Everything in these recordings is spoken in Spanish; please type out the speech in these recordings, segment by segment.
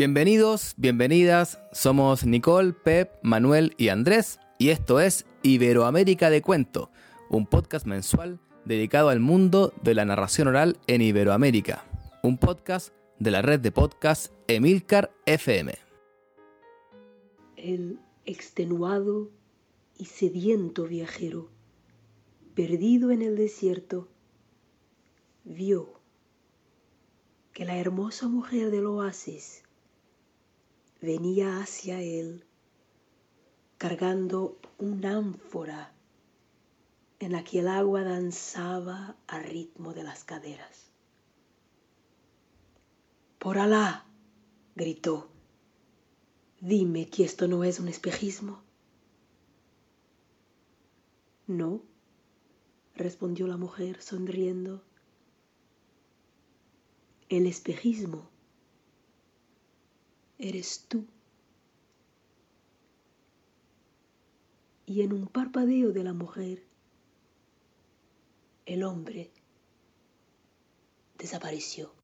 Bienvenidos, bienvenidas, somos Nicole, Pep, Manuel y Andrés y esto es Iberoamérica de Cuento, un podcast mensual dedicado al mundo de la narración oral en Iberoamérica, un podcast de la red de podcast Emilcar FM. El extenuado y sediento viajero, perdido en el desierto, vio que la hermosa mujer del oasis venía hacia él cargando un ánfora en la que el agua danzaba al ritmo de las caderas. Por Alá, gritó, dime que esto no es un espejismo. No, respondió la mujer sonriendo. El espejismo eres tú. Y en un parpadeo de la mujer, el hombre desapareció.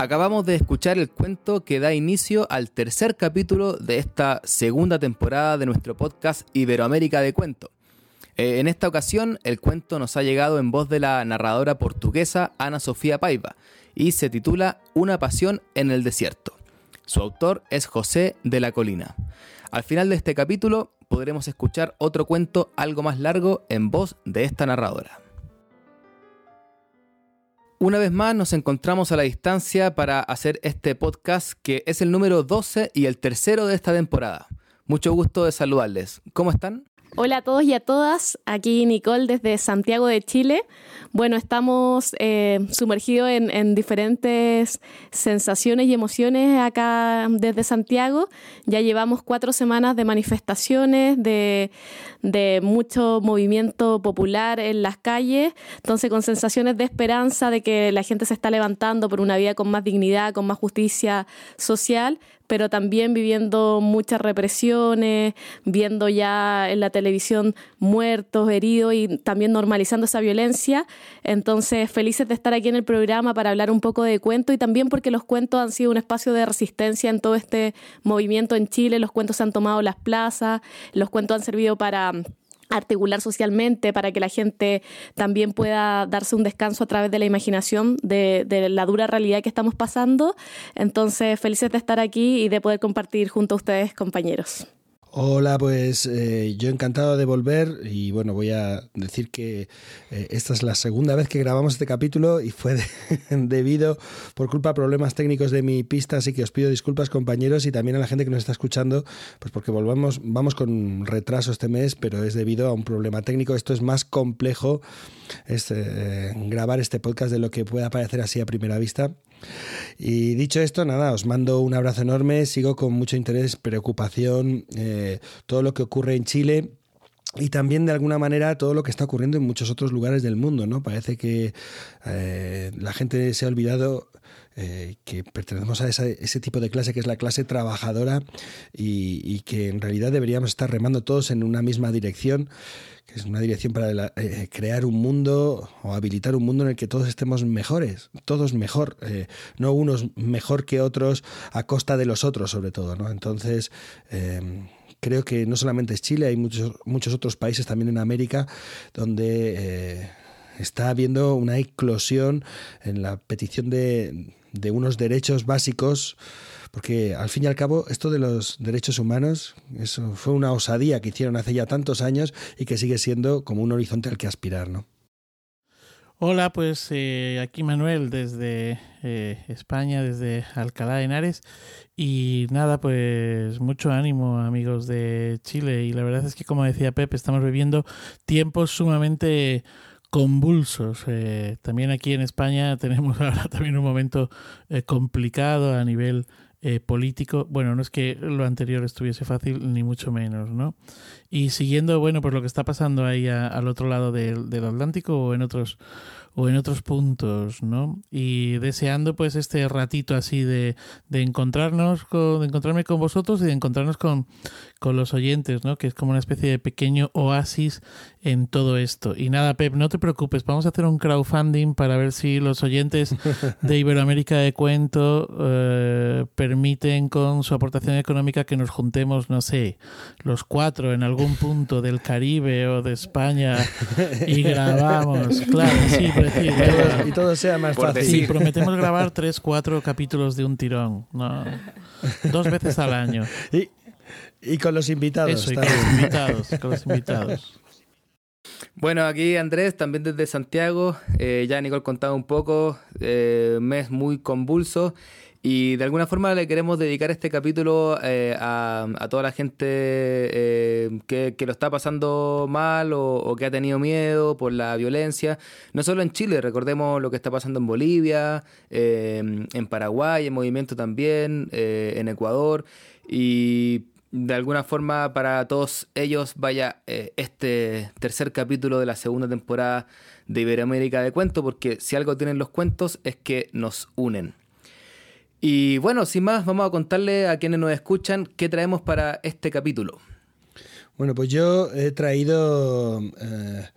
Acabamos de escuchar el cuento que da inicio al tercer capítulo de esta segunda temporada de nuestro podcast Iberoamérica de Cuento. Eh, en esta ocasión, el cuento nos ha llegado en voz de la narradora portuguesa Ana Sofía Paiva y se titula Una pasión en el desierto. Su autor es José de la Colina. Al final de este capítulo podremos escuchar otro cuento algo más largo en voz de esta narradora. Una vez más nos encontramos a la distancia para hacer este podcast que es el número 12 y el tercero de esta temporada. Mucho gusto de saludarles. ¿Cómo están? Hola a todos y a todas, aquí Nicole desde Santiago de Chile. Bueno, estamos eh, sumergidos en, diferentes sensaciones y emociones acá desde Santiago. Ya llevamos cuatro semanas de manifestaciones, de, de mucho movimiento popular en las calles, entonces con sensaciones de esperanza de que la gente se está levantando por una vida con más dignidad, con más justicia social, pero también viviendo muchas represiones, viendo ya en la televisión muertos, heridos y también normalizando esa violencia. Entonces, felices de estar aquí en el programa para hablar un poco de cuentos y también porque los cuentos han sido un espacio de resistencia en todo este movimiento en Chile, los cuentos han tomado las plazas, los cuentos han servido para articular socialmente para que la gente también pueda darse un descanso a través de la imaginación de, la dura realidad que estamos pasando. Entonces, felices de estar aquí y de poder compartir junto a ustedes, compañeros. Hola, pues eh, yo encantado de volver y bueno, voy a decir que eh, esta es la segunda vez que grabamos este capítulo y fue debido por culpa de problemas técnicos de mi pista, así que os pido disculpas compañeros y también a la gente que nos está escuchando, pues porque volvamos, vamos con retraso este mes, pero es debido a un problema técnico. Esto es más complejo, es eh, grabar este podcast de lo que pueda parecer así a primera vista. Y dicho esto, nada, os mando un abrazo enorme, sigo con mucho interés, preocupación, eh, todo lo que ocurre en Chile y también de alguna manera todo lo que está ocurriendo en muchos otros lugares del mundo, ¿no? Parece que eh, la gente se ha olvidado eh, que pertenecemos a ese tipo de clase que es la clase trabajadora y, que en realidad deberíamos estar remando todos en una misma dirección, que es una dirección para eh, crear un mundo o habilitar un mundo en el que todos estemos mejores, todos mejor, eh, no unos mejor que otros a costa de los otros sobre todo, ¿no? Entonces creo que no solamente es Chile, hay muchos, muchos otros países también en América donde está habiendo una eclosión en la petición de, de unos derechos básicos, porque al fin y al cabo esto de los derechos humanos, eso fue una osadía que hicieron hace ya tantos años y que sigue siendo como un horizonte al que aspirar, ¿no? Hola, pues eh, aquí Manuel desde eh, España, desde Alcalá de Henares. Y nada, pues mucho ánimo amigos de Chile. Y la verdad es que como decía Pepe, estamos viviendo tiempos sumamente convulsos. Eh, también aquí en España tenemos ahora también un momento complicado a nivel eh, político. Bueno, no es que lo anterior estuviese fácil, ni mucho menos, ¿no? Y siguiendo, bueno, pues lo que está pasando ahí al otro lado del, Atlántico o en otros o en otros puntos, ¿no? Y deseando pues este ratito así de, de encontrarnos con, de encontrarme con vosotros y de encontrarnos con, con los oyentes, ¿no? Que es como una especie de pequeño oasis en todo esto. Y nada, Pep, no te preocupes, vamos a hacer un crowdfunding para ver si los oyentes de Iberoamérica de Cuento eh, permiten con su aportación económica que nos juntemos, no sé, los cuatro en algún punto del Caribe o de España y grabamos. Claro, sí, y todo sea más fácil. Sí, prometemos grabar tres, cuatro capítulos de un tirón. No, dos veces al año. Y, y con los invitados. Eso, y con los invitados, con los invitados. Bueno, aquí Andrés, también desde Santiago. Eh, ya Nicole contaba un poco, eh, mes muy convulso. Y de alguna forma le queremos dedicar este capítulo eh, a, toda la gente eh, que, lo está pasando mal o, que ha tenido miedo por la violencia. No solo en Chile, recordemos lo que está pasando en Bolivia, en Paraguay, en movimiento también, en Ecuador. Y de alguna forma para todos ellos vaya eh, este tercer capítulo de la segunda temporada de Iberoamérica de Cuento, porque si algo tienen los cuentos es que nos unen. Y bueno, sin más, vamos a contarle a quienes nos escuchan qué traemos para este capítulo. Bueno, pues yo he traído eh,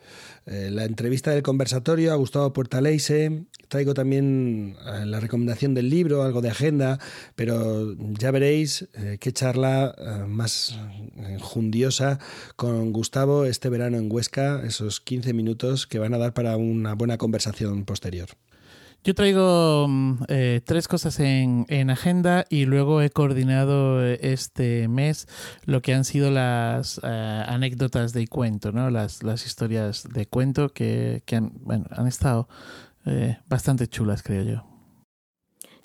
eh, la entrevista del conversatorio a Gustavo Portaleise, traigo también eh, la recomendación del libro, algo de agenda, pero ya veréis qué charla más jundiosa con Gustavo este verano en Huesca, esos 15 minutos que van a dar para una buena conversación posterior. Yo traigo mm, tres cosas en, agenda y luego he coordinado este mes lo que han sido las anécdotas de cuento, ¿no? las, las historias de cuento que, han, bueno, han estado eh, bastante chulas, creo yo.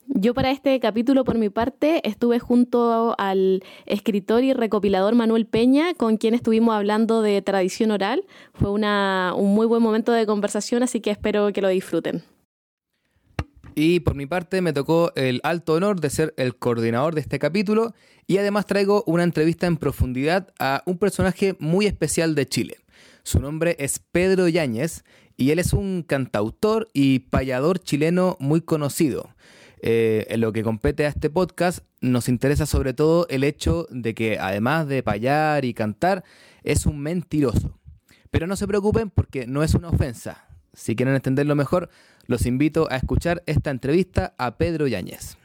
Yo para este capítulo, por mi parte, estuve junto al escritor y recopilador Manuel Peña, con quien estuvimos hablando de tradición oral. Fue una, un muy buen momento de conversación, así que espero que lo disfruten. Y por mi parte me tocó el alto honor de ser el coordinador de este capítulo y además traigo una entrevista en profundidad a un personaje muy especial de Chile. Su nombre es Pedro Yáñez y él es un cantautor y payador chileno muy conocido. Eh, en lo que compete a este podcast, nos interesa sobre todo el hecho de que además de payar y cantar, es un mentiroso. Pero no se preocupen porque no es una ofensa. Si quieren entenderlo mejor, los invito a escuchar esta entrevista a Pedro Yáñez.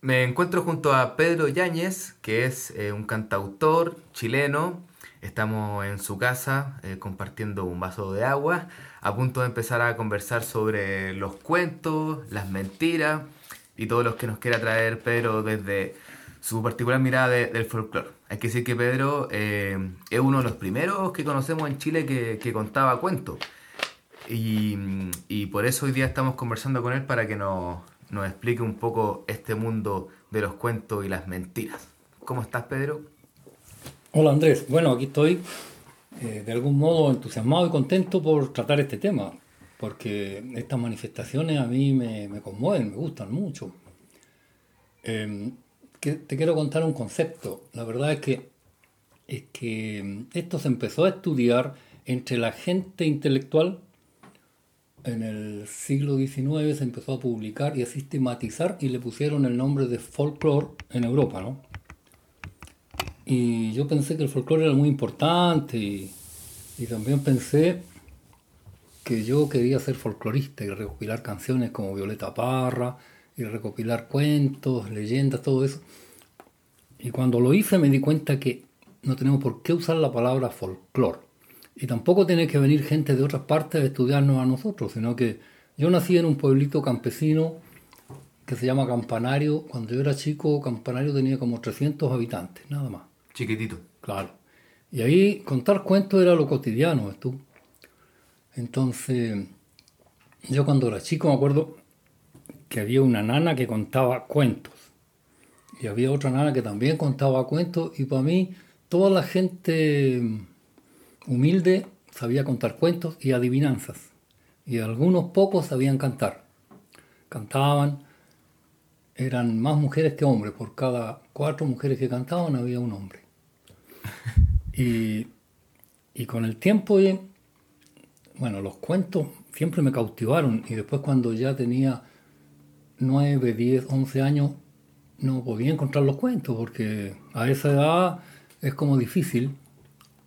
Me encuentro junto a Pedro Yáñez, que es eh, un cantautor chileno. Estamos en su casa eh, compartiendo un vaso de agua, a punto de empezar a conversar sobre los cuentos, las mentiras y todo lo que nos quiera traer Pedro desde su particular mirada del folclore. Hay que decir que Pedro eh, es uno de los primeros que conocemos en Chile que, contaba cuentos. Y, por eso hoy día estamos conversando con él para que nos, nos explique un poco este mundo de los cuentos y las mentiras. ¿Cómo estás, Pedro? Hola, Andrés. Bueno, aquí estoy eh, de algún modo entusiasmado y contento por tratar este tema, porque estas manifestaciones a mí me, conmueven, me gustan mucho. Em, te quiero contar un concepto. La verdad es que, es que em, esto se empezó a estudiar entre la gente intelectual en el siglo XIX se empezó a publicar y a sistematizar y le pusieron el nombre de folklore en Europa, ¿no? Y yo pensé que el folclore era muy importante y, también pensé que yo quería ser folclorista y recopilar canciones como Violeta Parra y recopilar cuentos, leyendas, todo eso. Y cuando lo hice me di cuenta que no tenemos por qué usar la palabra folclore y tampoco tiene que venir gente de otras partes a estudiarnos a nosotros, sino que yo nací en un pueblito campesino que se llama Campanario. Cuando yo era chico, Campanario tenía como 300 habitantes, nada más. Chiquitito. Claro. Y ahí contar cuentos era lo cotidiano, ¿ves tú? Entonces, yo cuando era chico me acuerdo que había una nana que contaba cuentos. Y había otra nana que también contaba cuentos. Y para mí, toda la gente humilde, sabía contar cuentos y adivinanzas, y algunos pocos sabían cantar. Cantaban eran más mujeres que hombres. Por cada cuatro mujeres que cantaban había un hombre. Y, y con el tiempo, bueno, los cuentos siempre me cautivaron. Y después cuando ya tenía 9, 10, 11 años, no podía encontrar los cuentos porque a esa edad es como difícil,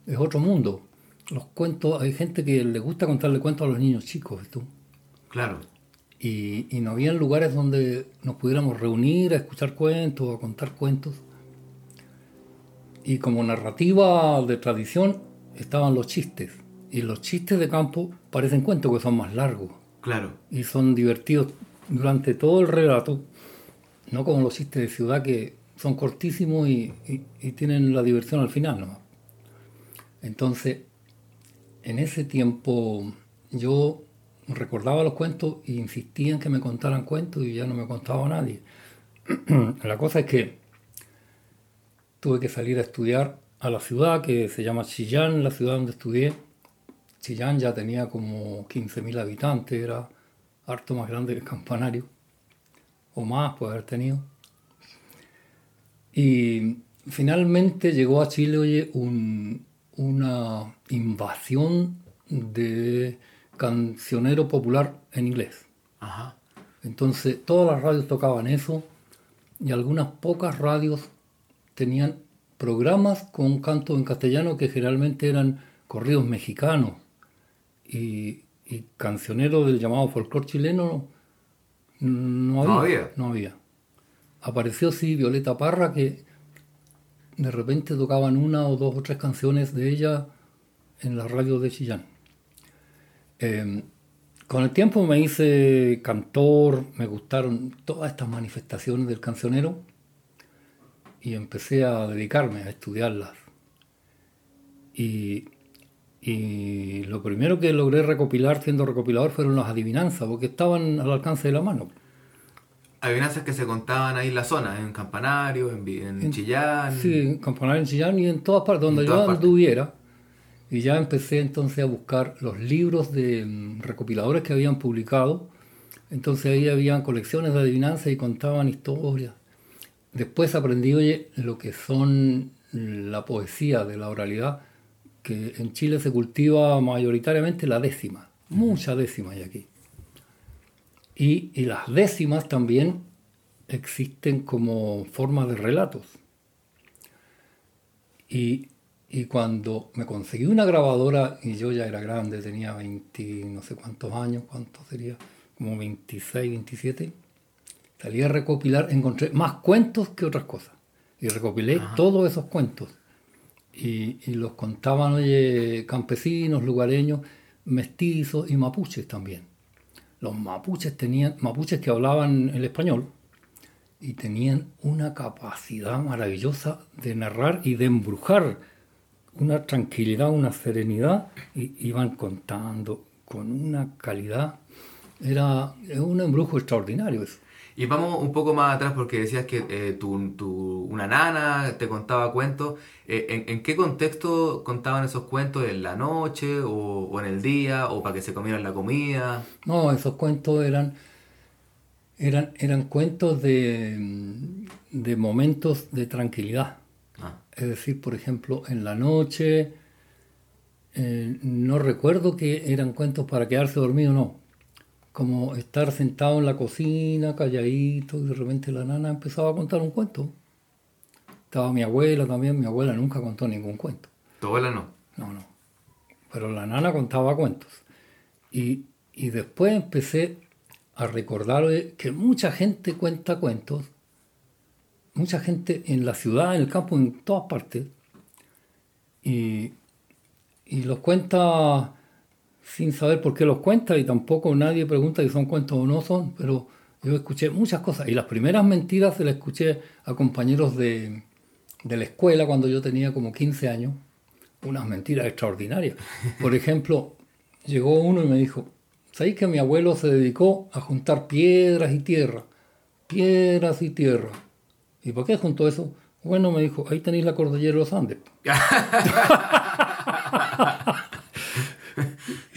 es otro mundo. Los cuentos, hay gente que le gusta contarle cuentos a los niños chicos, ¿tú? Claro. Y, y no había lugares donde nos pudiéramos reunir a escuchar cuentos, a contar cuentos. Y como narrativa de tradición estaban los chistes. Y los chistes de campo parecen cuentos que son más largos Claro. y son divertidos durante todo el relato, no como los chistes de ciudad que son cortísimos y, y- y tienen la diversión al final. ¿no? Entonces, en ese tiempo yo recordaba los cuentos e insistía en que me contaran cuentos y ya no me contaba nadie. la cosa es que tuve que salir a estudiar a la ciudad que se llama Chillán, la ciudad donde estudié. Chillán ya tenía como 15.000 habitantes, era harto más grande que el campanario, o más puede haber tenido. Y finalmente llegó a Chile oye, un- una invasión de cancionero popular en inglés. Ajá. Entonces todas las radios tocaban eso y algunas pocas radios tenían programas con canto en castellano que generalmente eran corridos mexicanos y, y cancioneros del llamado folclore chileno no había, No había. no había. Apareció sí Violeta Parra que de repente tocaban una o dos o tres canciones de ella en la radio de Chillán. Eh, con el tiempo me hice cantor, me gustaron todas estas manifestaciones del cancionero y empecé a dedicarme a estudiarlas. Y, y lo primero que logré recopilar siendo recopilador fueron las adivinanzas, porque estaban al alcance de la mano. Adivinanzas que se contaban ahí en la zona, en Campanario, en, Vi- en Chillán. Sí, en Campanario, en Chillán y en todas partes, donde En yo partes. anduviera. Y ya empecé entonces a buscar los libros de mm, recopiladores que habían publicado. Entonces ahí habían colecciones de adivinanzas y contaban historias. Después aprendí, oye, lo que son la poesía de la oralidad, que en Chile se cultiva mayoritariamente la décima. Mucha décima hay aquí. Y, y las décimas también existen como forma de relatos. Y, y cuando me conseguí una grabadora, y yo ya era grande, tenía 20, no sé cuántos años, ¿cuántos sería? Como 26, 27, salí a recopilar, encontré más cuentos que otras cosas. Y recopilé todos esos cuentos. Y, los contaban, campesinos, lugareños, mestizos y mapuches también. Los mapuches tenían, mapuches que hablaban el español, y tenían una capacidad maravillosa de narrar y de embrujar, una tranquilidad, una serenidad, y iban contando con una calidad. Era un embrujo extraordinario. Y vamos un poco más atrás porque decías que eh, tu, tu- una nana te contaba cuentos. Eh, ¿en, en qué contexto contaban esos cuentos? ¿En la noche o, o en el día o para que se comieran la comida? No, esos cuentos eran, eran, eran cuentos de, de momentos de tranquilidad. Ah, Es decir, por ejemplo, en la noche, eh, no recuerdo que eran cuentos para quedarse dormido, no. Como estar sentado en la cocina, calladito, y de repente la nana empezaba a contar un cuento. Estaba mi abuela también, mi abuela nunca contó ningún cuento. tu abuela no. No, no. Pero la nana contaba cuentos. Y, y después empecé a recordar oye, que mucha gente cuenta cuentos, mucha gente en la ciudad, en el campo, en todas partes, y, y los cuenta sin saber por qué los cuenta y tampoco nadie pregunta si son cuentos o no son, pero yo escuché muchas cosas y las primeras mentiras se las escuché a compañeros de, de la escuela cuando yo tenía como 15 años, unas mentiras extraordinarias. Por ejemplo, llegó uno y me dijo, ¿sabéis que mi abuelo se dedicó a juntar piedras y tierra? Piedras y tierra. ¿Y por qué juntó eso? Bueno, me dijo, ahí tenéis la cordillera de los Andes.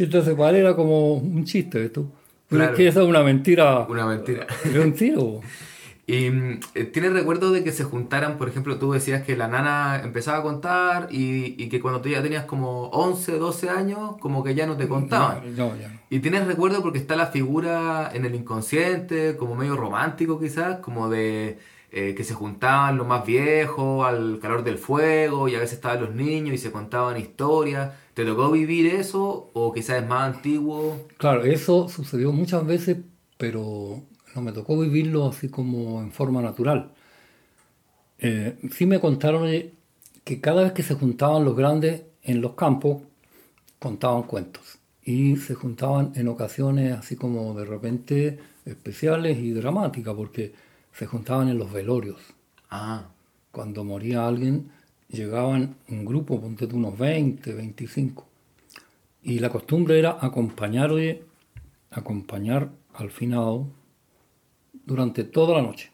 Entonces, él era como un chiste esto. Pero Claro. es que esa es una mentira. Una mentira. Un tiro. ¿Y eh, tienes recuerdo de que se juntaran, por ejemplo, tú decías que la nana empezaba a contar y, y que cuando tú ya tenías como 11, 12 años, como que ya no te contaban? No, no, ya no. ¿Y tienes recuerdo porque está la figura en el inconsciente, como medio romántico quizás, como de eh, que se juntaban los más viejos al calor del fuego y a veces estaban los niños y se contaban historias? ¿Te tocó vivir eso o quizás es más antiguo? Claro, eso sucedió muchas veces, pero no me tocó vivirlo así como en forma natural. Eh, sí me contaron eh, que cada vez que se juntaban los grandes en los campos, contaban cuentos. Y se juntaban en ocasiones así como de repente especiales y dramáticas, porque se juntaban en los velorios. Ah, Cuando moría alguien, llegaban un grupo, ponte tú unos 20, 25. Y la costumbre era acompañar, acompañar al finado durante toda la noche.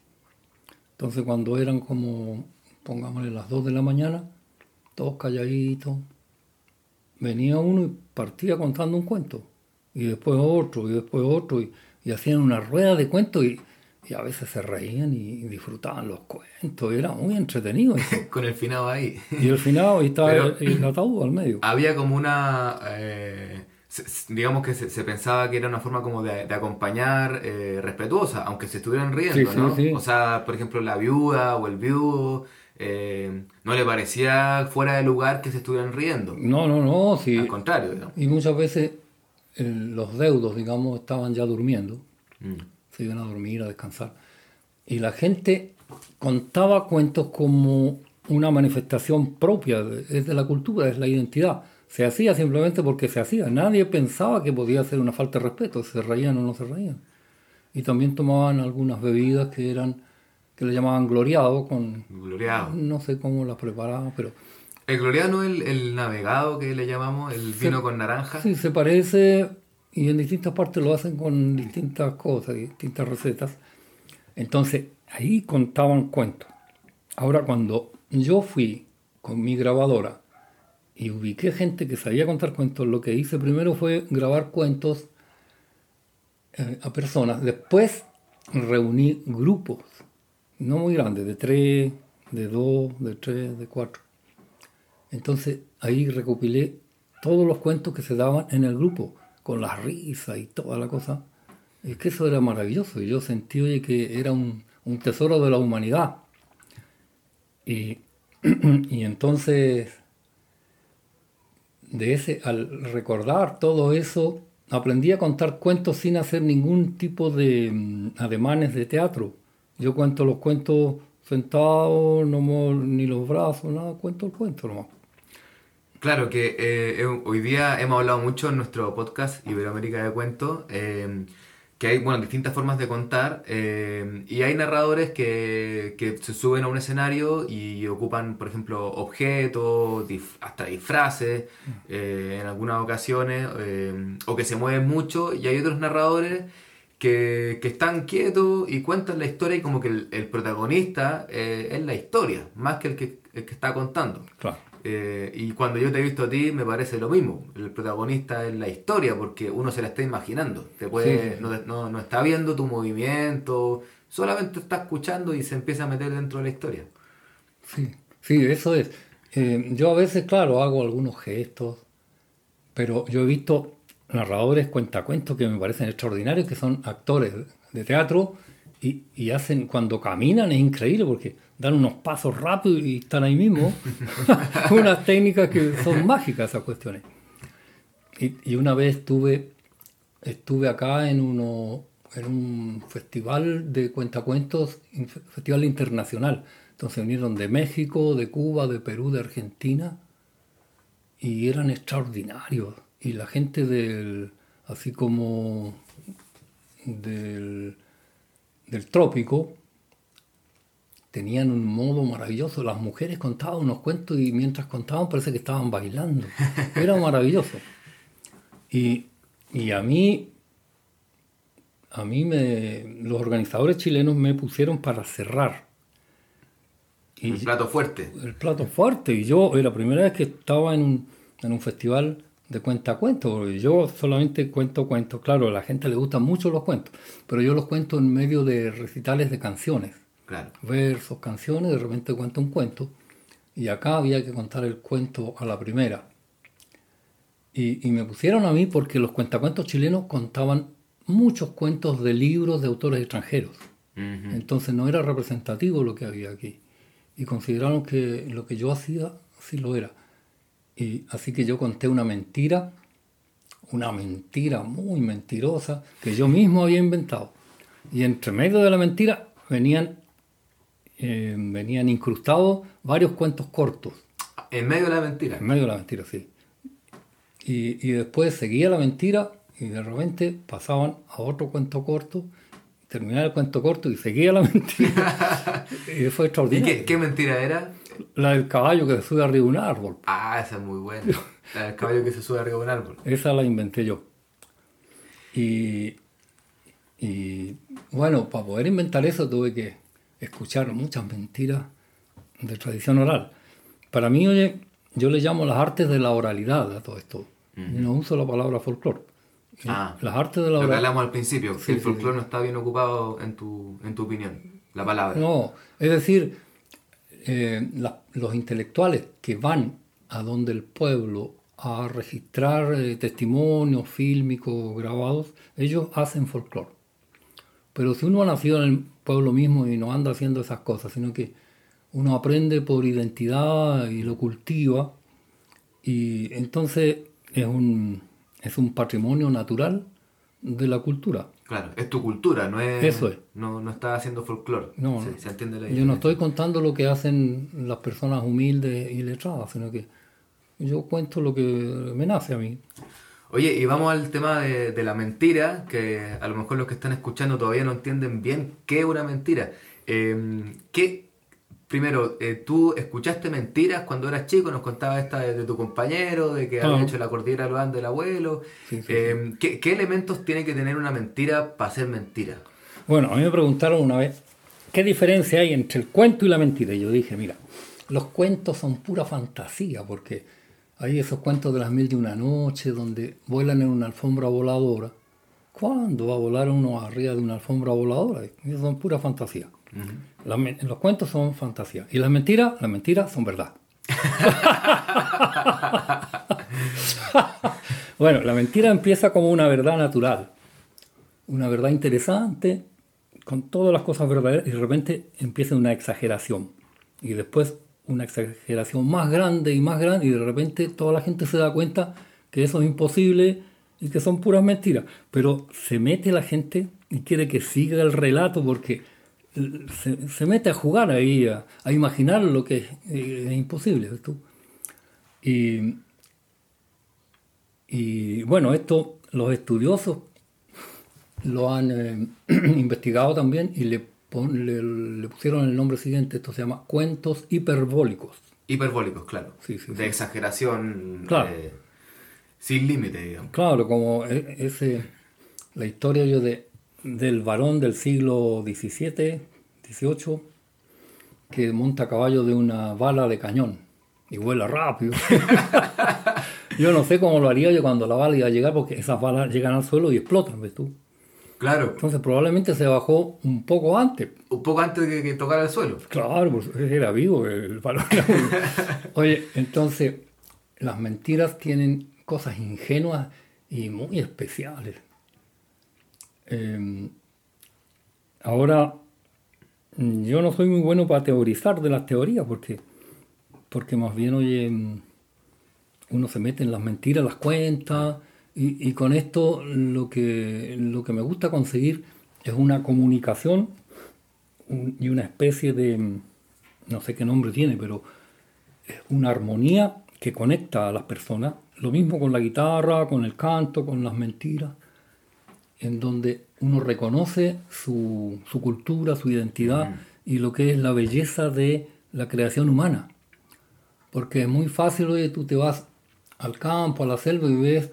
Entonces cuando eran como, pongámosle las 2 de la mañana, todos calladitos, venía uno y partía contando un cuento. Y después otro, y después otro, y, y hacían una rueda de cuentos y, y a veces se reían y, disfrutaban los cuentos. Era muy entretenido. con el finado ahí. Y el finado, y estaba Pero- el, el ataúd al medio. Había como una... eh, digamos que se, se pensaba que era una forma como de, de acompañar eh, respetuosa, aunque se estuvieran riendo, Sí, sí, ¿no? sí. O sea, por ejemplo, la viuda o el viudo, eh, no le parecía fuera de lugar que se estuvieran riendo. No, no, no. Sí. Al contrario, digamos. Y muchas veces los deudos, digamos, estaban ya durmiendo. Mm. Se iban a dormir, a descansar. Y la gente contaba cuentos como una manifestación propia, es de la cultura, es la identidad. Se hacía simplemente porque se hacía. Nadie pensaba que podía ser una falta de respeto, se reían o no se reían. Y también tomaban algunas bebidas que eran, que le llamaban gloriado, con, Gloriado. no sé cómo las preparaban, pero El gloriano, el, el navegado que le llamamos, el Se- vino con naranja. Sí, se parece y en distintas partes lo hacen con distintas cosas, distintas recetas. Entonces, ahí contaban cuentos. Ahora, cuando yo fui con mi grabadora y ubiqué gente que sabía contar cuentos, lo que hice primero fue grabar cuentos eh, a personas. Después reuní grupos, no muy grandes, de tres, de dos, de tres, de cuatro. Entonces ahí recopilé todos los cuentos que se daban en el grupo, con las risas y toda la cosa. Es que eso era maravilloso. y Yo sentí oye, que era un, tesoro de la humanidad. Y, y entonces, de ese, al recordar todo eso, aprendí a contar cuentos sin hacer ningún tipo de mm, ademanes de teatro. Yo cuento los cuentos sentado, no ni los brazos, nada, cuento el cuento nomás. Claro que eh, eh, hoy día hemos hablado mucho en nuestro podcast Iberoamérica de Cuentos, eh, que hay bueno, distintas formas de contar eh, y hay narradores que, que se suben a un escenario y ocupan, por ejemplo, objetos, dif- hasta disfraces eh, en algunas ocasiones, o que se mueven mucho y hay otros narradores que, que están quietos y cuentan la historia y como que el, el protagonista eh, es la historia, más que el que, el que está contando. Claro. Eh, y cuando yo te he visto a ti, me parece lo mismo. El protagonista es la historia, porque uno se la está imaginando. Te puede, Sí. No, no- no está viendo tu movimiento, solamente está escuchando y se empieza a meter dentro de la historia. Sí, sí, eso es. Eh, yo a veces, claro, hago algunos gestos, pero yo he visto narradores cuentacuentos que me parecen extraordinarios, que son actores de teatro y, y hacen, cuando caminan es increíble porque dan unos pasos rápidos y están ahí mismo. Unas técnicas que son mágicas esas cuestiones. Y, una vez estuve, estuve acá en, uno, en un festival de cuentacuentos, festival internacional. Entonces vinieron de México, de Cuba, de Perú, de Argentina, y eran extraordinarios. Y la gente del, así como del, del trópico, tenían un modo maravilloso. Las mujeres contaban unos cuentos y mientras contaban parece que estaban bailando. Era maravilloso. Y, y a mí, a mí me, los organizadores chilenos me pusieron para cerrar. Un plato fuerte. El plato fuerte. Y yo, la primera vez que estaba en un, en un festival de cuentacuentos. Yo solamente cuento cuentos. Claro, a la gente le gustan mucho los cuentos, pero yo los cuento en medio de recitales de canciones. Claro. Versos, canciones, de repente cuento un cuento. Y acá había que contar el cuento a la primera. Y, y me pusieron a mí porque los cuentacuentos chilenos contaban muchos cuentos de libros de autores extranjeros. Ujú. Entonces no era representativo lo que había aquí. Y consideraron que lo que yo hacía sí lo era. Y así que yo conté una mentira, una mentira muy mentirosa, que yo mismo había inventado. Y entre medio de la mentira venían, eh, venían incrustados varios cuentos cortos. En medio de la mentira. En medio de la mentira, sí. Y, y después seguía la mentira y de repente pasaban a otro cuento corto, terminaba el cuento corto y seguía la mentira. y fue ¿Y extraordinario. qué, qué mentira era? La del caballo que se sube arriba de un árbol. Ah, esa es muy buena. La del caballo que se sube arriba de un árbol. Esa la inventé yo. Y, y bueno, para poder inventar eso tuve que escuchar muchas mentiras de tradición oral. Para mí, oye, yo le llamo las artes de la oralidad a todo esto. No uso la palabra folclore. Ah. Las artes de la Lo que oralidad. hablamos al principio, que Sí, el sí, folclore no está bien ocupado en tu, en tu opinión. La palabra. No, es decir, eh, la- los intelectuales que van a donde el pueblo a registrar eh, testimonios fílmicos grabados, ellos hacen folclore. Pero si uno ha nacido en el pueblo mismo y no anda haciendo esas cosas, sino que uno aprende por identidad y lo cultiva, y entonces es un, es un patrimonio natural de la cultura. Claro, es tu cultura, no es. Eso es. No, no estás haciendo folclore. No, Sí, no. se entiende la Yo no estoy contando lo que hacen las personas humildes y letradas, sino que yo cuento lo que me nace a mí. Oye, y vamos al tema de, de la mentira, que a lo mejor los que están escuchando todavía no entienden bien qué es una mentira. Eh, ¿qué, primero, eh, tú escuchaste mentiras cuando eras chico, nos contabas esta de, de tu compañero, de que había hecho la cordillera de los del abuelo. Sí, sí, Eh, ¿qué, qué elementos tiene que tener una mentira para ser mentira? Bueno, a mí me preguntaron una vez, ¿qué diferencia hay entre el cuento y la mentira? Y yo dije, mira, los cuentos son pura fantasía, porque hay esos cuentos de las mil de una noche donde vuelan en una alfombra voladora. ¿Cuándo va a volar uno arriba de una alfombra voladora? Eso son pura fantasía. Las los cuentos son fantasía. Y las mentiras, las mentiras son verdad. bueno, la mentira empieza como una verdad natural, una verdad interesante, con todas las cosas verdaderas, y de repente empieza una exageración. Y después una exageración más grande y más grande, y de repente toda la gente se da cuenta que eso es imposible y que son puras mentiras. Pero se mete la gente y quiere que siga el relato porque eh, se, mete a jugar ahí, a, imaginar lo que es, eh, imposible. Y, y bueno, esto los estudiosos lo han eh, investigado también y le, le, pusieron el nombre siguiente, esto se llama cuentos hiperbólicos. Hiperbólicos, claro. Sí, sí, de sí. exageración Claro. eh, sin límite, digamos. Claro, como e- ese, la historia yo de, del varón del siglo XVII, XVIII, que monta a caballo de una bala de cañón y vuela rápido. yo no sé cómo lo haría yo cuando la bala iba a llegar, porque esas balas llegan al suelo y explotan, ¿ves tú? Claro, Entonces probablemente se bajó un poco antes. un poco antes de que, tocara el suelo. Claro, pues era vivo el vivo. Oye, entonces las mentiras tienen cosas ingenuas y muy especiales. Eh, ahora, yo no soy muy bueno para teorizar de las teorías porque, porque más bien, oye, mm, uno se mete en las mentiras, las cuenta, y, y con esto lo que, lo que me gusta conseguir es una comunicación un- y una especie de, no sé qué nombre tiene, pero una armonía que conecta a las personas. Lo mismo con la guitarra, con el canto, con las mentiras, en donde uno reconoce su, su cultura, su identidad y lo que es la belleza de la creación humana. Porque es muy fácil, oye, tú te vas al campo, a la selva y ves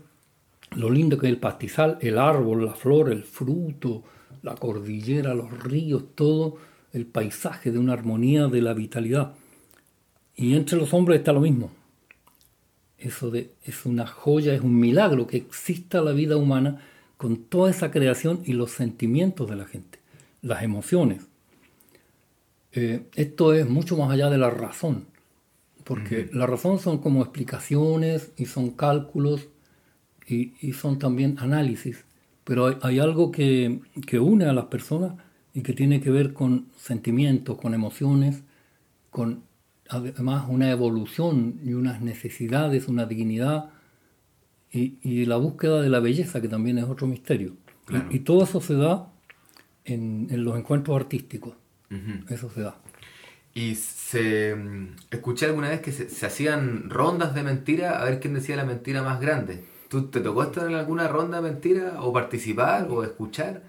lo lindo que es el pastizal, el árbol, la flor, el fruto, la cordillera, los ríos, todo el paisaje de una armonía de la vitalidad. Y entre los hombres está lo mismo. Eso de, es una joya, es un milagro que exista la vida humana con toda esa creación y los sentimientos de la gente, las emociones. Eh, esto es mucho más allá de la razón, porque la razón son como explicaciones y son cálculos y, y son también análisis, pero hay, hay algo que, que, une a las personas y que tiene que ver con sentimientos, con emociones, con además una evolución y unas necesidades, una dignidad y, y la búsqueda de la belleza, que también es otro misterio. Claro. Y, y, todo eso se da en, en los encuentros artísticos. Ujú. Eso se da. Y se mm, escuché alguna vez que se, se hacían rondas de mentira a ver quién decía la mentira más grande. ¿Tú te tocó estar en alguna ronda de mentira o participar o escuchar?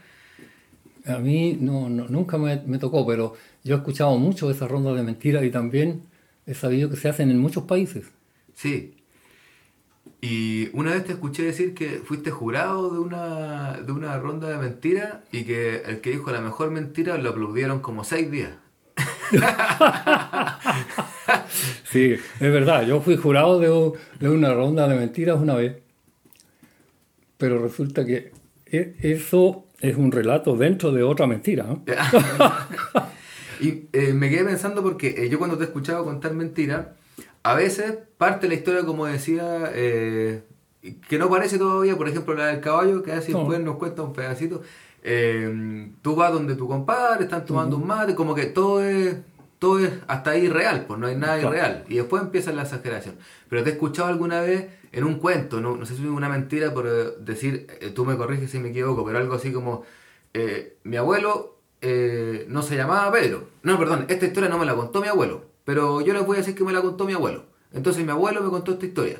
A mí no, no- nunca me, me tocó, pero yo he escuchado mucho de esas rondas de mentiras y también he sabido que se hacen en muchos países. Sí. Y una vez te escuché decir que fuiste jurado de una, de una ronda de mentira y que el que dijo la mejor mentira lo aplaudieron como seis días. Sí, es verdad. Yo fui jurado de una ronda de mentiras una vez, pero resulta que e- eso es un relato dentro de otra mentira. ¿no? Y eh, me quedé pensando porque eh, yo cuando te he escuchado contar mentiras, a veces parte la historia como decía, eh, que no parece todavía, por ejemplo la del caballo, que así No. después nos cuenta un pedacito. Eh, tú vas donde tu compadre, están tomando un mate, como que todo es, todo es hasta ahí real, pues no hay nada Claro. irreal. Y después empieza la exageración. Pero te he escuchado alguna vez en un cuento, no, no sé si es una mentira por eh, decir, eh, tú me corriges si me equivoco, pero algo así como, eh, mi abuelo eh, no se llamaba Pedro. No, perdón, esta historia no me la contó mi abuelo, pero yo les voy a decir que me la contó mi abuelo. Entonces mi abuelo me contó esta historia.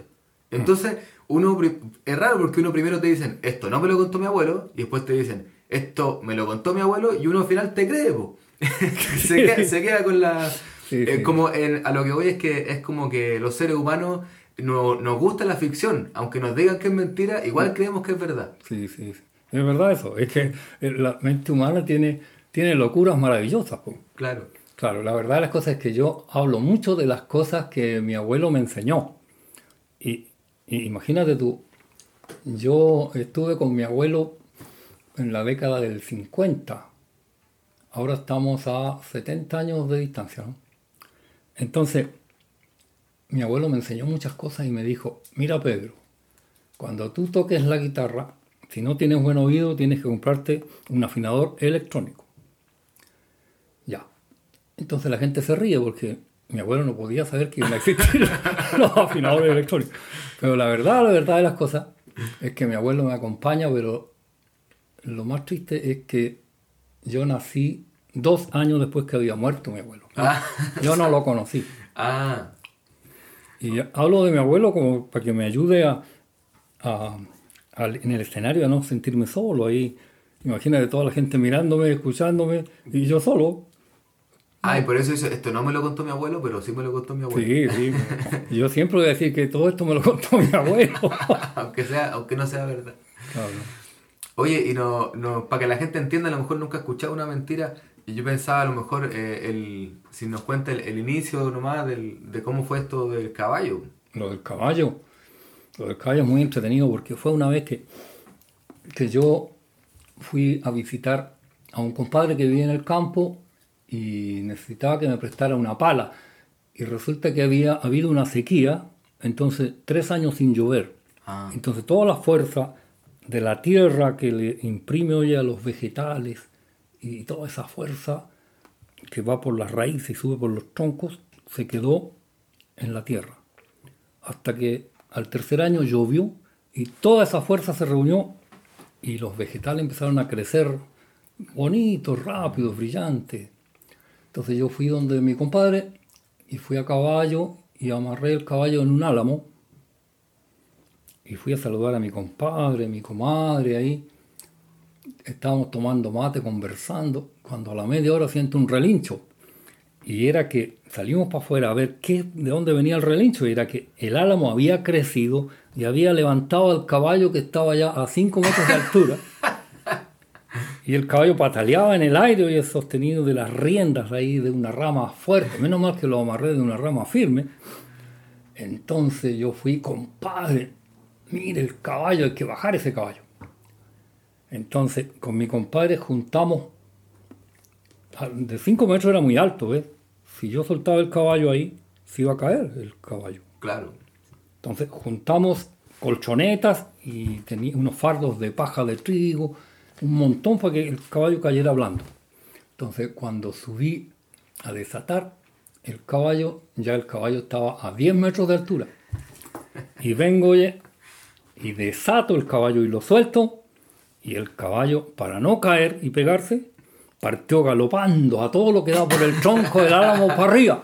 Entonces, uno es raro porque uno primero te dicen, esto no me lo contó mi abuelo, y después te dicen, esto me lo contó mi abuelo, y uno al final te cree, po. se, queda, se queda con la... Sí, eh, sí. como en- a lo que voy es que es como que los seres humanos no, nos gusta la ficción, aunque nos digan que es mentira, igual creemos que es verdad. Sí, sí, sí. Es verdad eso. Es que eh, la mente humana tiene, tiene locuras maravillosas. po. Claro. Claro, la verdad de las cosas es que yo hablo mucho de las cosas que mi abuelo me enseñó. Y, y imagínate tú, yo estuve con mi abuelo en la década del 50. Ahora estamos a 70 años de distancia. ¿no? Entonces, mi abuelo me enseñó muchas cosas y me dijo, mira Pedro, cuando tú toques la guitarra, si no tienes buen oído, tienes que comprarte un afinador electrónico. Ya. Entonces la gente se ríe porque mi abuelo no podía saber que iban a los afinadores electrónicos. Pero la verdad, la verdad de las cosas es que mi abuelo me acompaña, pero lo más triste es que yo nací dos años después que había muerto mi abuelo. Ah. Yo no lo conocí. Ah, Y hablo de mi abuelo como para que me ayude a, en el escenario a no sentirme solo. Ahí, imagínate toda la gente mirándome, escuchándome, y yo solo. Ah, y por eso esto no me lo contó mi abuelo, pero sí me lo contó mi abuelo. Sí, sí. Yo siempre voy a decir que todo esto me lo contó mi abuelo. aunque, sea, aunque no sea verdad. Claro. Oye, y no, no, para que la gente entienda, a lo mejor nunca he escuchado una mentira. Y yo pensaba, a lo mejor, eh, el, si nos cuenta el, el inicio nomás del, de cómo fue esto del caballo. Lo del caballo. Lo del caballo es muy entretenido porque fue una vez que, que yo fui a visitar a un compadre que vivía en el campo y necesitaba que me prestara una pala. Y resulta que había habido una sequía, entonces tres años sin llover. Ah. Entonces toda la fuerza de la tierra que le imprime hoy a los vegetales y toda esa fuerza que va por las raíces y sube por los troncos se quedó en la tierra. Hasta que al tercer año llovió y toda esa fuerza se reunió y los vegetales empezaron a crecer bonitos, rápidos, brillantes. Entonces yo fui donde mi compadre y fui a caballo y amarré el caballo en un álamo y fui a saludar a mi compadre, a mi comadre ahí. Estábamos tomando mate, conversando, cuando a la media hora siento un relincho. Y era que salimos para afuera a ver qué, de dónde venía el relincho. Y era que el álamo había crecido y había levantado al caballo que estaba ya a 5 metros de altura. Y el caballo pataleaba en el aire y es sostenido de las riendas ahí de una rama fuerte. Menos mal que lo amarré de una rama firme. Entonces yo fui, compadre, mire el caballo, hay que bajar ese caballo. Entonces, con mi compadre juntamos, de 5 metros era muy alto, ¿ves? Si yo soltaba el caballo ahí, se iba a caer el caballo. Claro. Entonces juntamos colchonetas y tenía unos fardos de paja de trigo, un montón para que el caballo cayera blando. Entonces cuando subí a desatar el caballo, ya el caballo estaba a 10 metros de altura. Y vengo oye, y desato el caballo y lo suelto, y el caballo, para no caer y pegarse, partió galopando a todo lo que da por el tronco del álamo para arriba.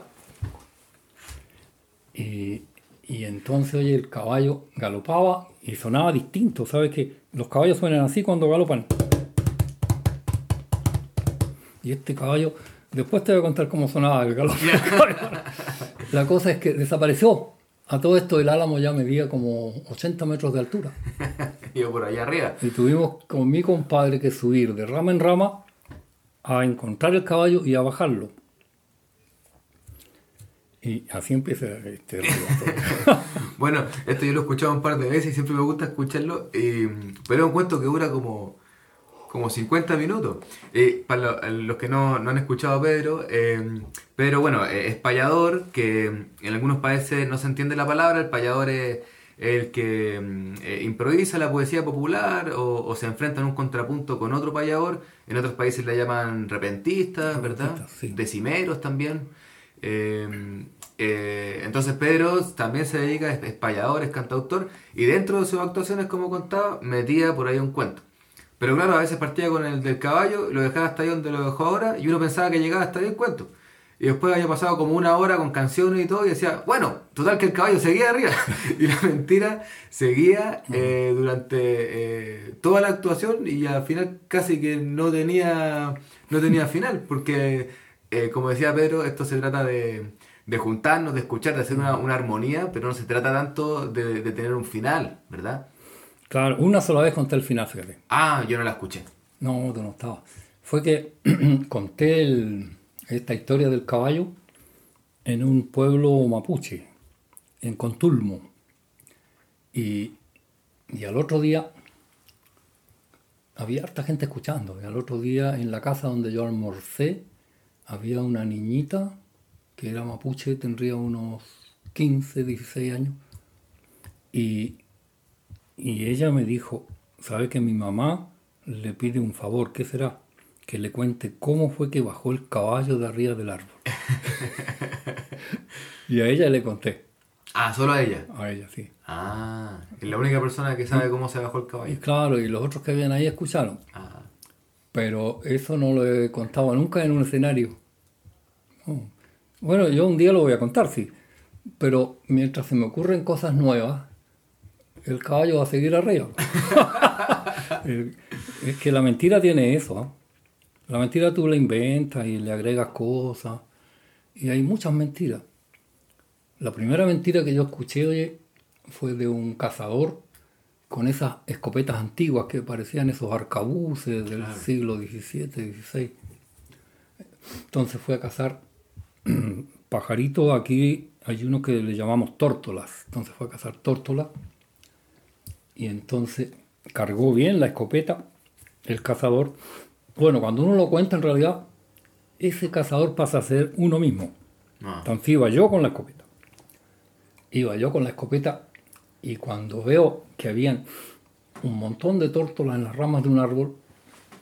Y, y entonces, oye, el caballo galopaba y sonaba distinto. ¿Sabes que Los caballos suenan así cuando galopan. Y este caballo, después te voy a contar cómo sonaba el galope. La cosa es que desapareció. A todo esto el álamo ya medía como 80 metros de altura. Yo por allá arriba. Y tuvimos con mi compadre que subir de rama en rama a encontrar el caballo y a bajarlo. Y así empieza este relato. bueno, esto yo lo he escuchado un par de veces y siempre me gusta escucharlo, eh, pero es un cuento que dura como, como 50 minutos. Eh, para lo- los que no, no han escuchado a Pedro, eh, Pedro, bueno, eh, es payador, que en algunos países no se entiende la palabra, el payador es el que mm, eh, improvisa la poesía popular o, o se enfrenta en un contrapunto con otro payador, en otros países le llaman repentistas, ¿verdad? Sí. Decimeros también. Eh, eh, entonces Pedro también se dedica, es, es payador, es cantautor, y dentro de sus actuaciones, como contaba, metía por ahí un cuento. Pero claro, a veces partía con el del caballo, lo dejaba hasta ahí donde lo dejó ahora, y uno pensaba que llegaba hasta ahí el cuento. Y después había pasado como una hora con canciones y todo, y decía, bueno, total que el caballo seguía arriba. y la mentira seguía eh, durante eh, toda la actuación y al final casi que no tenía, no tenía final, porque eh, como decía Pedro, esto se trata de, de juntarnos, de escuchar, de hacer una, una armonía, pero no se trata tanto de, de tener un final, ¿verdad? Claro, una sola vez conté el final, fíjate. Ah, yo no la escuché. No, tú no estabas. Fue que conté el- esta historia del caballo en un pueblo mapuche, en Contulmo. Y, y al otro día había harta gente escuchando. Y al otro día en la casa donde yo almorcé había una niñita que era mapuche, tendría unos 15, 16 años. Y, y ella me dijo, ¿sabe que mi mamá le pide un favor? ¿Qué será? Que le cuente cómo fue que bajó el caballo de arriba del árbol. y a ella le conté, Ah, solo a ella. a ella sí. Ah, es la única persona que sabe cómo se bajó el Y caballo. claro, y los otros que habían ahí escucharon. Ah, Pero eso no lo he contado nunca en un escenario. No. Bueno, yo un día lo voy a contar, sí. Pero mientras se me ocurren cosas nuevas, el caballo va a seguir arriba. Es que la mentira tiene eso. ¿ah? La mentira tú la inventas y le agregas cosas. Y hay muchas mentiras. La primera mentira que yo escuché, oye, fue de un cazador con esas escopetas antiguas que parecían esos arcabuces del siglo XVII, XVI. Entonces fue a cazar pajaritos. Aquí hay uno que le llamamos tórtolas. Entonces fue a cazar tórtolas. Y entonces cargó bien la escopeta el cazador. Bueno, cuando uno lo cuenta, en realidad, ese cazador pasa a ser uno mismo. no. Entonces iba yo con la escopeta. Iba yo con la escopeta y cuando veo que habían un montón de tórtolas en las ramas de un árbol,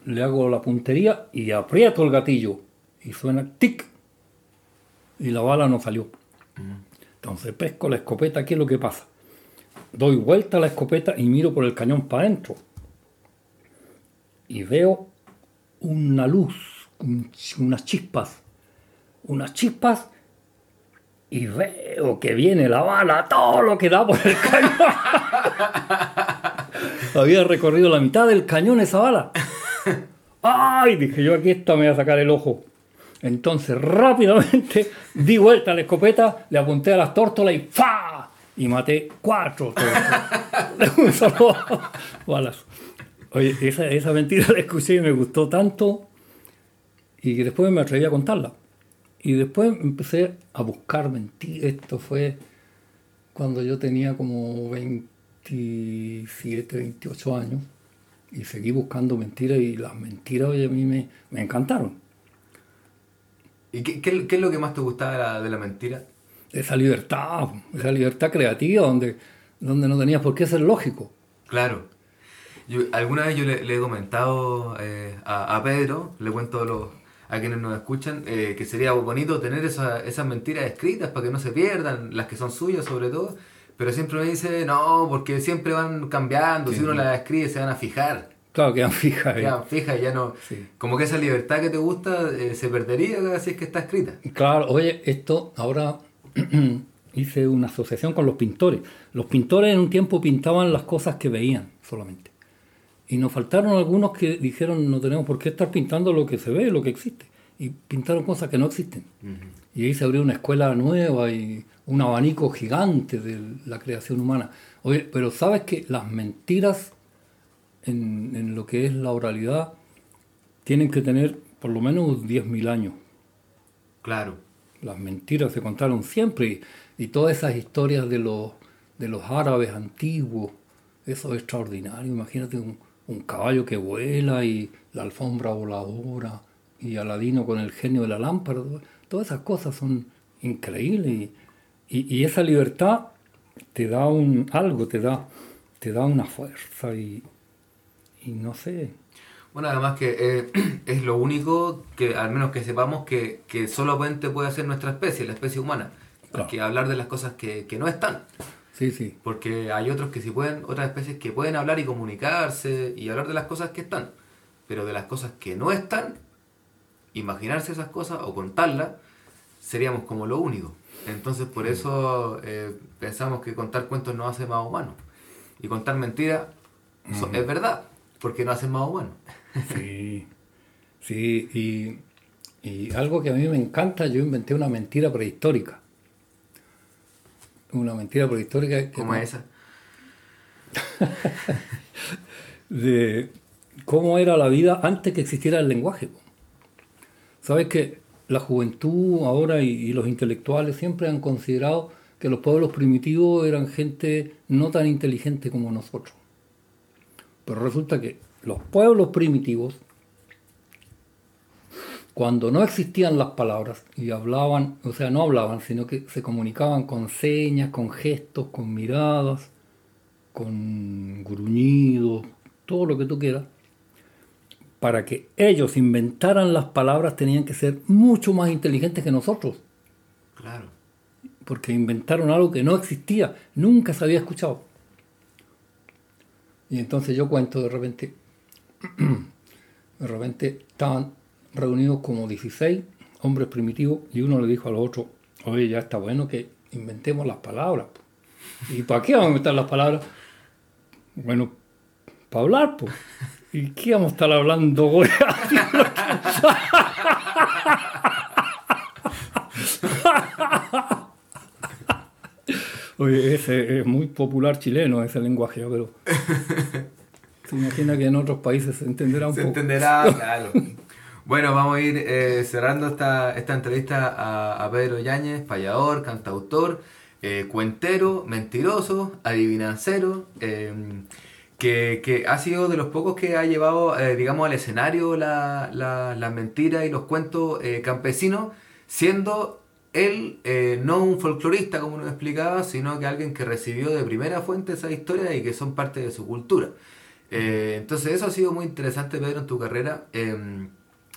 le hago la puntería y aprieto el gatillo. Y suena tic. Y la bala no salió. Entonces pesco la escopeta, ¿qué es lo que pasa? Doy vuelta a la escopeta y miro por el cañón para adentro. Y veo una luz, un- unas chispas. Unas chispas y veo que viene la bala, todo lo que da por el cañón. Había recorrido la mitad del cañón esa bala. ¡Ay! Dije yo, aquí esta me va a sacar el ojo. Entonces rápidamente di vuelta a la escopeta, le apunté a las tórtolas y ¡fa! Y maté cuatro. De un solo balazo. Oye, esa, esa mentira la escuché y me gustó tanto y después me atreví a contarla. Y después empecé a buscar mentiras. Esto fue cuando yo tenía como 27, 28 años y seguí buscando mentiras y las mentiras oye, a mí me, me encantaron. ¿Y qué, qué- qué es lo que más te gustaba de la, de la mentira? Esa libertad, esa libertad creativa donde, donde no tenías por qué ser lógico. Claro. Yo, alguna vez yo le, le he comentado eh, a, a Pedro, le cuento a, los, a quienes nos escuchan, eh, que sería bonito tener esa- esas mentiras escritas para que no se pierdan, las que son suyas sobre todo, pero siempre me dice, no, porque siempre van cambiando, si uno las escribe se van a fijar, Claro, quedan fijas. ahí. quedan fijas, ya no... Sí. Como que esa libertad que te gusta eh, se perdería si es que está escrita. Claro, oye, esto ahora hice una asociación con los pintores. Los pintores en un tiempo pintaban las cosas que veían solamente. Y nos faltaron algunos que dijeron no tenemos por qué estar pintando lo que se ve, lo que existe. Y pintaron cosas que no existen. Y ahí se abrió una escuela nueva y un abanico gigante de la creación humana. Oye, pero sabes que las mentiras en, en lo que es la oralidad tienen que tener por lo menos 10.000 años. Claro. Las mentiras se contaron siempre y, todas esas historias de los, de los árabes antiguos, eso es extraordinario. Imagínate un, un caballo que vuela y la alfombra voladora y Aladino con el genio de la lámpara. Todas esas cosas son increíbles y, y- y esa libertad te da un algo, te da, te da una fuerza y, y no sé. Bueno, además que eh, es lo único que, al menos que sepamos, que, que solamente puede hacer nuestra especie, la especie humana. Claro. Que hablar de las cosas que, que no están. Sí, sí. Porque hay otros que sí pueden, otras especies que pueden hablar y comunicarse y hablar de las cosas que están. Pero de las cosas que no están, imaginarse esas cosas o contarlas, seríamos como lo único. Entonces por eso eh, pensamos que contar cuentos nos hace más humanos. Y contar mentiras es verdad, porque nos hace más humanos. Sí, sí, y, y algo que a mí me encanta, yo inventé una mentira prehistórica. Una mentira prehistórica que- Como esa. de cómo era la vida antes que existiera el lenguaje. Sabes que la juventud ahora y, y los intelectuales siempre han considerado que los pueblos primitivos eran gente no tan inteligente como nosotros. Pero resulta que los pueblos primitivos, cuando no existían las palabras y hablaban, o sea, no hablaban, sino que se comunicaban con señas, con gestos, con miradas, con gruñidos, todo lo que tú quieras, para que ellos inventaran las palabras tenían que ser mucho más inteligentes que nosotros, Claro. porque inventaron algo que no existía, nunca se había escuchado. Y entonces yo cuento de repente, de repente estaban reunidos como 16 hombres primitivos y uno le dijo al otro, oye, ya está bueno que inventemos las palabras. po". ¿Y para qué vamos a inventar las palabras? Bueno, para hablar, pues. ¿Y qué vamos a estar hablando, güey? Oye, ese es muy popular chileno, ese lenguaje, pero se imagina que en otros países se entenderá un Se poco. entenderá, claro. Bueno, vamos a ir eh, cerrando esta, esta entrevista a, a Pedro Yáñez, payador, cantautor, eh, cuentero, mentiroso, adivinancero, eh, que, que ha sido de los pocos que ha llevado, eh, digamos, al escenario la- la- las mentiras y los cuentos campesinos, siendo él eh, no un folclorista, como nos explicaba, sino que alguien que recibió de primera fuente esa historia y que son parte de su cultura. Eh, entonces eso ha sido muy interesante, Pedro, en tu carrera, eh,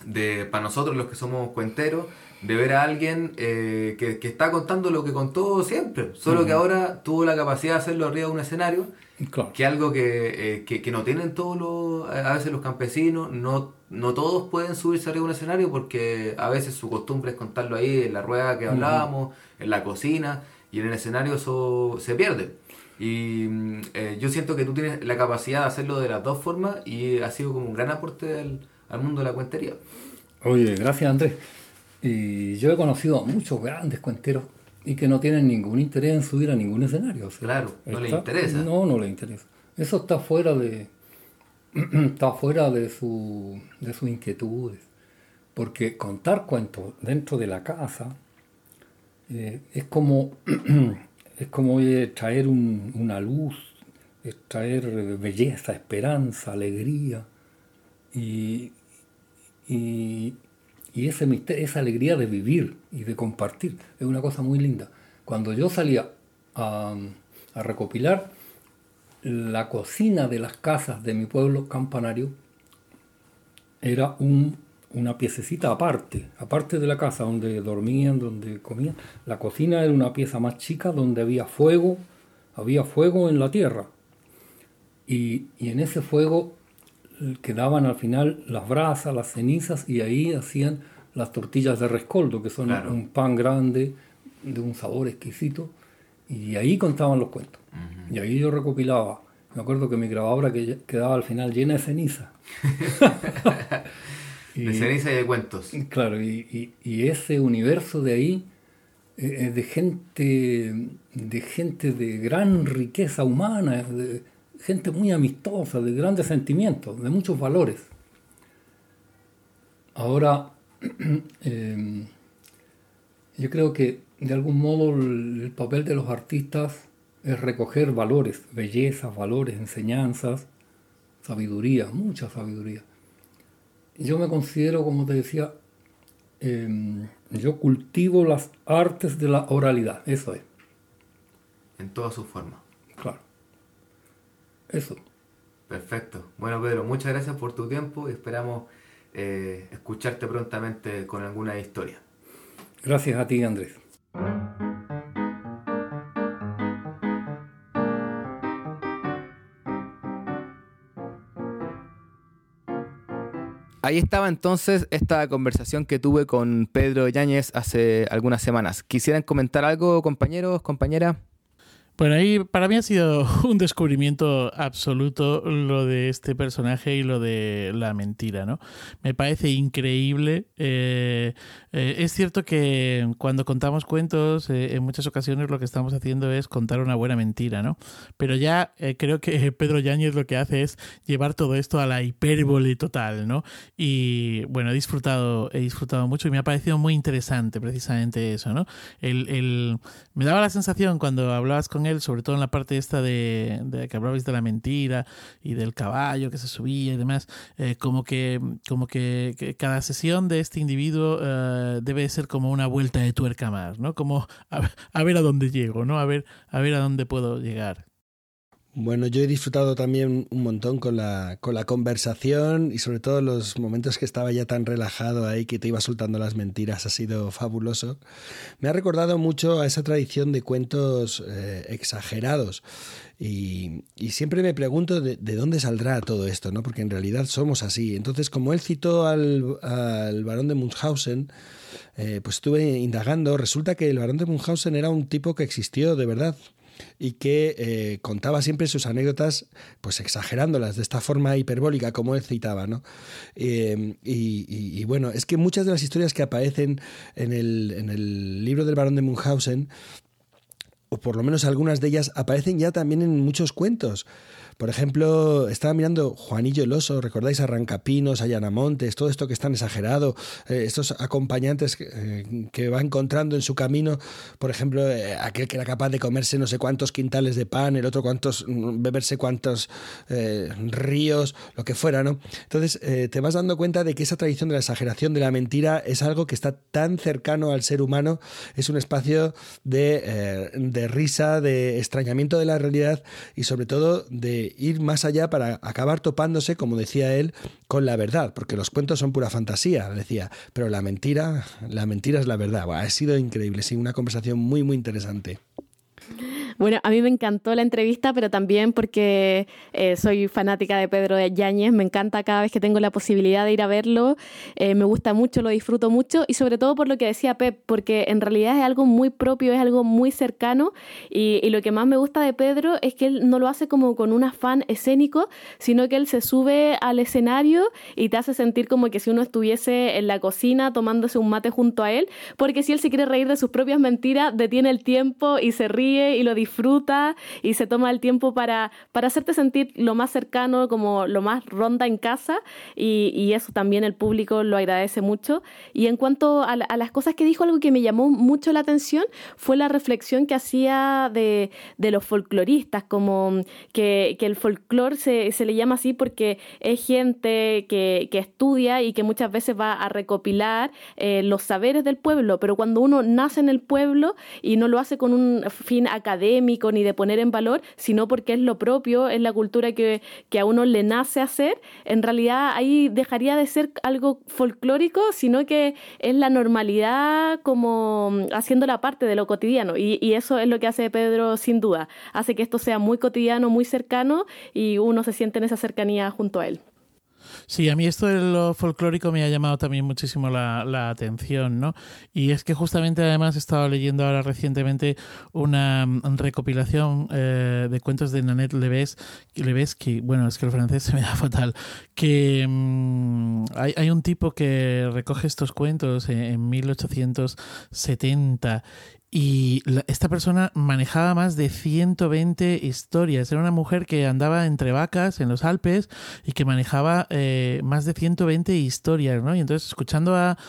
de, para nosotros los que somos cuenteros, de ver a alguien eh, que, que está contando lo que contó siempre, solo que ahora tuvo la capacidad de hacerlo arriba de un escenario, Claro. que algo que, eh, que, que no tienen todos los, a veces los campesinos, no, no todos pueden subirse arriba de un escenario porque a veces su costumbre es contarlo ahí en la rueda que hablábamos, en la cocina, y en el escenario eso se pierde. Y mm, eh, yo siento que tú tienes la capacidad de hacerlo de las dos formas y ha sido como un gran aporte al, al mundo de la cuentería. Oye, gracias Andrés. Y yo he conocido a muchos grandes cuenteros y que no tienen ningún interés en subir a ningún escenario. o sea, Claro, no les interesa. No, no les interesa. Eso está fuera de está fuera de su de sus inquietudes. Porque contar cuentos dentro de la casa eh, es como es como eh, traer una luz, es traer belleza, esperanza, alegría y, y, ese esa alegría de vivir y de compartir es una cosa muy linda. Cuando yo salía a, recopilar, la cocina de las casas de mi pueblo campanario era un, una piececita aparte, aparte de la casa donde dormían, donde comían. La cocina era una pieza más chica donde había fuego, había fuego en la tierra. Y, en ese fuego quedaban al final las brasas, las cenizas, y ahí hacían las tortillas de rescoldo, que son un pan grande, de un sabor exquisito, y ahí contaban los cuentos. Y ahí yo recopilaba. Me acuerdo que mi grabadora que quedaba al final llena de ceniza. de ceniza y de cuentos. Claro, y, ese universo de ahí eh, de gente de gente de gran riqueza humana, de gente muy amistosa, de grandes sentimientos, de muchos valores. Ahora, em, yo creo que de algún modo el papel de los artistas es recoger valores, bellezas, valores, enseñanzas, sabiduría, mucha sabiduría. Yo me considero, como te decía, em, yo cultivo las artes de la oralidad, eso es. En toda su forma. Eso. Perfecto. Bueno, Pedro, muchas gracias por tu tiempo y esperamos eh, escucharte prontamente con alguna historia. Gracias a ti, Andrés. Ahí estaba entonces esta conversación que tuve con Pedro Yáñez hace algunas semanas. ¿Quisieran comentar algo, compañeros, compañera? Bueno, ahí para mí ha sido un descubrimiento absoluto lo de este personaje y lo de la mentira, ¿no? Me parece increíble. Eh, eh, es cierto que cuando contamos cuentos, eh, en muchas ocasiones lo que estamos haciendo es contar una buena mentira, ¿no? Pero ya creo que Pedro Yáñez lo que hace es llevar todo esto a la hipérbole total, ¿no? Y bueno, he disfrutado, he disfrutado mucho y me ha parecido muy interesante precisamente eso, ¿no? El, el, me daba la sensación cuando hablabas con él, sobre todo en la parte esta de, que hablabais de la mentira y del caballo que se subía y demás, eh, como que como que, cada sesión de este individuo eh, debe ser como una vuelta de tuerca más, ¿no? Como a, a, ver a dónde llego, ¿no? A ver, a ver a dónde puedo llegar. Bueno, yo he disfrutado también un montón con la, con la conversación y sobre todo los momentos que estaba ya tan relajado ahí que te iba soltando las mentiras, ha sido fabuloso. Me ha recordado mucho a esa tradición de cuentos eh, exagerados y, siempre me pregunto de, dónde saldrá todo esto, ¿no? porque en realidad somos así. Entonces, como él citó al, al barón de Munchausen, eh, pues estuve indagando, resulta que el barón de Munchausen era un tipo que existió de verdad y que eh, contaba siempre sus anécdotas, pues exagerándolas de esta forma hiperbólica, como él citaba, ¿no? Eh, y, bueno, es que muchas de las historias que aparecen en el, en el libro del barón de Munchausen, o por lo menos algunas de ellas, aparecen ya también en muchos cuentos. Por ejemplo, estaba mirando Juanillo el Oso, ¿recordáis Arrancapinos, Allanamontes, todo esto que es tan exagerado, eh, estos acompañantes eh, que, va encontrando en su camino, por ejemplo, eh, aquel que era capaz de comerse no sé cuántos quintales de pan, el otro cuántos, mm, beberse cuántos ríos, lo que fuera, ¿no? Entonces, te vas dando cuenta de que esa tradición de la exageración, de la mentira, es algo que está tan cercano al ser humano, es un espacio de risa, de extrañamiento de la realidad y sobre todo de ir más allá para acabar topándose, como decía él, con la verdad, porque los cuentos son pura fantasía, decía, pero la mentira, la mentira es la verdad. ha sido increíble, sí, una conversación muy, muy interesante. Bueno, a mí me encantó la entrevista, pero también porque eh, soy fanática de Pedro Yáñez, me encanta cada vez que tengo la posibilidad de ir a verlo, eh, me gusta mucho, lo disfruto mucho y sobre todo por lo que decía Pep, porque en realidad es algo muy propio, es algo muy cercano y, y lo que más me gusta de Pedro es que él no lo hace como con un afán escénico, sino que él se sube al escenario y te hace sentir como que si uno estuviese en la cocina tomándose un mate junto a él, porque si él se quiere reír de sus propias mentiras, detiene el tiempo y se ríe y lo disfruta y se toma el tiempo para, para hacerte sentir lo más cercano, como lo más ronda en casa y, y eso también el público lo agradece mucho. Y en cuanto a, las cosas que dijo, algo que me llamó mucho la atención fue la reflexión que hacía de, de los folcloristas, como que, que el folclore se, se, le llama así porque es gente que, que, estudia y que muchas veces va a recopilar eh, los saberes del pueblo, pero cuando uno nace en el pueblo y no lo hace con un fin académico ni de poner en valor, sino porque es lo propio, es la cultura que, que a uno le nace hacer, en realidad ahí dejaría de ser algo folclórico, sino que es la normalidad como haciendo la parte de lo cotidiano. Y, y eso es lo que hace Pedro sin duda. Hace que esto sea muy cotidiano, muy cercano y uno se siente en esa cercanía junto a él. Sí, a mí esto de lo folclórico me ha llamado también muchísimo la, atención, ¿no? Y es que justamente además he estado leyendo ahora recientemente una mm, recopilación eh, de cuentos de Nanette Leves, Leves, que, bueno, es que el francés se me da fatal, que mm, hay, hay, un tipo que recoge estos cuentos en, en 1870 y esta persona manejaba más de 120 historias. Era una mujer que andaba entre vacas en los Alpes y que manejaba eh, más de 120 historias, ¿no? Y entonces, escuchando a,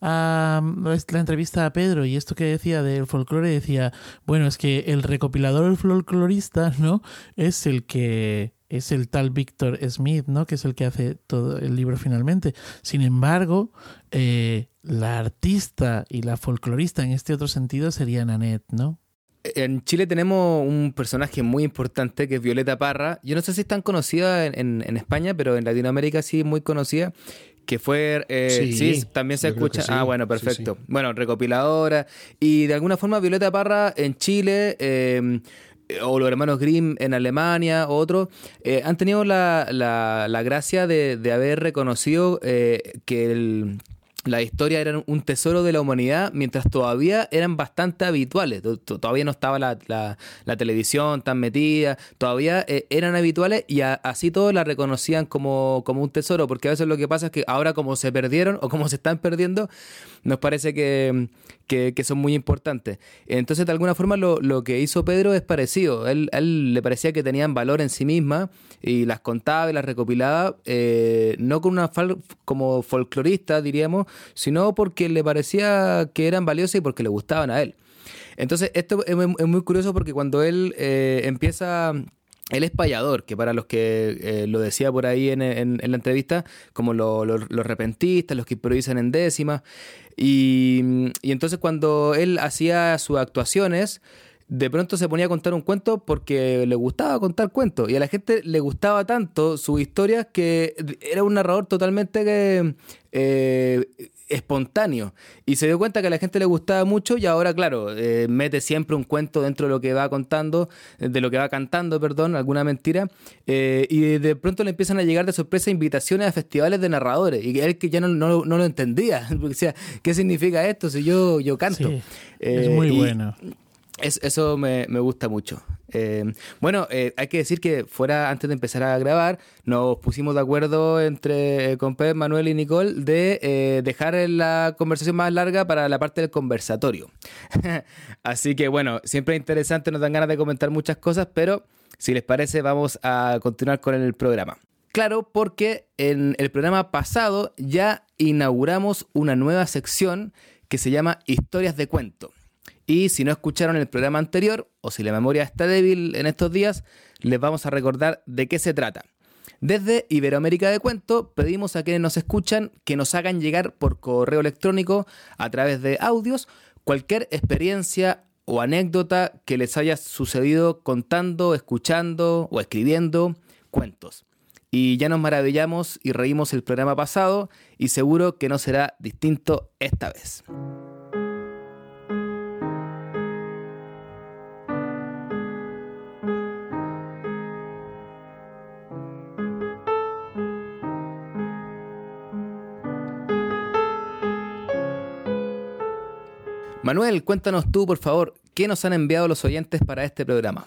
a, la entrevista a Pedro y esto que decía del folclore, decía, bueno, es que el recopilador, el folclorista, ¿no? Es el que es el tal Víctor Smith, ¿no? Que es el que hace todo el libro finalmente. Sin embargo, eh, la artista y la folclorista en este otro sentido sería Nanette, ¿no? En Chile tenemos un personaje muy importante que es Violeta Parra. Yo no sé si es tan conocida en, en, España, pero en Latinoamérica sí es muy conocida. Que fue. Eh, sí, también se escucha. Ah, bueno, perfecto. Bueno, recopiladora. Y de alguna forma, Violeta Parra en Chile. Eh, o los hermanos Grimm en Alemania, o otros, eh, han tenido la, la, la gracia de, de, haber reconocido eh, que el, la historia era un tesoro de la humanidad mientras todavía eran bastante habituales. Todavía no estaba la, la, la televisión tan metida, todavía eh, eran habituales y así todos la reconocían como, como un tesoro, porque a veces lo que pasa es que ahora como se perdieron o como se están perdiendo, nos parece que, que, son muy importantes. Entonces, de alguna forma, lo, lo que hizo Pedro es parecido. Él, él, le parecía que tenían valor en sí misma y las contaba y las recopilaba, eh, no con una fal como folclorista, diríamos, sino porque le parecía que eran valiosas y porque le gustaban a él. Entonces, esto es, muy curioso porque cuando él eh, empieza... Él es payador, que para los que eh, lo decía por ahí en, en, la entrevista, como lo, lo, los repentistas, los que improvisan en décimas. Y, y entonces cuando él hacía sus actuaciones, de pronto se ponía a contar un cuento porque le gustaba contar cuentos y a la gente le gustaba tanto sus historias que era un narrador totalmente eh, espontáneo. Y se dio cuenta que a la gente le gustaba mucho y ahora claro eh, mete siempre un cuento dentro de lo que va contando de lo que va cantando perdón alguna mentira eh, y de pronto le empiezan a llegar de sorpresa invitaciones a festivales de narradores. Y él que ya no, no, no lo entendía. Porque decía qué significa esto si yo yo canto. Sí, es muy y, bueno es, eso me, me, gusta mucho. Eh, bueno, eh, hay que decir que fuera antes de empezar a grabar, nos pusimos de acuerdo entre con Pep, Manuel y Nicole de eh, dejar la conversación más larga para la parte del conversatorio. Así que bueno, siempre es interesante, nos dan ganas de comentar muchas cosas, pero si les parece vamos a continuar con el programa. Claro, porque en el programa pasado ya inauguramos una nueva sección que se llama Historias de Cuento. Y si no escucharon el programa anterior o si la memoria está débil en estos días, les vamos a recordar de qué se trata. Desde Iberoamérica de Cuento pedimos a quienes nos escuchan que nos hagan llegar por correo electrónico a través de audios cualquier experiencia o anécdota que les haya sucedido contando, escuchando o escribiendo cuentos. Y ya nos maravillamos y reímos el programa pasado y seguro que no será distinto esta vez. Manuel, cuéntanos tú, por favor, ¿qué nos han enviado los oyentes para este programa?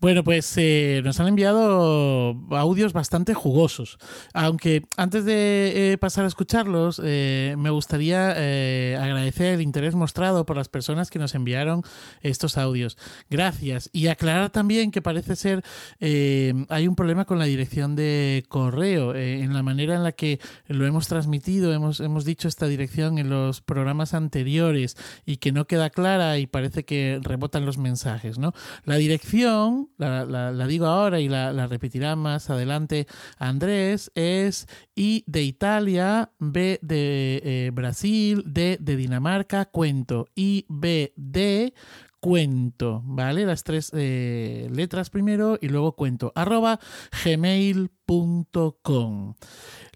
Bueno, pues eh, nos han enviado audios bastante jugosos. Aunque antes de eh, pasar a escucharlos, eh, me gustaría agradecer el interés mostrado por las personas que nos enviaron estos audios. Gracias. Y aclarar también que parece ser hay un problema con la dirección de correo, en la manera en la que lo hemos transmitido, hemos, hemos dicho esta dirección en los programas anteriores y que no queda clara y parece que rebotan los mensajes. ¿no? La dirección la, digo ahora y la, repetirá más adelante. Andrés, es I de Italia, B de eh, Brasil, D de Dinamarca, cuento, I, B, D, cuento, ¿vale? Las tres eh, letras primero y luego cuento, arroba gmail.com.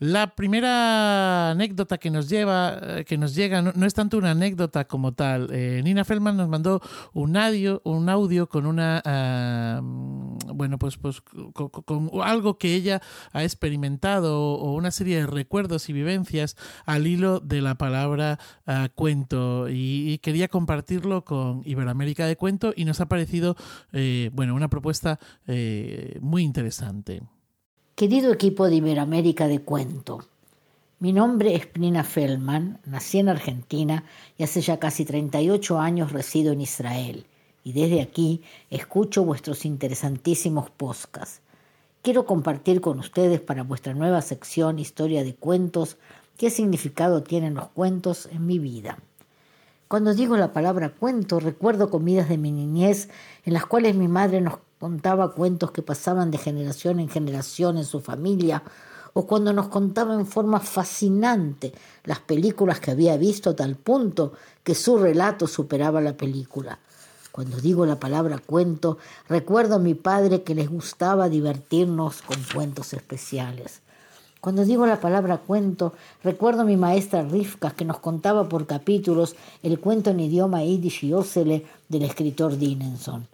La primera anécdota que nos lleva, eh, que nos llega, no, es tanto una anécdota como tal. Eh, Nina Feldman nos mandó un audio, un audio con una, ah, bueno, pues, pues con, algo que ella ha experimentado o una serie de recuerdos y vivencias al hilo de la palabra ah, cuento y, quería compartirlo con Iberoamérica de Cuento y nos ha parecido, eh, bueno, una propuesta muy interesante. Querido equipo de Iberoamérica de Cuento, mi nombre es Nina Feldman, nací en Argentina y hace ya casi 38 años resido en Israel y desde aquí escucho vuestros interesantísimos podcasts. Quiero compartir con ustedes para vuestra nueva sección Historia de Cuentos qué significado tienen los cuentos en mi vida. Cuando digo la palabra cuento, recuerdo comidas de mi niñez en las cuales mi madre nos contaba cuentos que pasaban de generación en generación en su familia, o cuando nos contaba en forma fascinante las películas que había visto a tal punto que su relato superaba la película. Cuando digo la palabra cuento, recuerdo a mi padre que les gustaba divertirnos con cuentos especiales. Cuando digo la palabra cuento, recuerdo a mi maestra Rifka que nos contaba por capítulos el cuento en idioma yiddish y ósele del escritor Dinenson.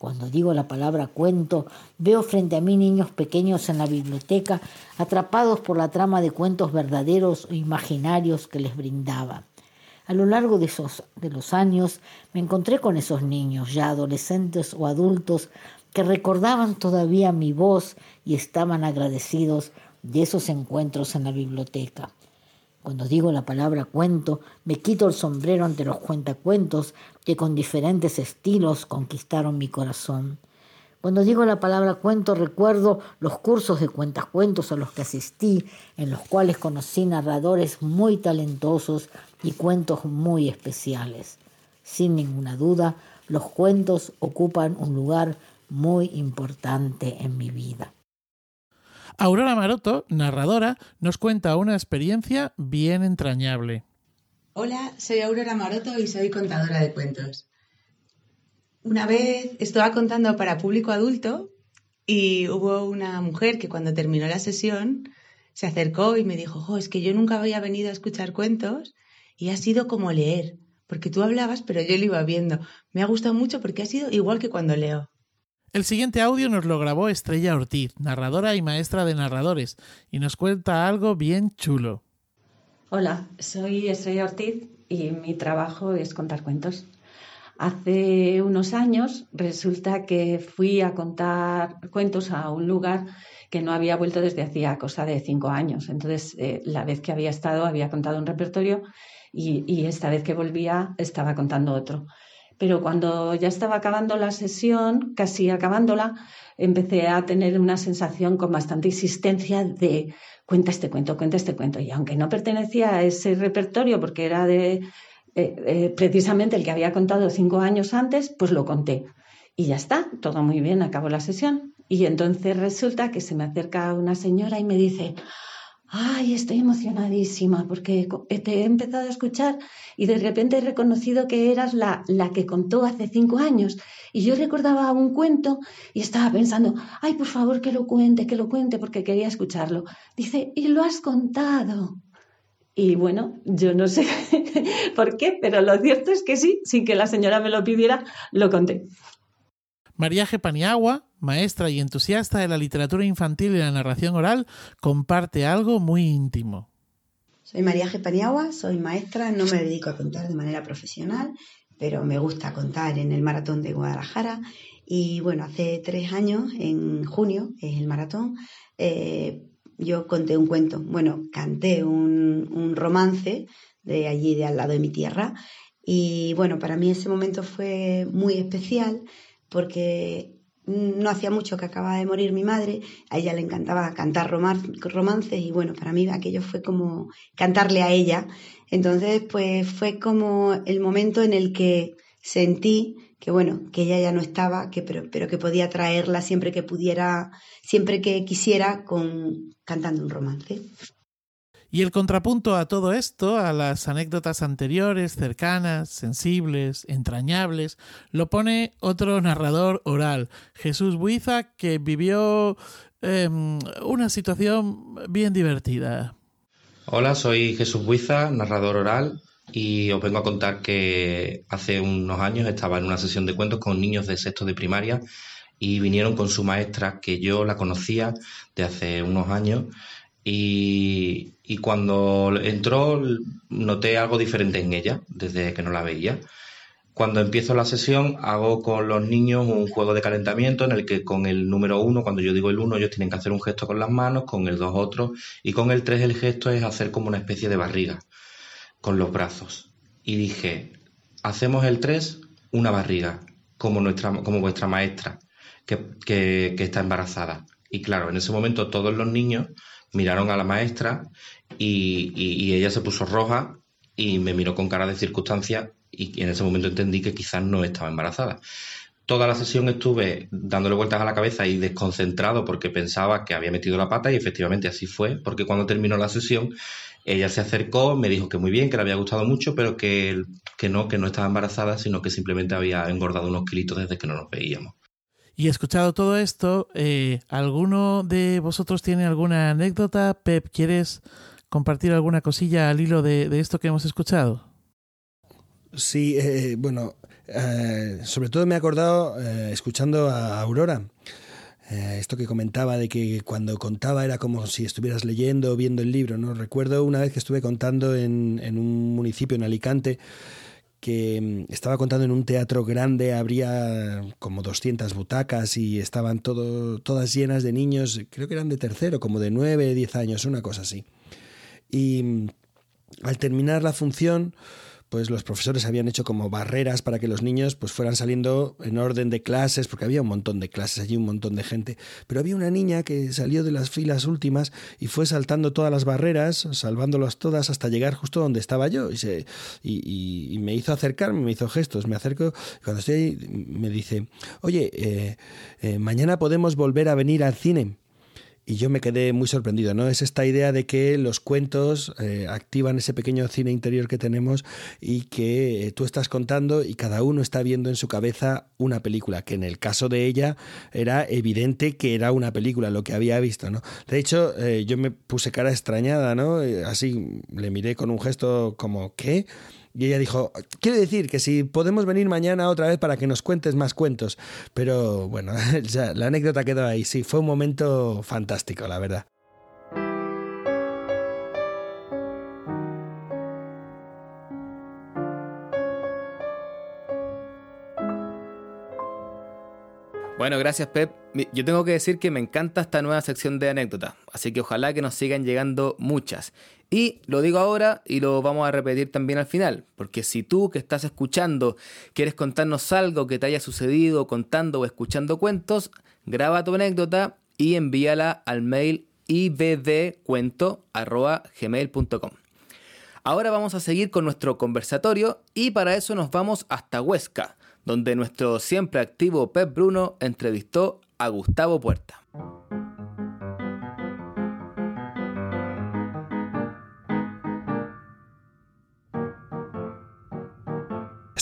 Cuando digo la palabra cuento, veo frente a mí niños pequeños en la biblioteca atrapados por la trama de cuentos verdaderos o imaginarios que les brindaba. A lo largo de, esos, de los años me encontré con esos niños, ya adolescentes o adultos, que recordaban todavía mi voz y estaban agradecidos de esos encuentros en la biblioteca. Cuando digo la palabra cuento, me quito el sombrero ante los cuentacuentos que con diferentes estilos conquistaron mi corazón. Cuando digo la palabra cuento, recuerdo los cursos de cuentacuentos a los que asistí, en los cuales conocí narradores muy talentosos y cuentos muy especiales. Sin ninguna duda, los cuentos ocupan un lugar muy importante en mi vida. Aurora Maroto, narradora, nos cuenta una experiencia bien entrañable. Hola, soy Aurora Maroto y soy contadora de cuentos. Una vez estaba contando para público adulto y hubo una mujer que cuando terminó la sesión se acercó y me dijo, es que yo nunca había venido a escuchar cuentos y ha sido como leer, porque tú hablabas pero yo lo iba viendo. Me ha gustado mucho porque ha sido igual que cuando leo. El siguiente audio nos lo grabó Estrella Ortiz, narradora y maestra de narradores, y nos cuenta algo bien chulo. Hola, soy Estrella Ortiz y mi trabajo es contar cuentos. Hace unos años resulta que fui a contar cuentos a un lugar que no había vuelto desde hacía cosa de cinco años. Entonces, eh, la vez que había estado había contado un repertorio y, y esta vez que volvía estaba contando otro pero cuando ya estaba acabando la sesión, casi acabándola, empecé a tener una sensación con bastante insistencia de cuenta este cuento, cuenta este cuento. Y aunque no pertenecía a ese repertorio, porque era de eh, eh, precisamente el que había contado cinco años antes, pues lo conté. Y ya está, todo muy bien, acabó la sesión. Y entonces resulta que se me acerca una señora y me dice, ay, estoy emocionadísima porque te he empezado a escuchar y de repente he reconocido que eras la, la que contó hace cinco años. Y yo recordaba un cuento y estaba pensando, ay, por favor, que lo cuente, que lo cuente, porque quería escucharlo. Dice, y lo has contado. Y bueno, yo no sé por qué, pero lo cierto es que sí, sin que la señora me lo pidiera, lo conté. María Paniagua, maestra y entusiasta de la literatura infantil y la narración oral, comparte algo muy íntimo. Soy María Paniagua, soy maestra, no me dedico a contar de manera profesional, pero me gusta contar en el maratón de Guadalajara. Y bueno, hace tres años, en junio, es el maratón, eh, yo conté un cuento, bueno, canté un romance de allí, de al lado de mi tierra. Y bueno, para mí ese momento fue muy especial porque no hacía mucho que acababa de morir mi madre, a ella le encantaba cantar romances y bueno, para mí aquello fue como cantarle a ella. Entonces, pues fue como el momento en el que sentí que bueno, que ella ya no estaba, que, pero, pero que podía traerla siempre que pudiera, siempre que quisiera, con cantando un romance. Y el contrapunto a todo esto, a las anécdotas anteriores, cercanas, sensibles, entrañables, lo pone otro narrador oral, Jesús Buiza, que vivió em, una situación bien divertida. Hola, soy Jesús Buiza, narrador oral, y os vengo a contar que hace unos años estaba en una sesión de cuentos con niños de sexto de primaria y vinieron con su maestra, que yo la conocía de hace unos años y, cuando entró noté algo diferente en ella desde que no la veía. Cuando empiezo la sesión hago con los niños un juego de calentamiento en el que con el número uno, cuando yo digo el uno, ellos tienen que hacer un gesto con las manos, con el dos otro y con el tres el gesto es hacer como una especie de barriga con los brazos. Y dije, hacemos el tres una barriga, como, nuestra, como vuestra maestra, que, que está embarazada. Y claro, en ese momento todos los niños miraron a la maestra y, ella se puso roja y me miró con cara de circunstancia y en ese momento entendí que quizás no estaba embarazada. Toda la sesión estuve dándole vueltas a la cabeza y desconcentrado porque pensaba que había metido la pata y efectivamente así fue, porque cuando terminó la sesión ella se acercó, me dijo que muy bien, que le había gustado mucho, pero que, que no, que no estaba embarazada, sino que simplemente había engordado unos kilitos desde que no nos veíamos. Y escuchado todo esto, eh, ¿alguno de vosotros tiene alguna anécdota? Pep, ¿quieres compartir alguna cosilla al hilo de, esto que hemos escuchado? Sí, eh, bueno, eh, sobre todo me he acordado escuchando a Aurora. esto que comentaba de que cuando contaba era como si estuvieras leyendo o viendo el libro, ¿no? Recuerdo una vez que estuve contando en, en un municipio en Alicante que mm, estaba contando en un teatro grande, habría como 200 butacas y estaban todo, todas llenas de niños, creo que eran de tercero, como de 9, 10 años, una cosa así. Y mm, al terminar la función, pues los profesores habían hecho como barreras para que los niños pues fueran saliendo en orden de clases, porque había un montón de clases allí, un montón de gente. Pero había una niña que salió de las filas últimas y fue saltando todas las barreras, salvándolas todas hasta llegar justo donde estaba yo. Y, se, y, me hizo acercarme, me hizo gestos, me acerco. Cuando estoy ahí, me dice, oye, eh, eh, mañana podemos volver a venir al cine y yo me quedé muy sorprendido, ¿no? Es esta idea de que los cuentos eh, activan ese pequeño cine interior que tenemos y que eh, tú estás contando y cada uno está viendo en su cabeza una película, que en el caso de ella era evidente que era una película lo que había visto, ¿no? De hecho, eh, yo me puse cara extrañada, ¿no? Así le miré con un gesto como, ¿qué? Y ella dijo, quiere decir que si podemos venir mañana otra vez para que nos cuentes más cuentos. Pero bueno, la anécdota quedó ahí. Sí, fue un momento fantástico, la verdad. Bueno, gracias Pep. Yo tengo que decir que me encanta esta nueva sección de anécdotas, así que ojalá que nos sigan llegando muchas. Y lo digo ahora y lo vamos a repetir también al final, porque si tú que estás escuchando quieres contarnos algo que te haya sucedido contando o escuchando cuentos, graba tu anécdota y envíala al mail ibdcuento.gmail.com. Ahora vamos a seguir con nuestro conversatorio y para eso nos vamos hasta Huesca donde nuestro siempre activo Pep Bruno entrevistó a Gustavo Puerta.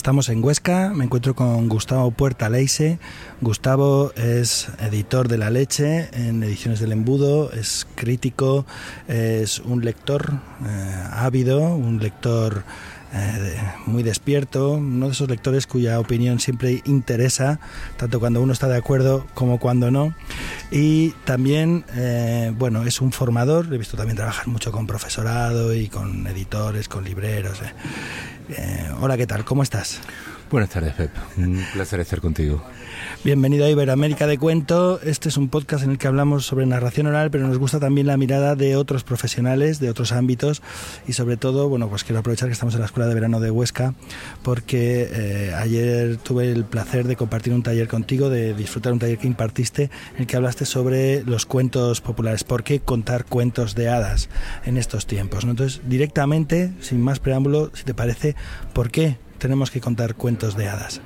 Estamos en Huesca, me encuentro con Gustavo Puerta Leise. Gustavo es editor de La Leche en Ediciones del Embudo, es crítico, es un lector eh, ávido, un lector eh, muy despierto, uno de esos lectores cuya opinión siempre interesa, tanto cuando uno está de acuerdo como cuando no. Y también, eh, bueno, es un formador, he visto también trabajar mucho con profesorado y con editores, con libreros. Hola, ¿qué tal? ¿Cómo estás? Buenas tardes, Pep. Un placer estar contigo. Bienvenido a Iberoamérica de Cuento. Este es un podcast en el que hablamos sobre narración oral, pero nos gusta también la mirada de otros profesionales, de otros ámbitos y sobre todo, bueno, pues quiero aprovechar que estamos en la Escuela de Verano de Huesca porque eh, ayer tuve el placer de compartir un taller contigo, de disfrutar un taller que impartiste en el que hablaste sobre los cuentos populares. ¿Por qué contar cuentos de hadas en estos tiempos? Entonces, directamente, sin más preámbulo, si te parece, ¿por qué tenemos que contar cuentos de hadas?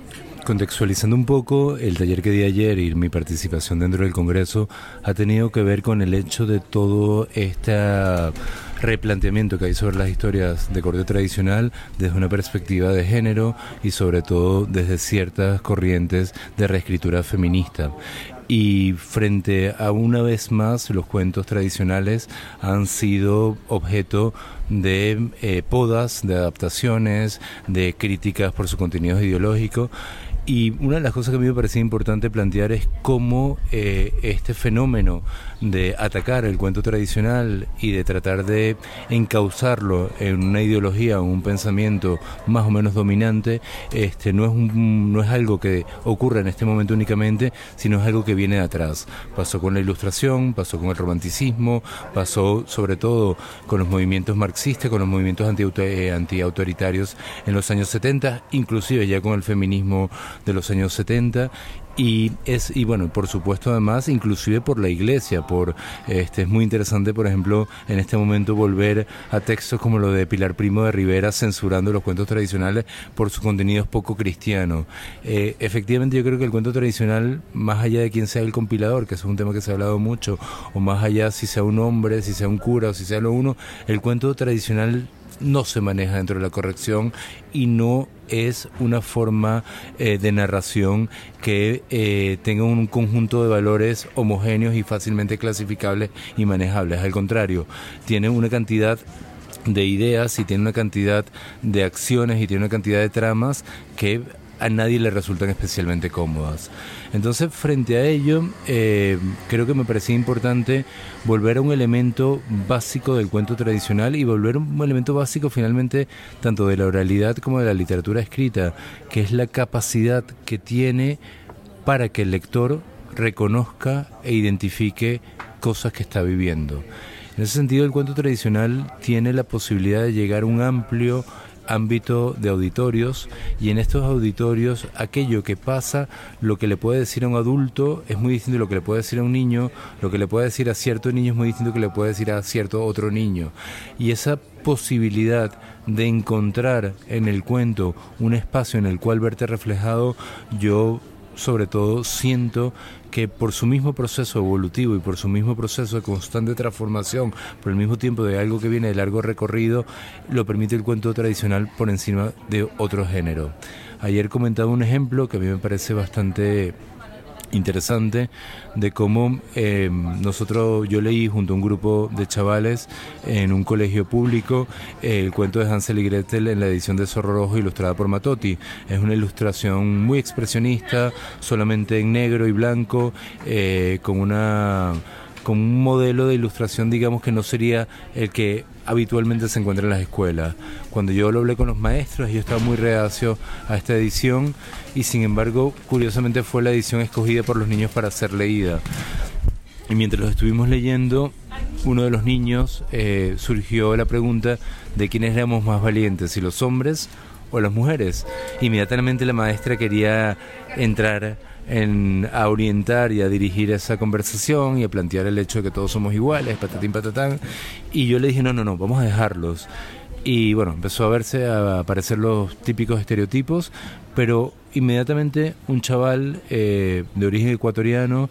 Contextualizando un poco, el taller que di ayer y mi participación dentro del Congreso ha tenido que ver con el hecho de todo este replanteamiento que hay sobre las historias de corte tradicional desde una perspectiva de género y sobre todo desde ciertas corrientes de reescritura feminista y frente a una vez más los cuentos tradicionales han sido objeto de eh, podas, de adaptaciones, de críticas por su contenido ideológico. Y una de las cosas que a mí me parecía importante plantear es cómo eh, este fenómeno de atacar el cuento tradicional y de tratar de encauzarlo en una ideología o un pensamiento más o menos dominante, este, no, es no es algo que ocurra en este momento únicamente, sino es algo que viene de atrás. Pasó con la ilustración, pasó con el romanticismo, pasó sobre todo con los movimientos marxistas, con los movimientos eh, anti-autoritarios en los años 70, inclusive ya con el feminismo de los años 70 y es y bueno por supuesto además inclusive por la iglesia por este es muy interesante por ejemplo en este momento volver a textos como lo de Pilar Primo de Rivera censurando los cuentos tradicionales por sus contenidos poco cristianos eh, efectivamente yo creo que el cuento tradicional más allá de quién sea el compilador que es un tema que se ha hablado mucho o más allá si sea un hombre si sea un cura o si sea lo uno el cuento tradicional no se maneja dentro de la corrección y no es una forma eh, de narración que eh, tenga un conjunto de valores homogéneos y fácilmente clasificables y manejables. Al contrario, tiene una cantidad de ideas y tiene una cantidad de acciones y tiene una cantidad de tramas que a nadie le resultan especialmente cómodas. Entonces, frente a ello, eh, creo que me parecía importante volver a un elemento básico del cuento tradicional y volver a un elemento básico finalmente tanto de la oralidad como de la literatura escrita, que es la capacidad que tiene para que el lector reconozca e identifique cosas que está viviendo. En ese sentido, el cuento tradicional tiene la posibilidad de llegar a un amplio ámbito de auditorios y en estos auditorios aquello que pasa, lo que le puede decir a un adulto es muy distinto a lo que le puede decir a un niño, lo que le puede decir a cierto niño es muy distinto que le puede decir a cierto otro niño. Y esa posibilidad de encontrar en el cuento un espacio en el cual verte reflejado, yo sobre todo siento que por su mismo proceso evolutivo y por su mismo proceso de constante transformación, por el mismo tiempo de algo que viene de largo recorrido, lo permite el cuento tradicional por encima de otro género. Ayer comentaba un ejemplo que a mí me parece bastante interesante de cómo eh, nosotros, yo leí junto a un grupo de chavales en un colegio público el cuento de Hansel y Gretel en la edición de Zorro Rojo ilustrada por Matotti. Es una ilustración muy expresionista, solamente en negro y blanco, eh, con una con un modelo de ilustración, digamos, que no sería el que habitualmente se encuentra en las escuelas. Cuando yo lo hablé con los maestros, yo estaba muy reacio a esta edición y sin embargo, curiosamente fue la edición escogida por los niños para ser leída. Y mientras los estuvimos leyendo, uno de los niños eh, surgió la pregunta de quiénes éramos más valientes, si los hombres o las mujeres. Inmediatamente la maestra quería entrar en, a orientar y a dirigir esa conversación y a plantear el hecho de que todos somos iguales, patatín patatán. Y yo le dije, no, no, no, vamos a dejarlos. Y bueno, empezó a verse, a aparecer los típicos estereotipos, pero inmediatamente un chaval eh, de origen ecuatoriano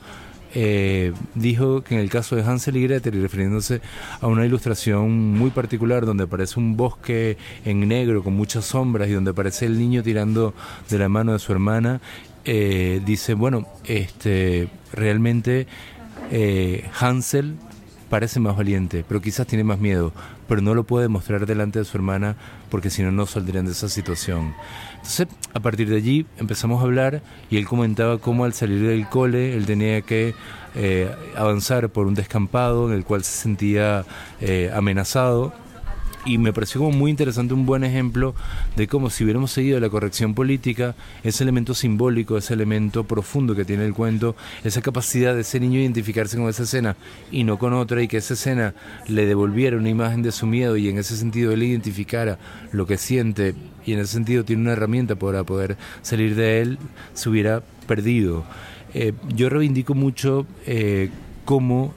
eh, dijo que en el caso de Hansel y Gretel, y refiriéndose a una ilustración muy particular donde aparece un bosque en negro con muchas sombras y donde aparece el niño tirando de la mano de su hermana, eh, dice, bueno, este, realmente eh, Hansel parece más valiente, pero quizás tiene más miedo, pero no lo puede mostrar delante de su hermana porque si no, no saldrían de esa situación. Entonces, a partir de allí empezamos a hablar y él comentaba cómo al salir del cole él tenía que eh, avanzar por un descampado en el cual se sentía amenazado y me pareció como muy interesante un buen ejemplo de cómo si hubiéramos seguido la corrección política, ese elemento simbólico, ese elemento profundo que tiene el cuento, esa capacidad de ese niño identificarse con esa escena y no con otra y que esa escena le devolviera una imagen de su miedo y en ese sentido él identificara lo que siente y en ese sentido tiene una herramienta para poder salir de él, se hubiera perdido. Eh, yo reivindico mucho eh, cómo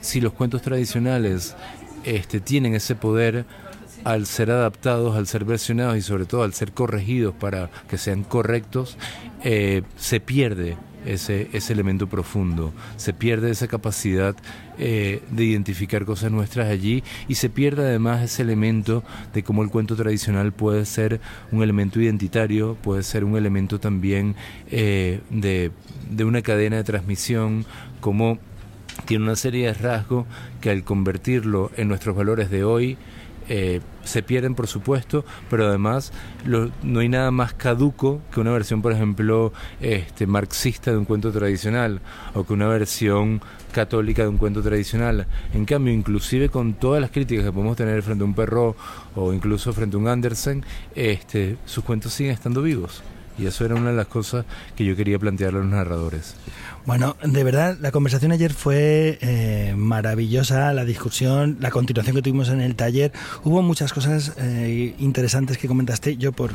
si los cuentos tradicionales este, tienen ese poder al ser adaptados, al ser versionados y sobre todo al ser corregidos para que sean correctos, eh, se pierde ese, ese elemento profundo, se pierde esa capacidad eh, de identificar cosas nuestras allí y se pierde además ese elemento de cómo el cuento tradicional puede ser un elemento identitario, puede ser un elemento también eh, de, de una cadena de transmisión, como tiene una serie de rasgos que al convertirlo en nuestros valores de hoy, eh, se pierden por supuesto, pero además no hay nada más caduco que una versión, por ejemplo, este, marxista de un cuento tradicional o que una versión católica de un cuento tradicional. En cambio, inclusive con todas las críticas que podemos tener frente a un perro o incluso frente a un Andersen, este, sus cuentos siguen estando vivos. Y eso era una de las cosas que yo quería plantearle a los narradores. Bueno, de verdad, la conversación ayer fue eh, maravillosa, la discusión, la continuación que tuvimos en el taller. Hubo muchas cosas eh, interesantes que comentaste, yo por,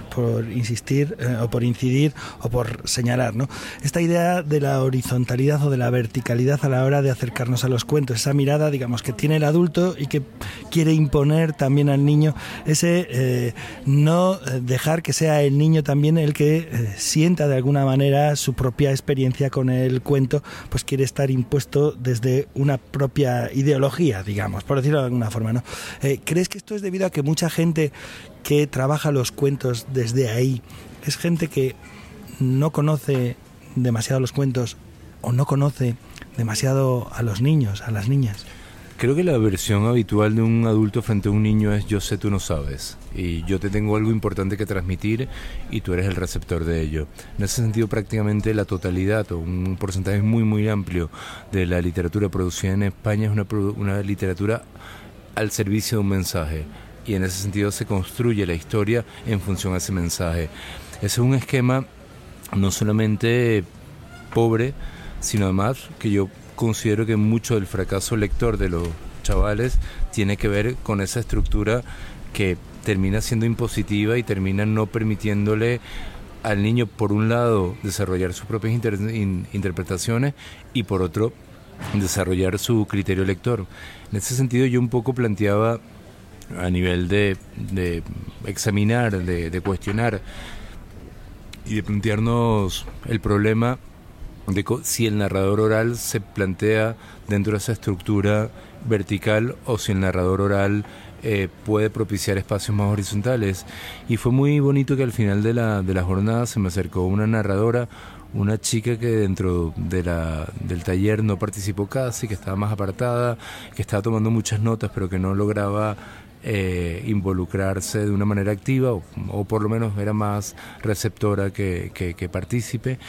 insistir eh, o por incidir o por señalar, ¿no? Esta idea de la horizontalidad o de la verticalidad a la hora de acercarnos a los cuentos, esa mirada, digamos, que tiene el adulto y que quiere imponer también al niño, ese no dejar que sea el niño también el que sienta de alguna manera su propia experiencia con el cuento pues quiere estar impuesto desde una propia ideología, digamos, por decirlo de alguna forma, ¿no? Eh, ¿Crees que esto es debido a que mucha gente que trabaja los cuentos desde ahí es gente que no conoce demasiado los cuentos o no conoce demasiado a los niños, a las niñas? Creo que la versión habitual de un adulto frente a un niño es yo sé, tú no sabes. Y yo te tengo algo importante que transmitir y tú eres el receptor de ello. En ese sentido, prácticamente la totalidad o un porcentaje muy, muy amplio de la literatura producida en España es una, una literatura al servicio de un mensaje. Y en ese sentido se construye la historia en función a ese mensaje. Ese es un esquema no solamente pobre, sino además que yo considero que mucho del fracaso lector de los chavales tiene que ver con esa estructura que termina siendo impositiva y termina no permitiéndole al niño, por un lado, desarrollar sus propias interpretaciones y por otro, desarrollar su criterio lector. En ese sentido, yo un poco planteaba a nivel de, examinar, de cuestionar y de plantearnos el problema de si el narrador oral se plantea dentro de esa estructura vertical o si el narrador oral eh, puede propiciar espacios más horizontales. Y fue muy bonito que al final de la, de la jornada se me acercó una narradora, una chica que dentro de la, del taller no participó casi, que estaba más apartada, que estaba tomando muchas notas, pero que no lograba eh, involucrarse de una manera activa, o, por lo menos era más receptora que, que, que partícipe.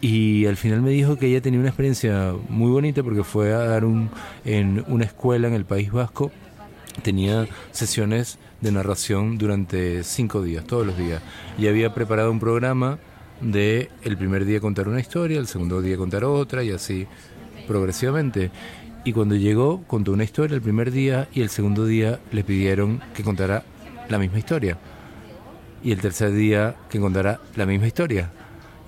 Y al final me dijo que ella tenía una experiencia muy bonita porque fue a dar un, en una escuela en el País Vasco. Tenía sesiones de narración durante cinco días, todos los días. Y había preparado un programa de el primer día contar una historia, el segundo día contar otra y así progresivamente. Y cuando llegó, contó una historia el primer día y el segundo día le pidieron que contara la misma historia. Y el tercer día que contara la misma historia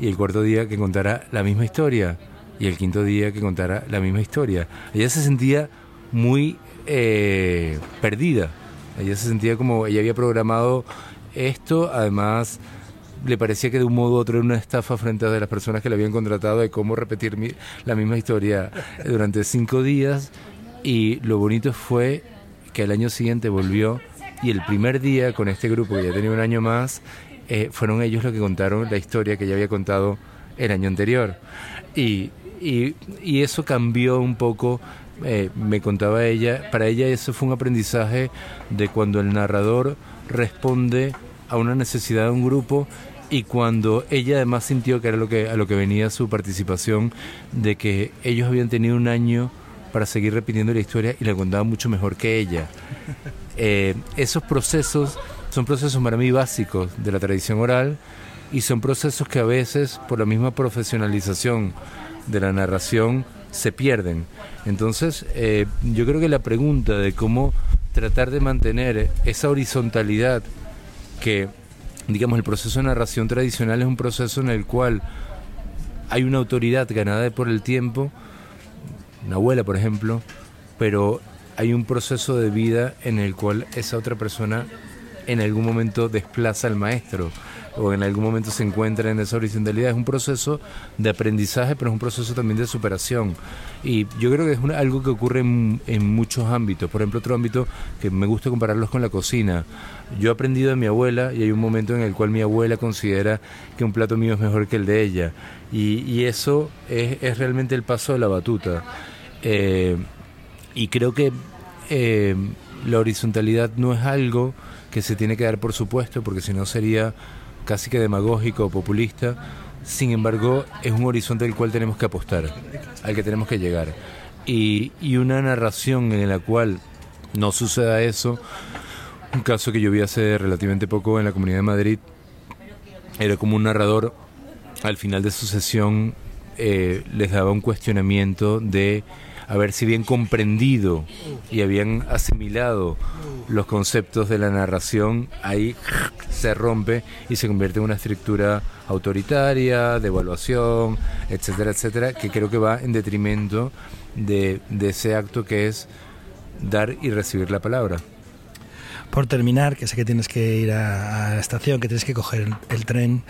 y el cuarto día que contara la misma historia y el quinto día que contara la misma historia. Ella se sentía muy eh, perdida. Ella se sentía como ella había programado esto, además le parecía que de un modo u otro era una estafa frente a las personas que le habían contratado de cómo repetir la misma historia durante cinco días y lo bonito fue que al año siguiente volvió y el primer día con este grupo que ya tenía un año más eh, fueron ellos los que contaron la historia que ya había contado el año anterior. Y, y, eso cambió un poco, eh, me contaba ella, para ella eso fue un aprendizaje de cuando el narrador responde a una necesidad de un grupo y cuando ella además sintió que era lo que a lo que venía su participación de que ellos habían tenido un año para seguir repitiendo la historia y la contaba mucho mejor que ella. Eh, esos procesos son procesos para mí básicos de la tradición oral y son procesos que a veces por la misma profesionalización de la narración se pierden. Entonces, eh, yo creo que la pregunta de cómo tratar de mantener esa horizontalidad que, digamos, el proceso de narración tradicional es un proceso en el cual hay una autoridad ganada por el tiempo, una abuela, por ejemplo, pero hay un proceso de vida en el cual esa otra persona en algún momento desplaza al maestro o en algún momento se encuentra en esa horizontalidad. Es un proceso de aprendizaje, pero es un proceso también de superación. Y yo creo que es algo que ocurre en, muchos ámbitos. Por ejemplo, otro ámbito que me gusta compararlos con la cocina. Yo he aprendido de mi abuela y hay un momento en el cual mi abuela considera que un plato mío es mejor que el de ella. Y, eso es, realmente el paso de la batuta. Eh, y creo que eh, la horizontalidad no es algo que se tiene que dar por supuesto, porque si no sería casi que demagógico o populista. Sin embargo, es un horizonte del cual tenemos que apostar, al que tenemos que llegar. Y, y una narración en la cual no suceda eso, un caso que yo vi hace relativamente poco en la Comunidad de Madrid, era como un narrador al final de su sesión eh, les daba un cuestionamiento de haber si bien comprendido y habían asimilado los conceptos de la narración, ahí se rompe y se convierte en una estructura autoritaria, de evaluación, etcétera, etcétera, que creo que va en detrimento de, ese acto que es dar y recibir la palabra. Por terminar, que sé que tienes que ir a, la estación, que tienes que coger el, tren,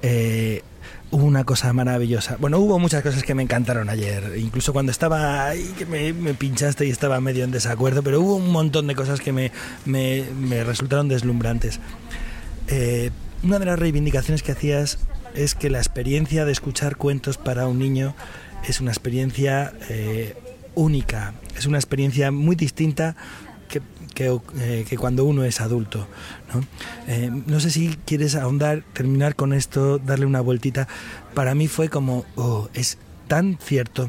eh, una cosa maravillosa. Bueno, hubo muchas cosas que me encantaron ayer, incluso cuando estaba ahí, que me, pinchaste y estaba medio en desacuerdo, pero hubo un montón de cosas que me, me, resultaron deslumbrantes. Eh, una de las reivindicaciones que hacías es que la experiencia de escuchar cuentos para un niño es una experiencia eh, única, es una experiencia muy distinta eh, que, cuando uno es adulto. ¿no? Eh, no sé si quieres ahondar, terminar con esto, darle una vueltita. Para mí fue como, oh, es tan cierto.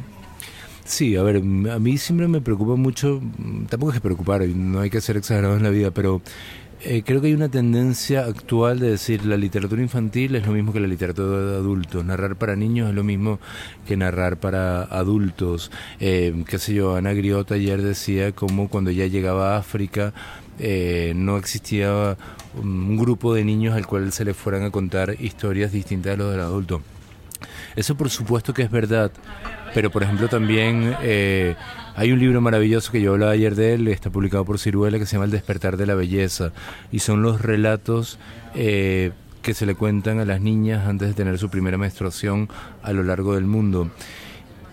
Sí, a ver, a mí siempre me preocupa mucho, tampoco es que preocupar, no hay que ser exagerado en la vida, pero eh, creo que hay una tendencia actual de decir la literatura infantil es lo mismo que la literatura de adultos, narrar para niños es lo mismo que narrar para adultos. Eh, qué sé yo, Ana Griota ayer decía como cuando ya llegaba a África eh, no existía un grupo de niños al cual se les fueran a contar historias distintas de los del adulto. Eso por supuesto que es verdad, pero por ejemplo también eh, hay un libro maravilloso que yo hablaba ayer de él, está publicado por Ciruela, que se llama El despertar de la belleza, y son los relatos eh, que se le cuentan a las niñas antes de tener su primera menstruación a lo largo del mundo.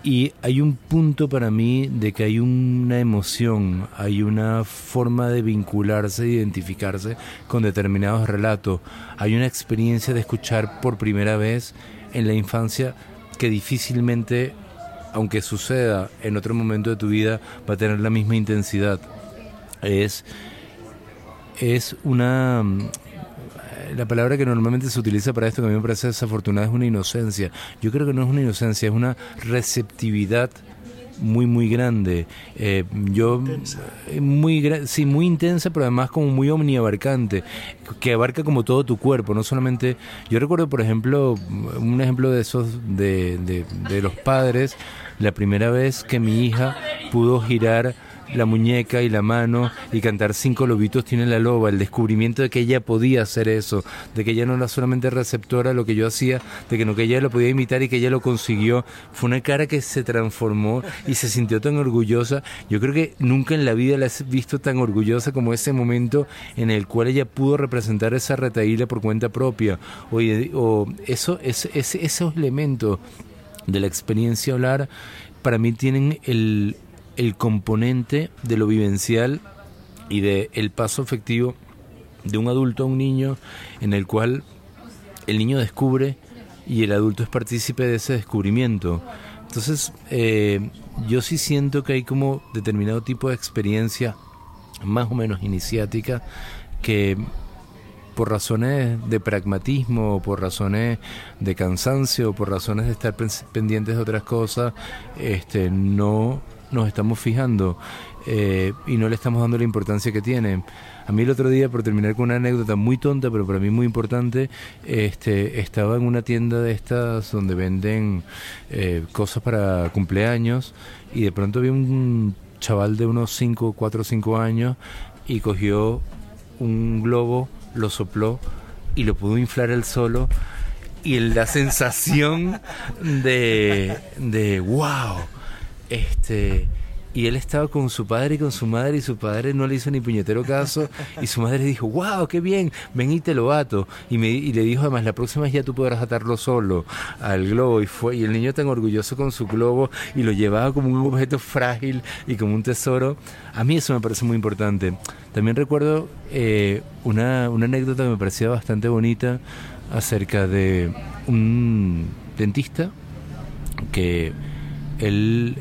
Y hay un punto para mí de que hay una emoción, hay una forma de vincularse, de identificarse con determinados relatos. Hay una experiencia de escuchar por primera vez en la infancia que difícilmente aunque suceda en otro momento de tu vida, va a tener la misma intensidad. Es, es una... La palabra que normalmente se utiliza para esto, que a mí me parece desafortunada, es una inocencia. Yo creo que no es una inocencia, es una receptividad muy muy grande eh, yo eh, muy sí muy intensa pero además como muy omniabarcante que abarca como todo tu cuerpo no solamente yo recuerdo por ejemplo un ejemplo de esos de, de, de los padres la primera vez que mi hija pudo girar la muñeca y la mano y cantar cinco lobitos tiene la loba, el descubrimiento de que ella podía hacer eso, de que ella no era solamente receptora de lo que yo hacía, de que no que ella lo podía imitar y que ella lo consiguió, fue una cara que se transformó y se sintió tan orgullosa. Yo creo que nunca en la vida la he visto tan orgullosa como ese momento en el cual ella pudo representar esa retaíla por cuenta propia. O, o eso, es, esos elementos de la experiencia hablar para mí tienen el, el componente de lo vivencial y de el paso efectivo de un adulto a un niño en el cual el niño descubre y el adulto es partícipe de ese descubrimiento. Entonces, eh, yo sí siento que hay como determinado tipo de experiencia más o menos iniciática que por razones de pragmatismo, por razones de cansancio, por razones de estar pendientes de otras cosas, este, no nos estamos fijando eh, y no le estamos dando la importancia que tiene. A mí el otro día, por terminar con una anécdota muy tonta, pero para mí muy importante, este, estaba en una tienda de estas donde venden eh, cosas para cumpleaños y de pronto vi un chaval de unos 5, 4 o 5 años y cogió un globo, lo sopló y lo pudo inflar él solo. Y la sensación de, de wow, este y él estaba con su padre y con su madre y su padre no le hizo ni puñetero caso y su madre dijo, wow, qué bien, ven y te lo ato. Y, me, y le dijo además, la próxima ya tú podrás atarlo solo al globo. Y, fue, y el niño tan orgulloso con su globo y lo llevaba como un objeto frágil y como un tesoro. A mí eso me parece muy importante. También recuerdo eh, una, una anécdota que me parecía bastante bonita acerca de un dentista que él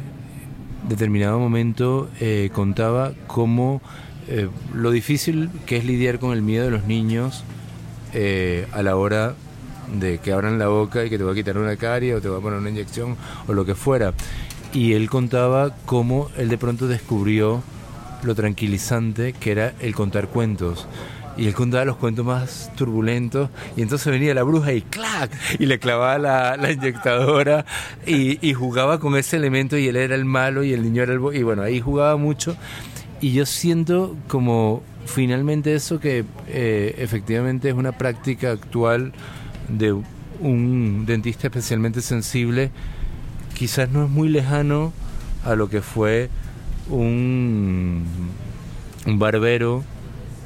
determinado momento eh, contaba cómo eh, lo difícil que es lidiar con el miedo de los niños eh, a la hora de que abran la boca y que te va a quitar una carie o te va a poner una inyección o lo que fuera. Y él contaba cómo él de pronto descubrió lo tranquilizante que era el contar cuentos y él contaba los cuentos más turbulentos y entonces venía la bruja y ¡clac! y le clavaba la, inyectadora y, jugaba con ese elemento y él era el malo y el niño era el... y bueno, ahí jugaba mucho y yo siento como finalmente eso que eh, efectivamente es una práctica actual de un dentista especialmente sensible, quizás no es muy lejano a lo que fue un, un barbero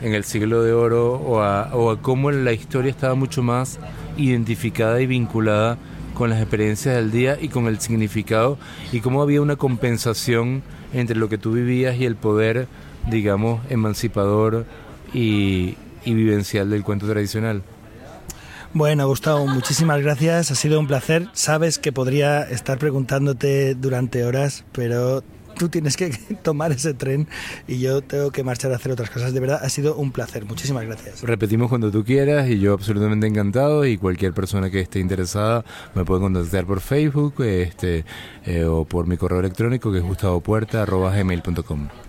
en el siglo de oro o a, o a cómo la historia estaba mucho más identificada y vinculada con las experiencias del día y con el significado y cómo había una compensación entre lo que tú vivías y el poder, digamos, emancipador y, y vivencial del cuento tradicional. Bueno, Gustavo, muchísimas gracias. Ha sido un placer. Sabes que podría estar preguntándote durante horas, pero tú tienes que tomar ese tren y yo tengo que marchar a hacer otras cosas. De verdad, ha sido un placer. Muchísimas gracias. Repetimos cuando tú quieras y yo absolutamente encantado y cualquier persona que esté interesada me puede contactar por Facebook este, eh, o por mi correo electrónico que es gustavopuerta.gmail.com.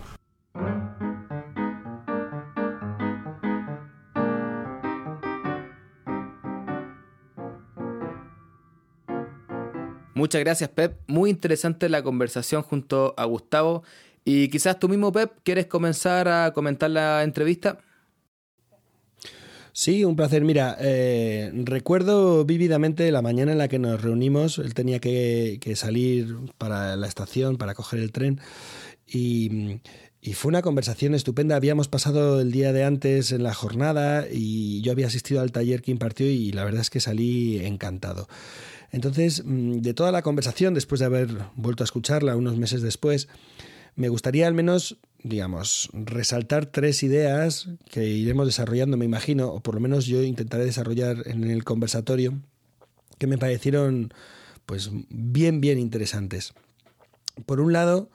Muchas gracias, Pep. Muy interesante la conversación junto a Gustavo. Y quizás tú mismo, Pep, ¿quieres comenzar a comentar la entrevista? Sí, un placer. Mira, eh, recuerdo vívidamente la mañana en la que nos reunimos. Él tenía que, salir para la estación, para coger el tren. Y, y, fue una conversación estupenda. Habíamos pasado el día de antes en la jornada y yo había asistido al taller que impartió y la verdad es que salí encantado. Entonces, mm, de toda la conversación, después de haber vuelto a escucharla unos meses después, me gustaría al menos, digamos, resaltar tres ideas que iremos desarrollando, me imagino, o por lo menos yo intentaré desarrollar en el conversatorio, que me parecieron pues bien, bien interesantes. Por un lado,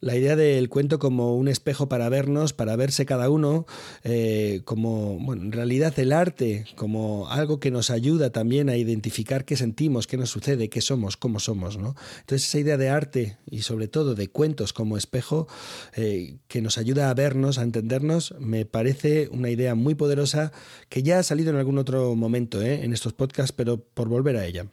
la idea del cuento como un espejo para vernos, para verse cada uno, eh, como, bueno, en realidad el arte como algo que nos ayuda también a identificar qué sentimos, qué nos sucede, qué somos, cómo somos, ¿no? Entonces esa idea de arte y sobre todo de cuentos como espejo eh, que nos ayuda a vernos, a entendernos, me parece una idea muy poderosa que ya ha salido en algún otro momento ¿eh? en estos podcasts, pero por volver a ella.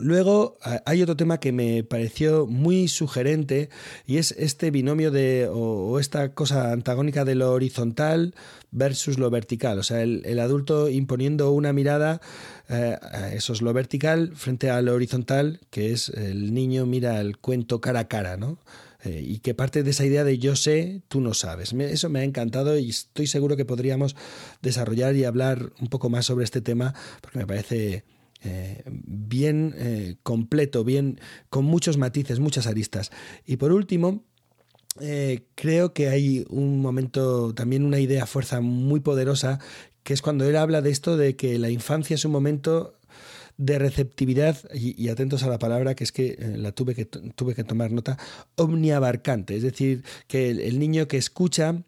Luego hay otro tema que me pareció muy sugerente y es este binomio de o, esta cosa antagónica de lo horizontal versus lo vertical, o sea, el, adulto imponiendo una mirada, eh, eso es lo vertical frente a lo horizontal, que es el niño mira el cuento cara a cara, ¿no? Eh, y que parte de esa idea de yo sé, tú no sabes. eso me ha encantado y estoy seguro que podríamos desarrollar y hablar un poco más sobre este tema porque me parece eh, bien eh, completo, bien con muchos matices, muchas aristas. Y por último, eh, creo que hay un momento, también una idea fuerza muy poderosa, que es cuando él habla de esto de que la infancia es un momento de receptividad, y, atentos a la palabra que es que la tuve que, tuve que tomar nota, omniabarcante, es decir, que el, niño que escucha,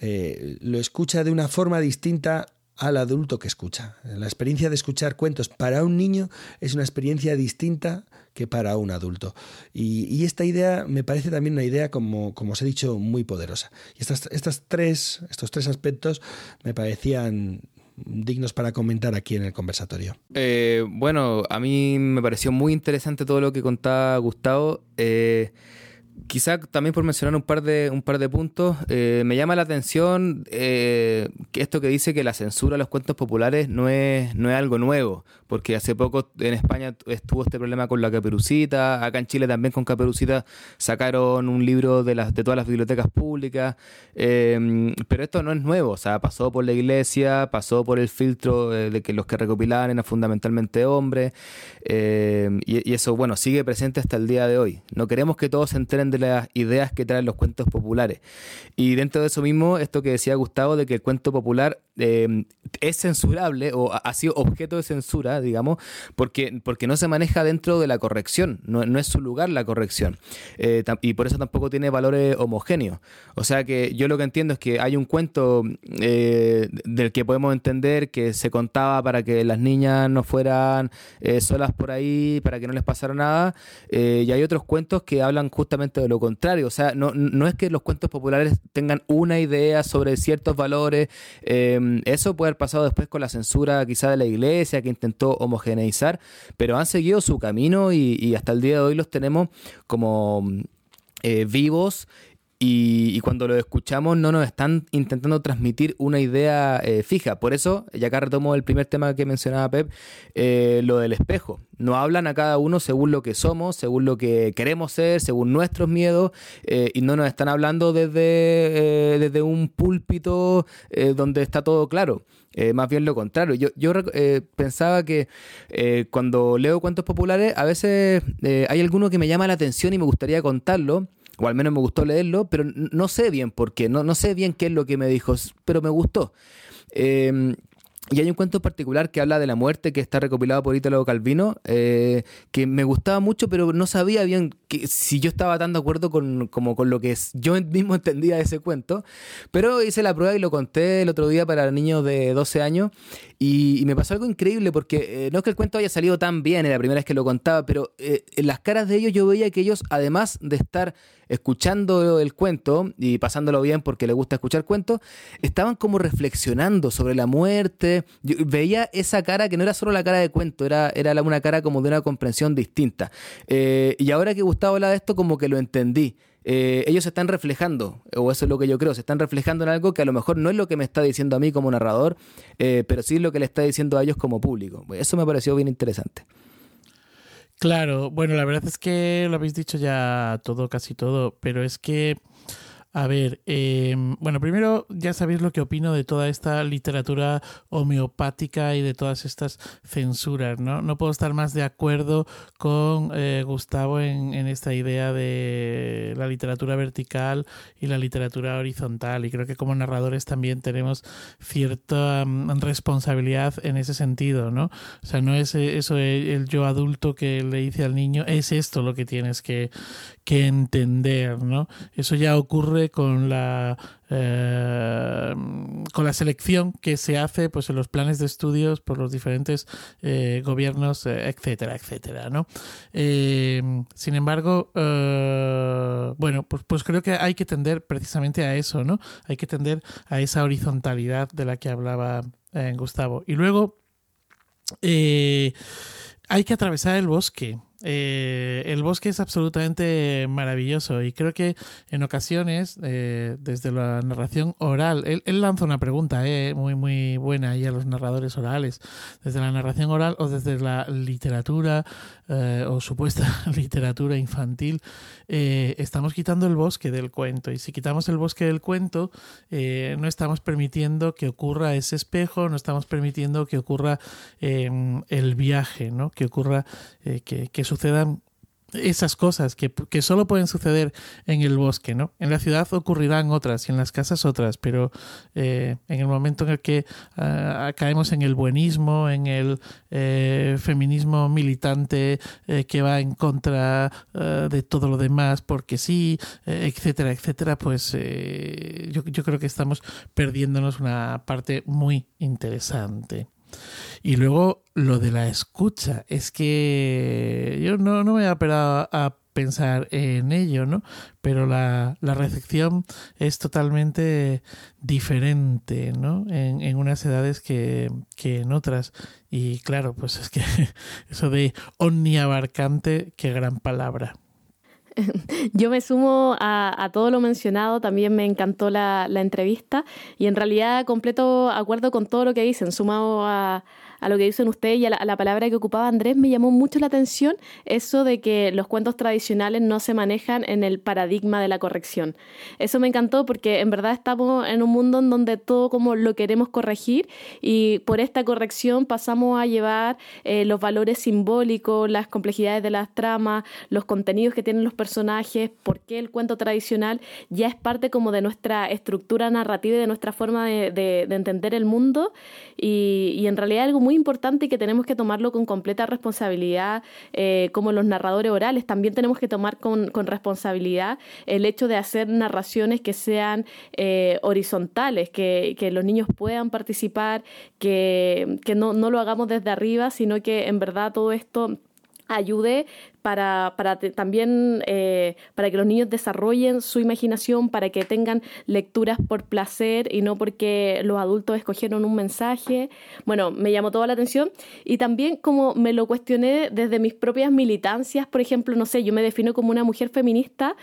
lo escucha de una forma distinta al adulto que escucha. La experiencia de escuchar cuentos para un niño es una experiencia distinta que para un adulto. Y, esta idea me parece también una idea, como, como os he dicho, muy poderosa. Y estas, estas tres, estos tres aspectos me parecían dignos para comentar aquí en el conversatorio. Eh, bueno, a mí me pareció muy interesante todo lo que contaba Gustavo. Eh, quizá también por mencionar un par de, un par de puntos, eh, me llama la atención que esto que dice que la censura de los cuentos populares no es, no es algo nuevo, porque hace poco en España estuvo este problema con la caperucita, acá en Chile también con caperucita sacaron un libro de, las, de todas las bibliotecas públicas, em, pero esto no es nuevo, o sea, pasó por la iglesia, pasó por el filtro de, que los que recopilaban eran fundamentalmente hombres, em, y, y, eso, bueno, sigue presente hasta el día de hoy. No queremos que todos se enteren de las ideas que traen los cuentos populares. Y dentro de eso mismo, esto que decía Gustavo, de que el cuento popular em, es censurable o ha sido objeto de censura, digamos, porque, porque no se maneja dentro de la corrección, no, no es su lugar la corrección. Eh, y por eso tampoco tiene valores homogéneos. O sea que yo lo que entiendo es que hay un cuento eh, del que podemos entender que se contaba para que las niñas no fueran eh, solas por ahí, para que no les pasara nada, y hay otros cuentos que hablan justamente de lo contrario. O sea, no, no es que los cuentos populares tengan una idea sobre ciertos valores, eso puede haber pasado después con la censura quizá de la iglesia, que intentó homogeneizar, pero han seguido su camino y, hasta el día de hoy los tenemos como eh, vivos y, cuando lo escuchamos no nos están intentando transmitir una idea eh, fija. Por eso, ya acá retomo el primer tema que mencionaba Pep, eh, lo del espejo. No hablan a cada uno según lo que somos, según lo que queremos ser, según nuestros miedos, y no nos están hablando desde, desde un púlpito donde está todo claro. Eh, más bien lo contrario. Yo, yo eh, pensaba que eh, cuando leo cuentos populares, a veces hay alguno que me llama la atención y me gustaría contarlo, o al menos me gustó leerlo, pero no sé bien por qué, no, no sé bien qué es lo que me dijo, pero me gustó. Y hay un cuento en particular que habla de la muerte que está recopilado por Italo Calvino, eh, que me gustaba mucho, pero no sabía bien si yo estaba tan de acuerdo con, como con lo que yo mismo entendía de ese cuento. Pero hice la prueba y lo conté el otro día para niños de 12 años y, me pasó algo increíble porque eh, no es que el cuento haya salido tan bien, era la primera vez que lo contaba, pero eh, en las caras de ellos yo veía que ellos, además de estar escuchando el cuento y pasándolo bien porque les gusta escuchar cuentos, estaban como reflexionando sobre la muerte. Veía esa cara que no era solo la cara de cuento, era, era una cara como de una comprensión distinta. Eh, y ahora que Gustavo habla de esto, como que lo entendí. Eh, ellos se están reflejando, o eso es lo que yo creo, se están reflejando en algo que a lo mejor no es lo que me está diciendo a mí como narrador, eh, pero sí es lo que le está diciendo a ellos como público. Eso me pareció bien interesante. Claro, bueno, la verdad es que lo habéis dicho ya todo, casi todo, pero es que a ver, em, bueno, primero ya sabéis lo que opino de toda esta literatura homeopática y de todas estas censuras, ¿no? No puedo estar más de acuerdo con eh, Gustavo en, esta idea de la literatura vertical y la literatura horizontal. Y creo que como narradores también tenemos cierta mm, responsabilidad en ese sentido, ¿no? O sea, no es eso el, yo adulto que le dice al niño, es esto lo que tienes que, que entender, ¿no? Eso ya ocurre con la eh, con la selección que se hace pues en los planes de estudios por los diferentes eh, gobiernos eh, etcétera etcétera no sin embargo bueno pues, pues creo que hay que tender precisamente a eso no hay que tender a esa horizontalidad de la que hablaba Gustavo. Y luego hay que atravesar el bosque eh, el bosque es absolutamente maravilloso y creo que en ocasiones, eh, desde la narración oral, él, lanza una pregunta eh, muy, muy buena ahí a los narradores orales, desde la narración oral o desde la literatura o supuesta literatura infantil, estamos quitando el bosque del cuento y si quitamos el bosque del cuento, no estamos permitiendo que ocurra ese espejo, no estamos permitiendo que ocurra el viaje, ¿no? que ocurra que, que sucedan esas cosas que, que, solo pueden suceder en el bosque, ¿no? En la ciudad ocurrirán otras y en las casas otras, pero eh, en el momento en el que ah, caemos en el buenismo, en el eh, feminismo militante eh, que va en contra ah, de todo lo demás, porque sí, etcétera, etcétera, pues yo, yo creo que estamos perdiéndonos una parte muy interesante. Y luego lo de la escucha, es que yo no, no me he parado a pensar en ello, ¿no? Pero la, la recepción es totalmente diferente, ¿no? En, en unas edades que, que, en otras. Y claro, pues es que eso de omniabarcante, qué gran palabra. Yo me sumo a, todo lo mencionado, también me encantó la, la entrevista y en realidad completo acuerdo con todo lo que dicen, sumado a, a lo que dicen ustedes y a la, palabra que ocupaba Andrés, me llamó mucho la atención eso de que los cuentos tradicionales no se manejan en el paradigma de la corrección. Eso me encantó porque en verdad estamos en un mundo en donde todo como lo queremos corregir y por esta corrección pasamos a llevar eh, los valores simbólicos, las complejidades de las tramas, los contenidos que tienen los personajes, por qué el cuento tradicional ya es parte como de nuestra estructura narrativa y de nuestra forma de, de, de entender el mundo y, y en realidad algo muy importante y que tenemos que tomarlo con completa responsabilidad, eh, como los narradores orales. También tenemos que tomar con, con responsabilidad el hecho de hacer narraciones que sean eh, horizontales, que, que, los niños puedan participar, que, que no, no lo hagamos desde arriba, sino que en verdad todo esto ayude para, para también eh, para que los niños desarrollen su imaginación, para que tengan lecturas por placer y no porque los adultos escogieron un mensaje. Bueno, me llamó toda la atención y también como me lo cuestioné desde mis propias militancias, por ejemplo, no sé, yo me defino como una mujer feminista,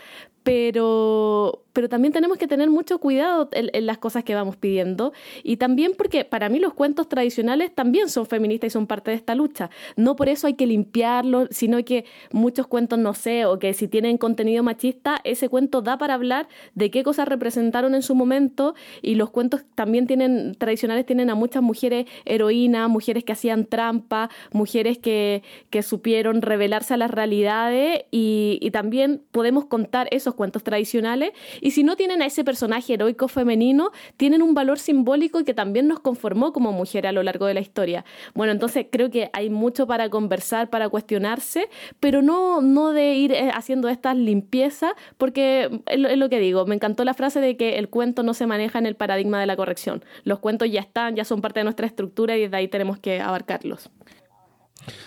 pero, pero también tenemos que tener mucho cuidado en, en, las cosas que vamos pidiendo y también porque para mí los cuentos tradicionales también son feministas y son parte de esta lucha. No por eso hay que limpiarlos, sino que muchos cuentos, no sé, o que si tienen contenido machista, ese cuento da para hablar de qué cosas representaron en su momento y los cuentos también tienen, tradicionales tienen a muchas mujeres heroínas, mujeres que hacían trampa, mujeres que, que supieron revelarse a las realidades y, y también podemos contar esos cuentos tradicionales y si no tienen a ese personaje heroico femenino, tienen un valor simbólico que también nos conformó como mujer a lo largo de la historia. Bueno, entonces creo que hay mucho para conversar, para cuestionarse, pero no, no de ir eh, haciendo estas limpiezas, porque lo, es lo que digo, me encantó la frase de que el cuento no se maneja en el paradigma de la corrección. Los cuentos ya están, ya son parte de nuestra estructura y desde ahí tenemos que abarcarlos.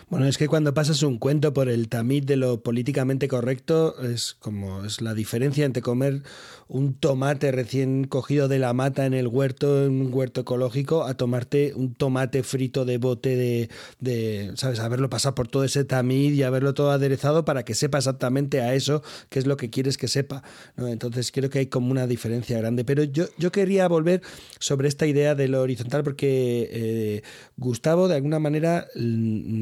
Bueno, es que cuando pasas un cuento por el tamiz de lo políticamente correcto, es como es la diferencia entre comer un tomate recién cogido de la mata en el huerto, en un huerto ecológico, a tomarte un tomate frito de bote de, de ¿sabes? Haberlo pasado por todo ese tamiz y haberlo todo aderezado para que sepa exactamente a eso que es lo que quieres que sepa. ¿no? Entonces creo que hay como una diferencia grande. Pero yo, yo quería volver sobre esta idea de lo horizontal porque eh, Gustavo de alguna manera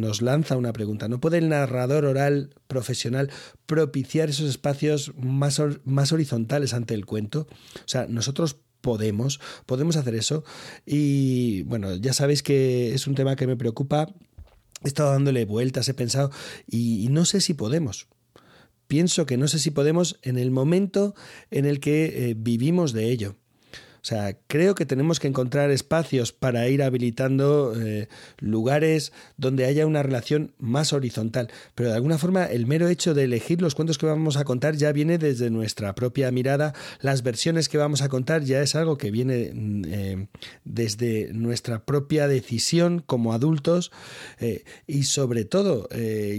nos lanza una pregunta. ¿No puede el narrador oral profesional propiciar esos espacios más, más horizontales ante el cuento? O sea, nosotros podemos, podemos hacer eso. Y bueno, ya sabéis que es un tema que me preocupa. He estado dándole vueltas, he pensado, y, no sé si podemos pienso que no sé si podemos en el momento en el que eh, vivimos de ello. O sea, creo que tenemos que encontrar espacios para ir habilitando eh, lugares donde haya una relación más horizontal. Pero de alguna forma el mero hecho de elegir los cuentos que vamos a contar ya viene desde nuestra propia mirada. Las versiones que vamos a contar ya es algo que viene eh, desde nuestra propia decisión como adultos. Eh, y sobre todo,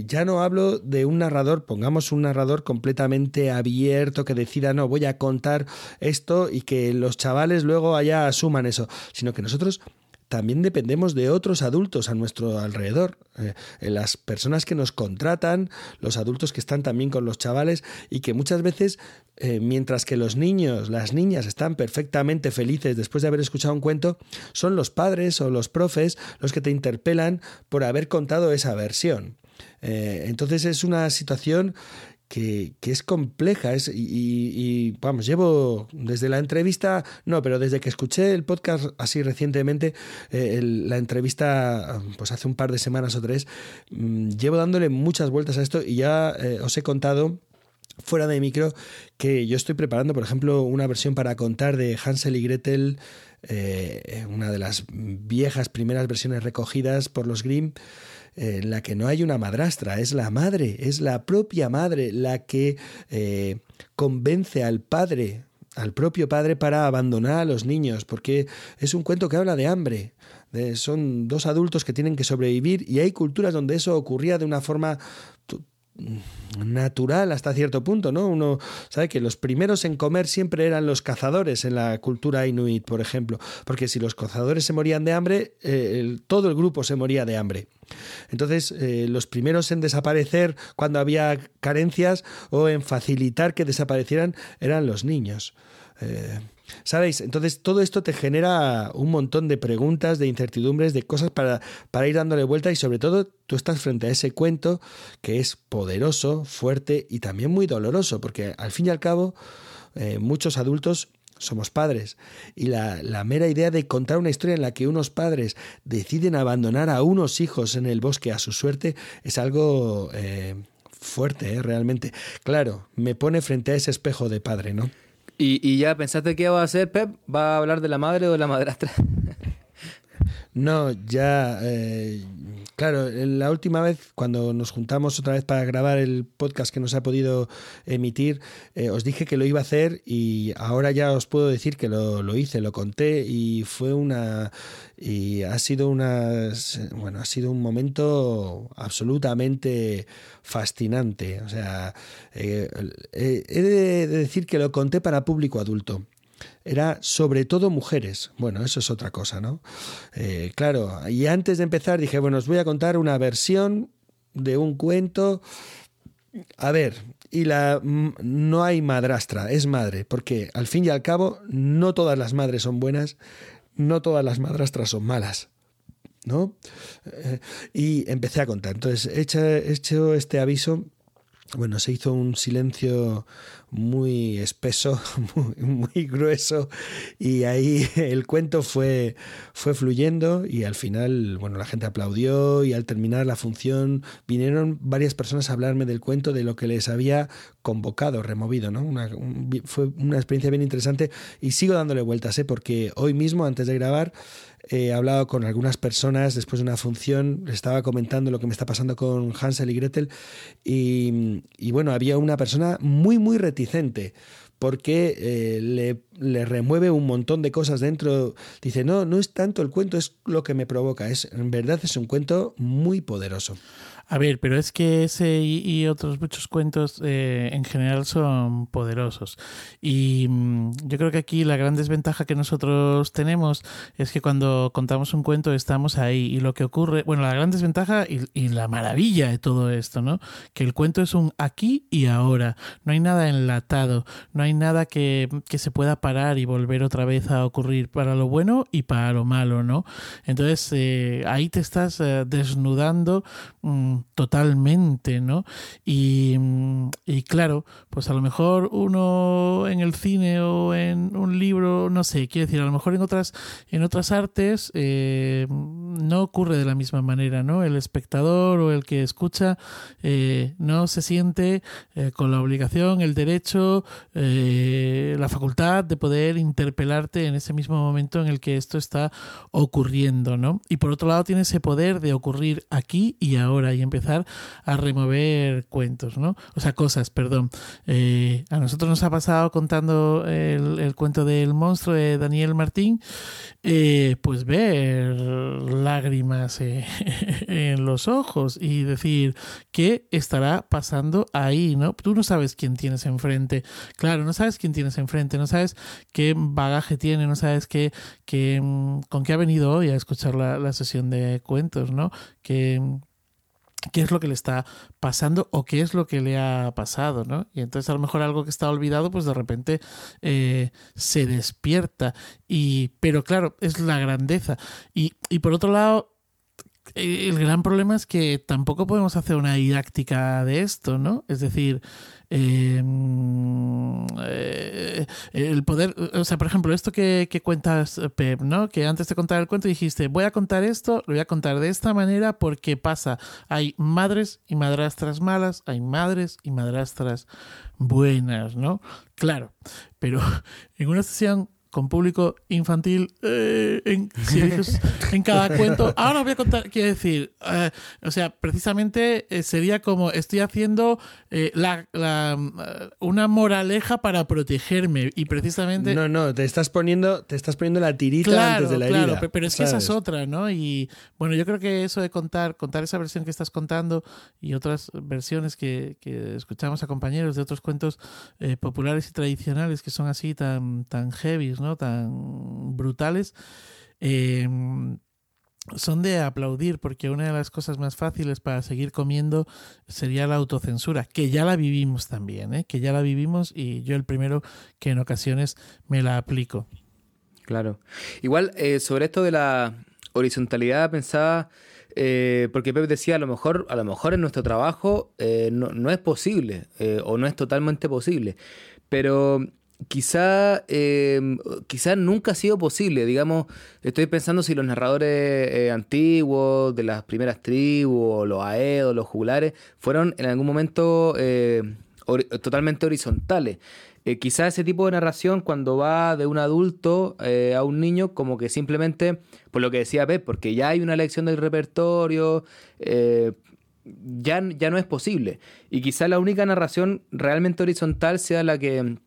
ya no hablo de un narrador, pongamos un narrador completamente abierto que decida, no, voy a contar esto y que los chavales luego allá asuman eso, sino que nosotros también dependemos de otros adultos a nuestro alrededor, eh, las personas que nos contratan, los adultos que están también con los chavales y que muchas veces, eh, mientras que los niños, las niñas están perfectamente felices después de haber escuchado un cuento, son los padres o los profes los que te interpelan por haber contado esa versión. Eh, entonces es una situación que, es compleja. Es, y, y, vamos, llevo desde la entrevista, no, pero desde que escuché el podcast así recientemente, eh, la entrevista, pues hace un par de semanas o tres, mmm, llevo dándole muchas vueltas a esto y ya eh, os he contado fuera de micro que yo estoy preparando, por ejemplo, una versión para contar de Hansel y Gretel, eh, una de las viejas primeras versiones recogidas por los Grimm en la que no hay una madrastra, es la madre, es la propia madre la que eh, convence al padre, al propio padre para abandonar a los niños, porque es un cuento que habla de hambre, Eh, son dos adultos que tienen que sobrevivir y hay culturas donde eso ocurría de una forma natural hasta cierto punto, ¿no? Uno sabe que los primeros en comer siempre eran los cazadores en la cultura inuit, por ejemplo, porque si los cazadores se morían de hambre, eh, todo el grupo se moría de hambre. Entonces, eh, los primeros en desaparecer cuando había carencias o en facilitar que desaparecieran eran los niños. Eh, ¿Sabéis? Entonces todo esto te genera un montón de preguntas, de incertidumbres, de cosas para, para ir dándole vuelta y sobre todo tú estás frente a ese cuento que es poderoso, fuerte y también muy doloroso, porque al fin y al cabo eh, muchos adultos somos padres. Y la, mera idea de contar una historia en la que unos padres deciden abandonar a unos hijos en el bosque a su suerte es algo eh, fuerte, ¿eh? realmente. Claro, me pone frente a ese espejo de padre, ¿no? ¿Y, ya pensaste qué va a hacer, Pep? ¿Va a hablar de la madre o de la madrastra? no, ya. Eh, claro, la última vez, cuando nos juntamos otra vez para grabar el podcast que nos ha podido emitir, eh, os dije que lo iba a hacer y ahora ya os puedo decir que lo, lo hice, lo conté y fue una y ha sido una bueno ha sido un momento absolutamente fascinante o sea eh, eh, he de decir que lo conté para público adulto era sobre todo mujeres. Bueno, eso es otra cosa, ¿no? Eh, claro, y antes de empezar dije, bueno, os voy a contar una versión de un cuento. A ver, y la no hay madrastra, es madre, porque al fin y al cabo no todas las madres son buenas, no todas las madrastras son malas. ¿No? Eh, y empecé a contar. Entonces, he hecho este aviso bueno, se hizo un silencio muy espeso, muy, grueso, y ahí el cuento fue, fue fluyendo y al final, bueno, la gente aplaudió y al terminar la función vinieron varias personas a hablarme del cuento, de lo que les había convocado, removido, ¿no? fue una experiencia bien interesante y sigo dándole vueltas, ¿eh? porque hoy mismo, antes de grabar, he hablado con algunas personas después de una función, estaba comentando lo que me está pasando con Hansel y Gretel y, bueno, había una persona muy, muy reticente porque eh, le, le, remueve un montón de cosas dentro. Dice, no, no es tanto el cuento, es lo que me provoca. Es, en verdad es un cuento muy poderoso. A ver, pero es que ese y, otros muchos cuentos eh, en general son poderosos. Y mm, yo creo que aquí la gran desventaja que nosotros tenemos es que cuando contamos un cuento estamos ahí y lo que ocurre, bueno, la gran desventaja y, la maravilla de todo esto, ¿no? Que el cuento es un aquí y ahora. No hay nada enlatado, no hay nada que, que se pueda parar y volver otra vez a ocurrir para lo bueno y para lo malo, ¿no? Entonces eh, ahí te estás eh, desnudando. Mm, totalmente, ¿no? Y, y, claro, pues a lo mejor uno en el cine o en un libro, no sé, quiero decir, a lo mejor en otras, en otras artes eh, no ocurre de la misma manera, ¿no? El espectador o el que escucha eh, no se siente eh, con la obligación, el derecho, la facultad de poder interpelarte en ese mismo momento en el que esto está ocurriendo, ¿no? Y por otro lado tiene ese poder de ocurrir aquí y ahora y empezar a remover cuentos, ¿no? O sea, cosas, perdón. Eh, a nosotros nos ha pasado contando el, cuento del monstruo de Daniel Martín, eh, pues ver lágrimas eh, en los ojos y decir, ¿qué estará pasando ahí, no? Tú no sabes quién tienes enfrente. Claro, no sabes quién tienes enfrente, no sabes qué bagaje tiene, no sabes qué, qué con qué ha venido hoy a escuchar la, la sesión de cuentos, ¿no? Que qué es lo que le está pasando o qué es lo que le ha pasado, ¿no? Y entonces a lo mejor algo que está olvidado, pues de repente eh, se despierta. Y, pero claro, es la grandeza. Y, y por otro lado, el gran problema es que tampoco podemos hacer una didáctica de esto, ¿no? Es decir, em, eh, el poder, o sea, por ejemplo, esto que, que, cuentas, Pep, ¿no? Que antes de contar el cuento dijiste, voy a contar esto, lo voy a contar de esta manera porque pasa, hay madres y madrastras malas, hay madres y madrastras buenas, ¿no? Claro, pero en una sesión con público infantil eh, en, en, cada cuento. Ahora voy a contar, quiero decir, eh, o sea, precisamente eh, sería como estoy haciendo la, una moraleja para protegerme y precisamente... No, no, te estás poniendo, te estás poniendo la tirita antes de la herida. Claro, pero es que esa es otra, ¿no? Y bueno, yo creo que eso de contar, contar esa versión que estás contando y otras versiones que, que escuchamos a compañeros de otros cuentos populares y tradicionales que son así tan, tan heavy, ¿no? Tan brutales. Em, son de aplaudir porque una de las cosas más fáciles para seguir comiendo sería la autocensura, que ya la vivimos también, ¿eh? que ya la vivimos y yo el primero que en ocasiones me la aplico. Claro. Igual, eh, sobre esto de la horizontalidad, pensaba, eh, porque Pep decía, a lo mejor, a lo mejor en nuestro trabajo no, no, es posible o no es totalmente posible, pero quizá, eh, quizá nunca ha sido posible. Digamos, estoy pensando si los narradores eh, antiguos de las primeras tribus, los aedos, los jugulares, fueron en algún momento eh, totalmente horizontales. Eh, quizá ese tipo de narración cuando va de un adulto a un niño como que simplemente, por lo que decía Pep, porque ya hay una lección del repertorio, ya, ya no es posible. Y quizá la única narración realmente horizontal sea la que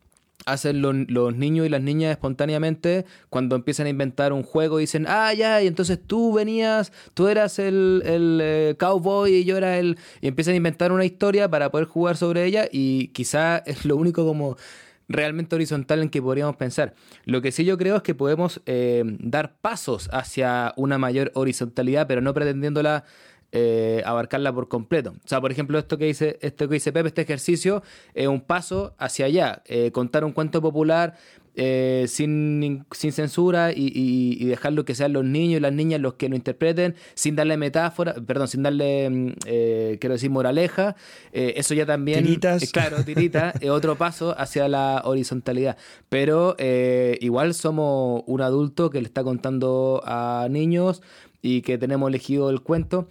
hacen los, niños y las niñas espontáneamente cuando empiezan a inventar un juego dicen, ah, ya, y entonces tú venías, tú eras el, el eh, cowboy y yo era el... Y empiezan a inventar una historia para poder jugar sobre ella y quizá es lo único como realmente horizontal en que podríamos pensar. Lo que sí yo creo es que podemos eh, dar pasos hacia una mayor horizontalidad, pero no pretendiéndola eh, abarcarla por completo. O sea, por ejemplo, esto que dice, esto que dice Pepe, este ejercicio es un paso hacia allá. Eh, contar un cuento popular eh, sin, sin, censura y, y, dejarlo que sean los niños y las niñas los que lo interpreten, sin darle metáfora, perdón, sin darle, mm, quiero decir, moraleja. eso ya también. Tiritas. claro, tirita, es otro paso hacia la horizontalidad. Pero igual somos un adulto que le está contando a niños y que tenemos elegido el cuento.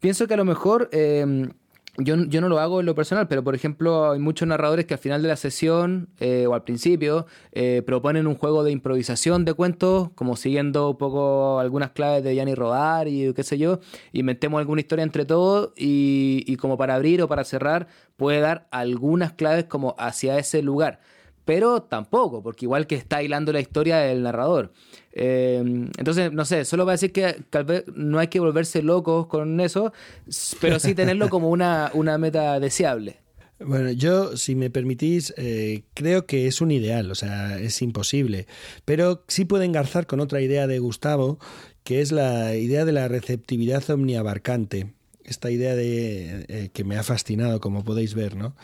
Pienso que a lo mejor... Em, yo, yo, no lo hago en lo personal, pero por ejemplo hay muchos narradores que al final de la sesión eh, o al principio eh, proponen un juego de improvisación de cuentos, como siguiendo un poco algunas claves de Gianni Rodar y qué sé yo, inventemos alguna historia entre todos y, como para abrir o para cerrar puede dar algunas claves como hacia ese lugar pero tampoco, porque igual que está hilando la historia del narrador. Eh, entonces, no sé, solo va a decir que tal vez no hay que volverse locos con eso, pero sí tenerlo como una, una meta deseable. Bueno, yo, si me permitís, eh, creo que es un ideal, o sea, es imposible, pero sí puede engarzar con otra idea de Gustavo, que es la idea de la receptividad omniabarcante esta idea de eh, que me ha fascinado, como podéis ver, ¿no?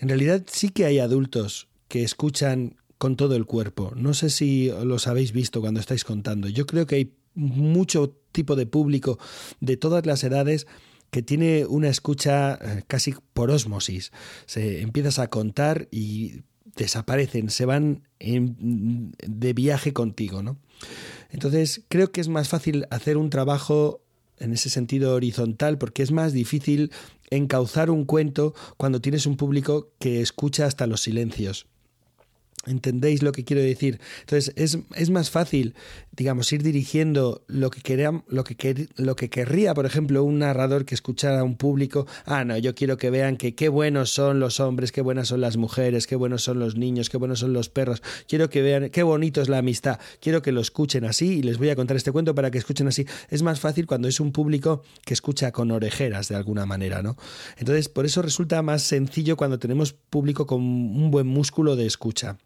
En realidad sí que hay adultos que escuchan con todo el cuerpo. No sé si los habéis visto cuando estáis contando. Yo creo que hay mucho tipo de público de todas las edades que tiene una escucha eh, casi por osmosis. Se empiezas a contar y desaparecen, se van de viaje contigo, ¿no? Entonces, creo que es más fácil hacer un trabajo en ese sentido horizontal porque es más difícil encauzar un cuento cuando tienes un público que escucha hasta los silencios. ¿Entendéis lo que quiero decir? Entonces es, es más fácil, digamos, ir dirigiendo lo que, quería, lo, que lo que querría, por ejemplo, un narrador que escuchara a un público. Ah, no, yo quiero que vean que qué buenos son los hombres, qué buenas son las mujeres, qué buenos son los niños, qué buenos son los perros. Quiero que vean qué bonito es la amistad. Quiero que lo escuchen así y les voy a contar este cuento para que escuchen así. Es más fácil cuando es un público que escucha con orejeras de alguna manera, ¿no? Entonces, por eso resulta más sencillo cuando tenemos público con un buen músculo de escucha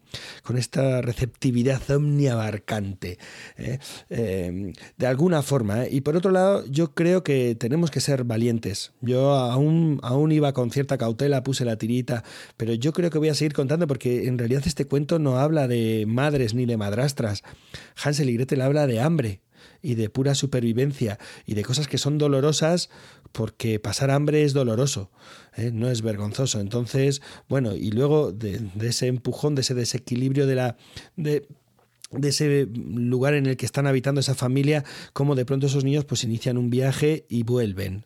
con esta receptividad omniabarcante, ¿eh? Eh, de alguna forma. ¿eh? Y por otro lado, yo creo que tenemos que ser valientes. Yo aún, aún iba con cierta cautela, puse la tirita, pero yo creo que voy a seguir contando porque en realidad este cuento no habla de madres ni de madrastras. Hansel y Gretel habla de hambre, y de pura supervivencia y de cosas que son dolorosas porque pasar hambre es doloroso, ¿eh? no es vergonzoso. Entonces, bueno, y luego de, ese empujón, de ese desequilibrio de la... De, de ese lugar en el que están habitando esa familia, como de pronto esos niños pues inician un viaje y vuelven,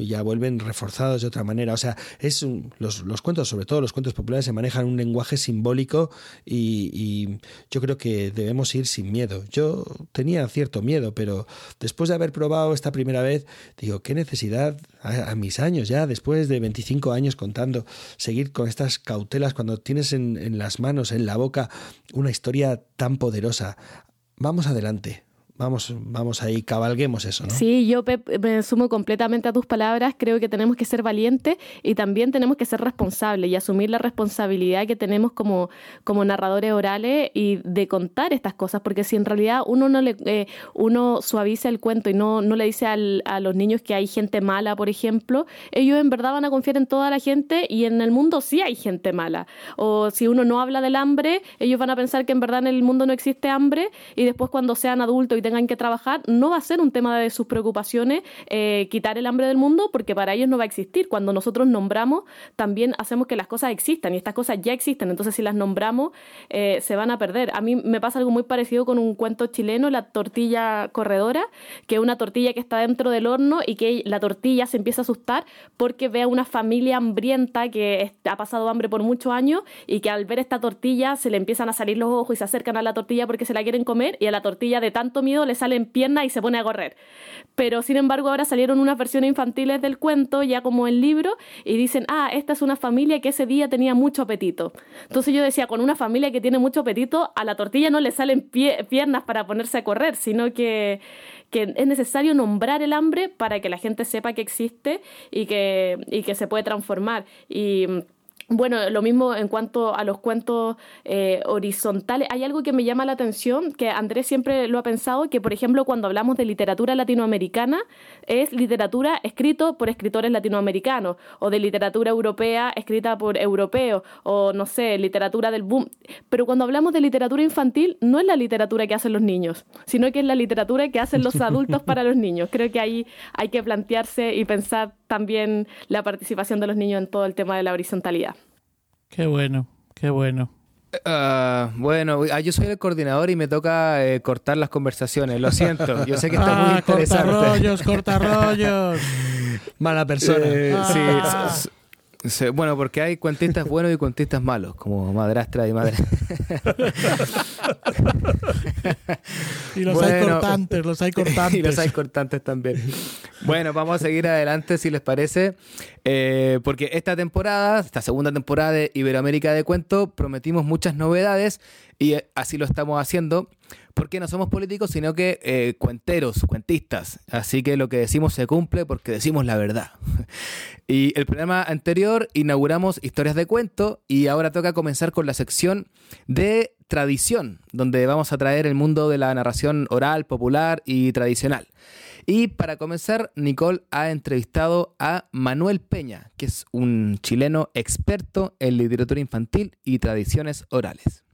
ya vuelven reforzados de otra manera. O sea, es los, los, cuentos, sobre todo los cuentos populares, se manejan un lenguaje simbólico y, yo creo que debemos ir sin miedo. Yo tenía cierto miedo, pero después de haber probado esta primera vez, digo, qué necesidad a, a mis años ya, después de 25 años contando, seguir con estas cautelas cuando tienes en, en las manos, en la boca, una historia tan poderosa Vamos adelante, vamos, vamos ahí, cabalguemos eso, ¿no? Sí, yo me sumo completamente a tus palabras. Creo que tenemos que ser valientes y también tenemos que ser responsables y asumir la responsabilidad que tenemos como, como narradores orales y de contar estas cosas, porque si en realidad uno no le eh, uno suaviza el cuento y no, no le dice al, a los niños que hay gente mala, por ejemplo, ellos en verdad van a confiar en toda la gente y en el mundo sí hay gente mala. O si uno no habla del hambre, ellos van a pensar que en verdad en el mundo no existe hambre y después cuando sean adultos y tengan que trabajar, no va a ser un tema de sus preocupaciones eh, quitar el hambre del mundo, porque para ellos no va a existir. Cuando nosotros nombramos, también hacemos que las cosas existan y estas cosas ya existen. Entonces, si las nombramos, eh, se van a perder. A mí me pasa algo muy parecido con un cuento chileno, la tortilla corredora, que es una tortilla que está dentro del horno y que la tortilla se empieza a asustar porque ve a una familia hambrienta que ha pasado hambre por muchos años y que al ver esta tortilla se le empiezan a salir los ojos y se acercan a la tortilla porque se la quieren comer y a la tortilla de tanto miedo le sale en pierna y se pone a correr. Pero sin embargo ahora salieron unas versiones infantiles del cuento, ya como el libro, y dicen, ah, esta es una familia que ese día tenía mucho apetito. Entonces yo decía, con una familia que tiene mucho apetito, a la tortilla no le salen piernas para ponerse a correr, sino que, es necesario nombrar el hambre para que la gente sepa que existe y que, se puede transformar. Bueno, lo mismo en cuanto a los cuentos eh, horizontales. Hay algo que me llama la atención, que Andrés siempre lo ha pensado, que por ejemplo cuando hablamos de literatura latinoamericana, es literatura escrito por escritores latinoamericanos, o de literatura europea escrita por europeos, o no sé, literatura del boom. Pero cuando hablamos de literatura infantil, no es la literatura que hacen los niños, sino que es la literatura que hacen los adultos para los niños. Creo que ahí hay que plantearse y pensar también la participación de los niños en todo el tema de la horizontalidad. Qué bueno, qué bueno. Uh, bueno, ah, yo soy el coordinador y me toca eh, cortar las conversaciones. Lo siento, yo sé que está muy ah, interesante. Corta rollos, corta rollos. Mala persona. Eh, sí, Sí, bueno, porque hay cuentistas buenos y cuentistas malos, como madrastra y madre. y los hay cortantes, los hay cortantes. y los hay cortantes también. Bueno, vamos a seguir adelante si les parece, eh, porque esta temporada, esta segunda temporada de Iberoamérica de Cuento, prometimos muchas novedades y así lo estamos haciendo porque no somos políticos, sino que eh, cuenteros, cuentistas. Así que lo que decimos se cumple porque decimos la verdad. y el programa anterior inauguramos historias de cuento y ahora toca comenzar con la sección de tradición, donde vamos a traer el mundo de la narración oral, popular y tradicional. Y para comenzar, Nicole ha entrevistado a Manuel Peña, que es un chileno experto en literatura infantil y tradiciones orales.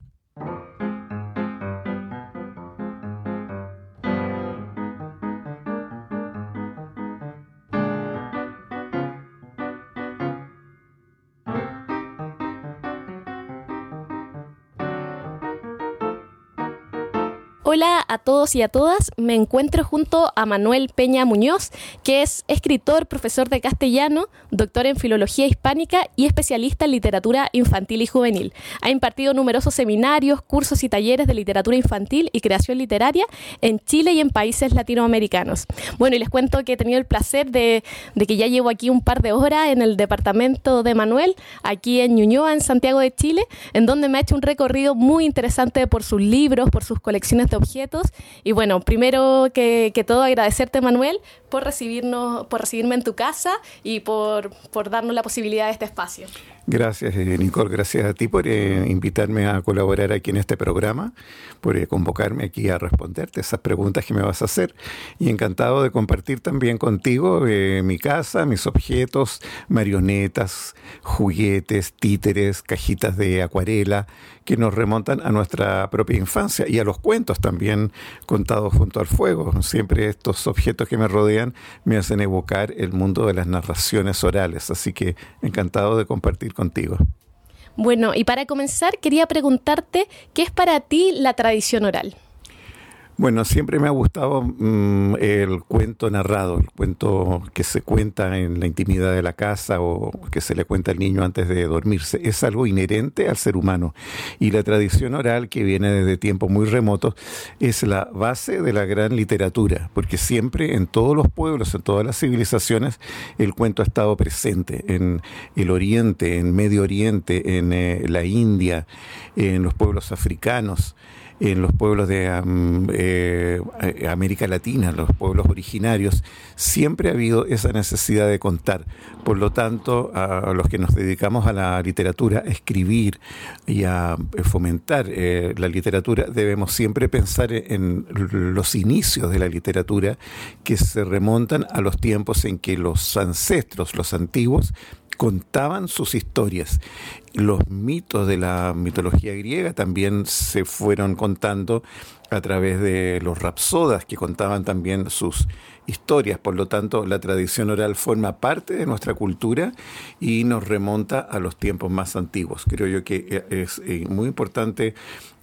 Hola a todos y a todas. Me encuentro junto a Manuel Peña Muñoz, que es escritor, profesor de castellano, doctor en filología hispánica y especialista en literatura infantil y juvenil. Ha impartido numerosos seminarios, cursos y talleres de literatura infantil y creación literaria en Chile y en países latinoamericanos. Bueno, y les cuento que he tenido el placer de, que ya llevo aquí un par de horas en el departamento de Manuel, aquí en Ñuñoa, en Santiago de Chile, en donde me ha hecho un recorrido muy interesante por sus libros, por sus colecciones de objetos. Y bueno, primero que, todo agradecerte Manuel por recibirnos, por recibirme en tu casa y por, por darnos la posibilidad de este espacio. Gracias, eh, Nicole. Gracias a ti por eh, invitarme a colaborar aquí en este programa, por eh, convocarme aquí a responderte esas preguntas que me vas a hacer. Y encantado de compartir también contigo mi casa, mis objetos, marionetas, juguetes, títeres, cajitas de acuarela que nos remontan a nuestra propia infancia y a los cuentos también contados junto al fuego. Siempre estos objetos que me rodean me hacen evocar el mundo de las narraciones orales. Así que encantado de compartir contigo. Bueno, y para comenzar quería preguntarte, ¿qué es para ti la tradición oral? Bueno, siempre me ha gustado mm, el cuento narrado, el cuento que se cuenta en la intimidad de la casa o que se le cuenta al niño antes de dormirse. Es algo inherente al ser humano. Y la tradición oral, que viene desde tiempos muy remotos, es la base de la gran literatura, porque siempre en todos los pueblos, en todas las civilizaciones, el cuento ha estado presente. En el Oriente, en Medio Oriente, en eh, la India, en los pueblos africanos en los pueblos de eh, América Latina, los pueblos originarios, siempre ha habido esa necesidad de contar. Por lo tanto, a los que nos dedicamos a la literatura, a escribir y a fomentar eh, la literatura, debemos siempre pensar en los inicios de la literatura que se remontan a los tiempos en que los ancestros, los antiguos, contaban sus historias. Los mitos de la mitología griega también se fueron contando a través de los rapsodas que contaban también sus historias. Por lo tanto, la tradición oral forma parte de nuestra cultura y nos remonta a los tiempos más antiguos. Creo yo que es eh, muy importante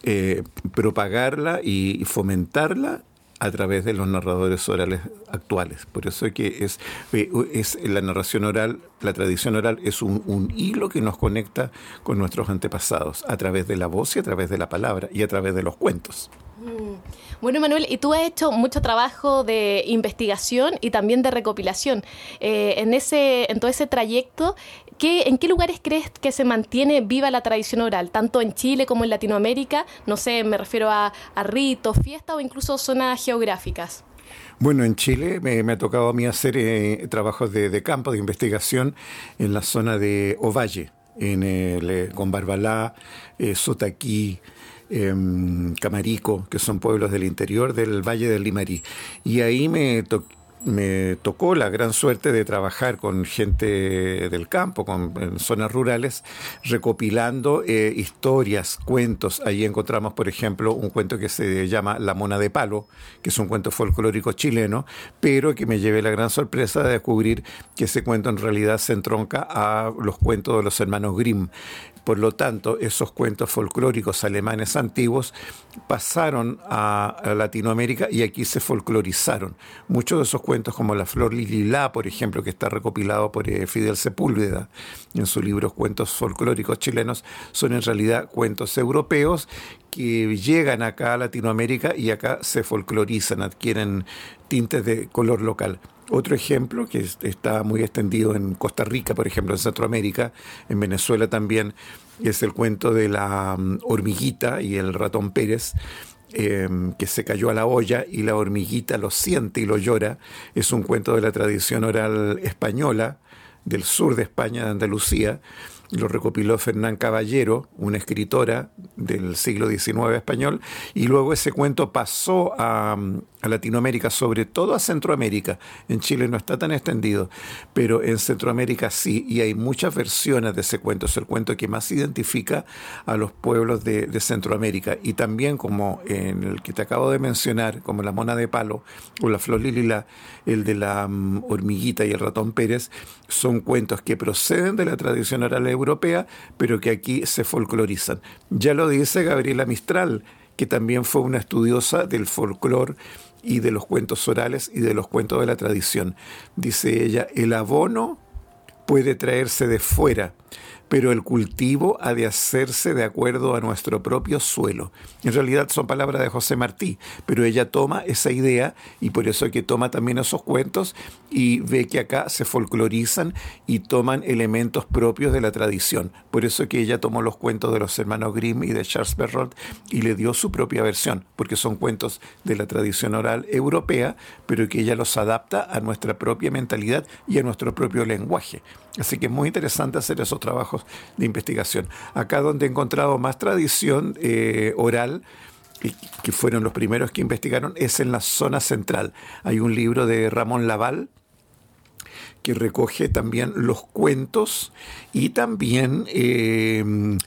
eh, propagarla y fomentarla a través de los narradores orales actuales. Por eso que es, eh, es la narración oral, la tradición oral es un, un, hilo que nos conecta con nuestros antepasados, a través de la voz y a través de la palabra y a través de los cuentos. Mm. Bueno, Manuel, y tú has hecho mucho trabajo de investigación y también de recopilación. Eh, en, ese, en todo ese trayecto, ¿qué, ¿en qué lugares crees que se mantiene viva la tradición oral, tanto en Chile como en Latinoamérica? No sé, me refiero a, ritos, fiestas o incluso zonas geográficas. Bueno, en Chile me, ha tocado a mí hacer eh, trabajos de, campo, de investigación en la zona de Ovalle, en el, eh, con Barbalá, Sotaquí, Em, Camarico, que son pueblos del interior del Valle del Limarí. Y ahí me, me tocó la gran suerte de trabajar con gente del campo, con, en zonas rurales, recopilando eh, historias, cuentos. Ahí encontramos, por ejemplo, un cuento que se llama La Mona de Palo, que es un cuento folclórico chileno, pero que me llevé la gran sorpresa de descubrir que ese cuento en realidad se entronca a los cuentos de los hermanos Grimm. Por lo tanto, esos cuentos folclóricos alemanes antiguos pasaron a, Latinoamérica y aquí se folclorizaron. Muchos de esos cuentos, como La Flor Lililá, por ejemplo, que está recopilado por eh, Fidel Sepúlveda en su libro Cuentos folclóricos chilenos, son en realidad cuentos europeos que llegan acá a Latinoamérica y acá se folclorizan, adquieren tintes de color local. Otro ejemplo que está muy extendido en Costa Rica, por ejemplo, en Centroamérica, en Venezuela también, es el cuento de la mm, hormiguita y el ratón Pérez, em, que se cayó a la olla y la hormiguita lo siente y lo llora. Es un cuento de la tradición oral española, del sur de España, de Andalucía, lo recopiló Fernán Caballero, una escritora del siglo XIX español, y luego ese cuento pasó a, Latinoamérica, sobre todo a Centroamérica. En Chile no está tan extendido, pero en Centroamérica sí, y hay muchas versiones de ese cuento. Es el cuento que más identifica a los pueblos de, Centroamérica. Y también, como en el que te acabo de mencionar, como la mona de palo o la flor lilila, el de la mm, hormiguita y el ratón Pérez, son cuentos que proceden de la tradición oral europea, pero que aquí se folclorizan. Ya lo dice Gabriela Mistral, que también fue una estudiosa del folclore y de los cuentos orales y de los cuentos de la tradición. Dice ella, el abono puede traerse de fuera, pero el cultivo ha de hacerse de acuerdo a nuestro propio suelo. En realidad son palabras de José Martí, pero ella toma esa idea y por eso es que toma también esos cuentos y ve que acá se folclorizan y toman elementos propios de la tradición. Por eso es que ella tomó los cuentos de los hermanos Grimm y de Charles Perrault y le dio su propia versión, porque son cuentos de la tradición oral europea, pero que ella los adapta a nuestra propia mentalidad y a nuestro propio lenguaje. Así que es muy interesante hacer esos trabajos de investigación. Acá donde he encontrado más tradición eh, oral, que fueron los primeros que investigaron, es en la zona central. Hay un libro de Ramón Laval que recoge también los cuentos y también em,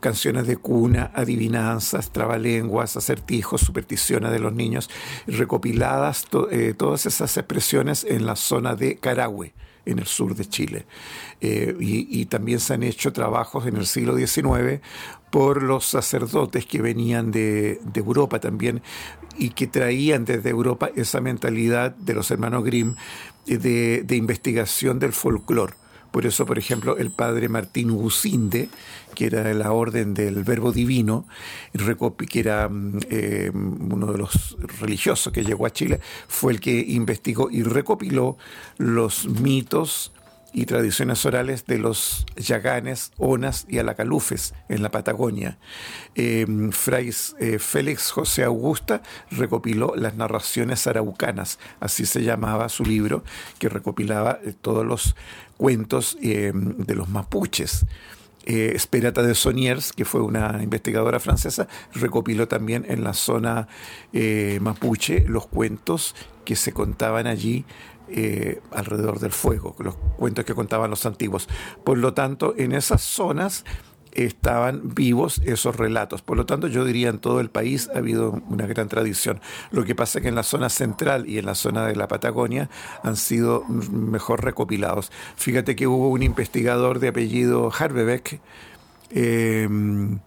canciones de cuna, adivinanzas, trabalenguas, acertijos, supersticiones de los niños, recopiladas eh, todas esas expresiones en la zona de Carahue en el sur de Chile. Eh, y, también se han hecho trabajos en el siglo XIX por los sacerdotes que venían de, Europa también y que traían desde Europa esa mentalidad de los hermanos Grimm eh, de, de investigación del folclore. Por eso, por ejemplo, el padre Martín Gusinde, que era de la orden del Verbo Divino, que era mm, eh, uno de los religiosos que llegó a Chile, fue el que investigó y recopiló los mitos y tradiciones orales de los yaganes, onas y alacalufes en la Patagonia. Eh, Fray eh, Félix José Augusta recopiló las narraciones araucanas, así se llamaba su libro, que recopilaba todos los cuentos de los mapuches. Esperata de Soniers, que fue una investigadora francesa, recopiló también en la zona mapuche los cuentos que se contaban allí eh, alrededor del fuego, los cuentos que contaban los antiguos. Por lo tanto, en esas zonas estaban vivos esos relatos. Por lo tanto, yo diría en todo el país ha habido una gran tradición. Lo que pasa es que en la zona central y en la zona de la Patagonia han sido mejor recopilados. Fíjate que hubo un investigador de apellido Harbebeck, eh,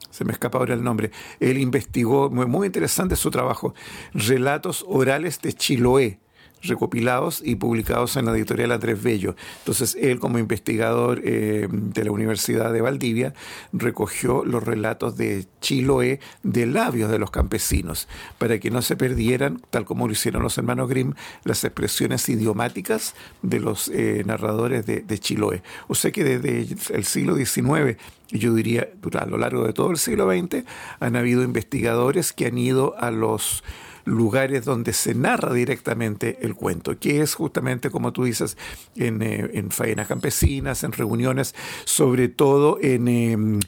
se me escapa ahora el nombre, él investigó, muy, muy interesante su trabajo, relatos orales de Chiloé recopilados y publicados en la editorial Andrés Bello. Entonces él como investigador eh, de la Universidad de Valdivia recogió los relatos de Chiloé de labios de los campesinos para que no se perdieran, tal como lo hicieron los hermanos Grimm, las expresiones idiomáticas de los eh, narradores de, de, Chiloé. O sea que desde el siglo XIX yo diría a lo largo de todo el siglo XX han habido investigadores que han ido a los lugares donde se narra directamente el cuento, que es justamente, como tú dices, en, eh, en faenas campesinas, en reuniones, sobre todo en... Em,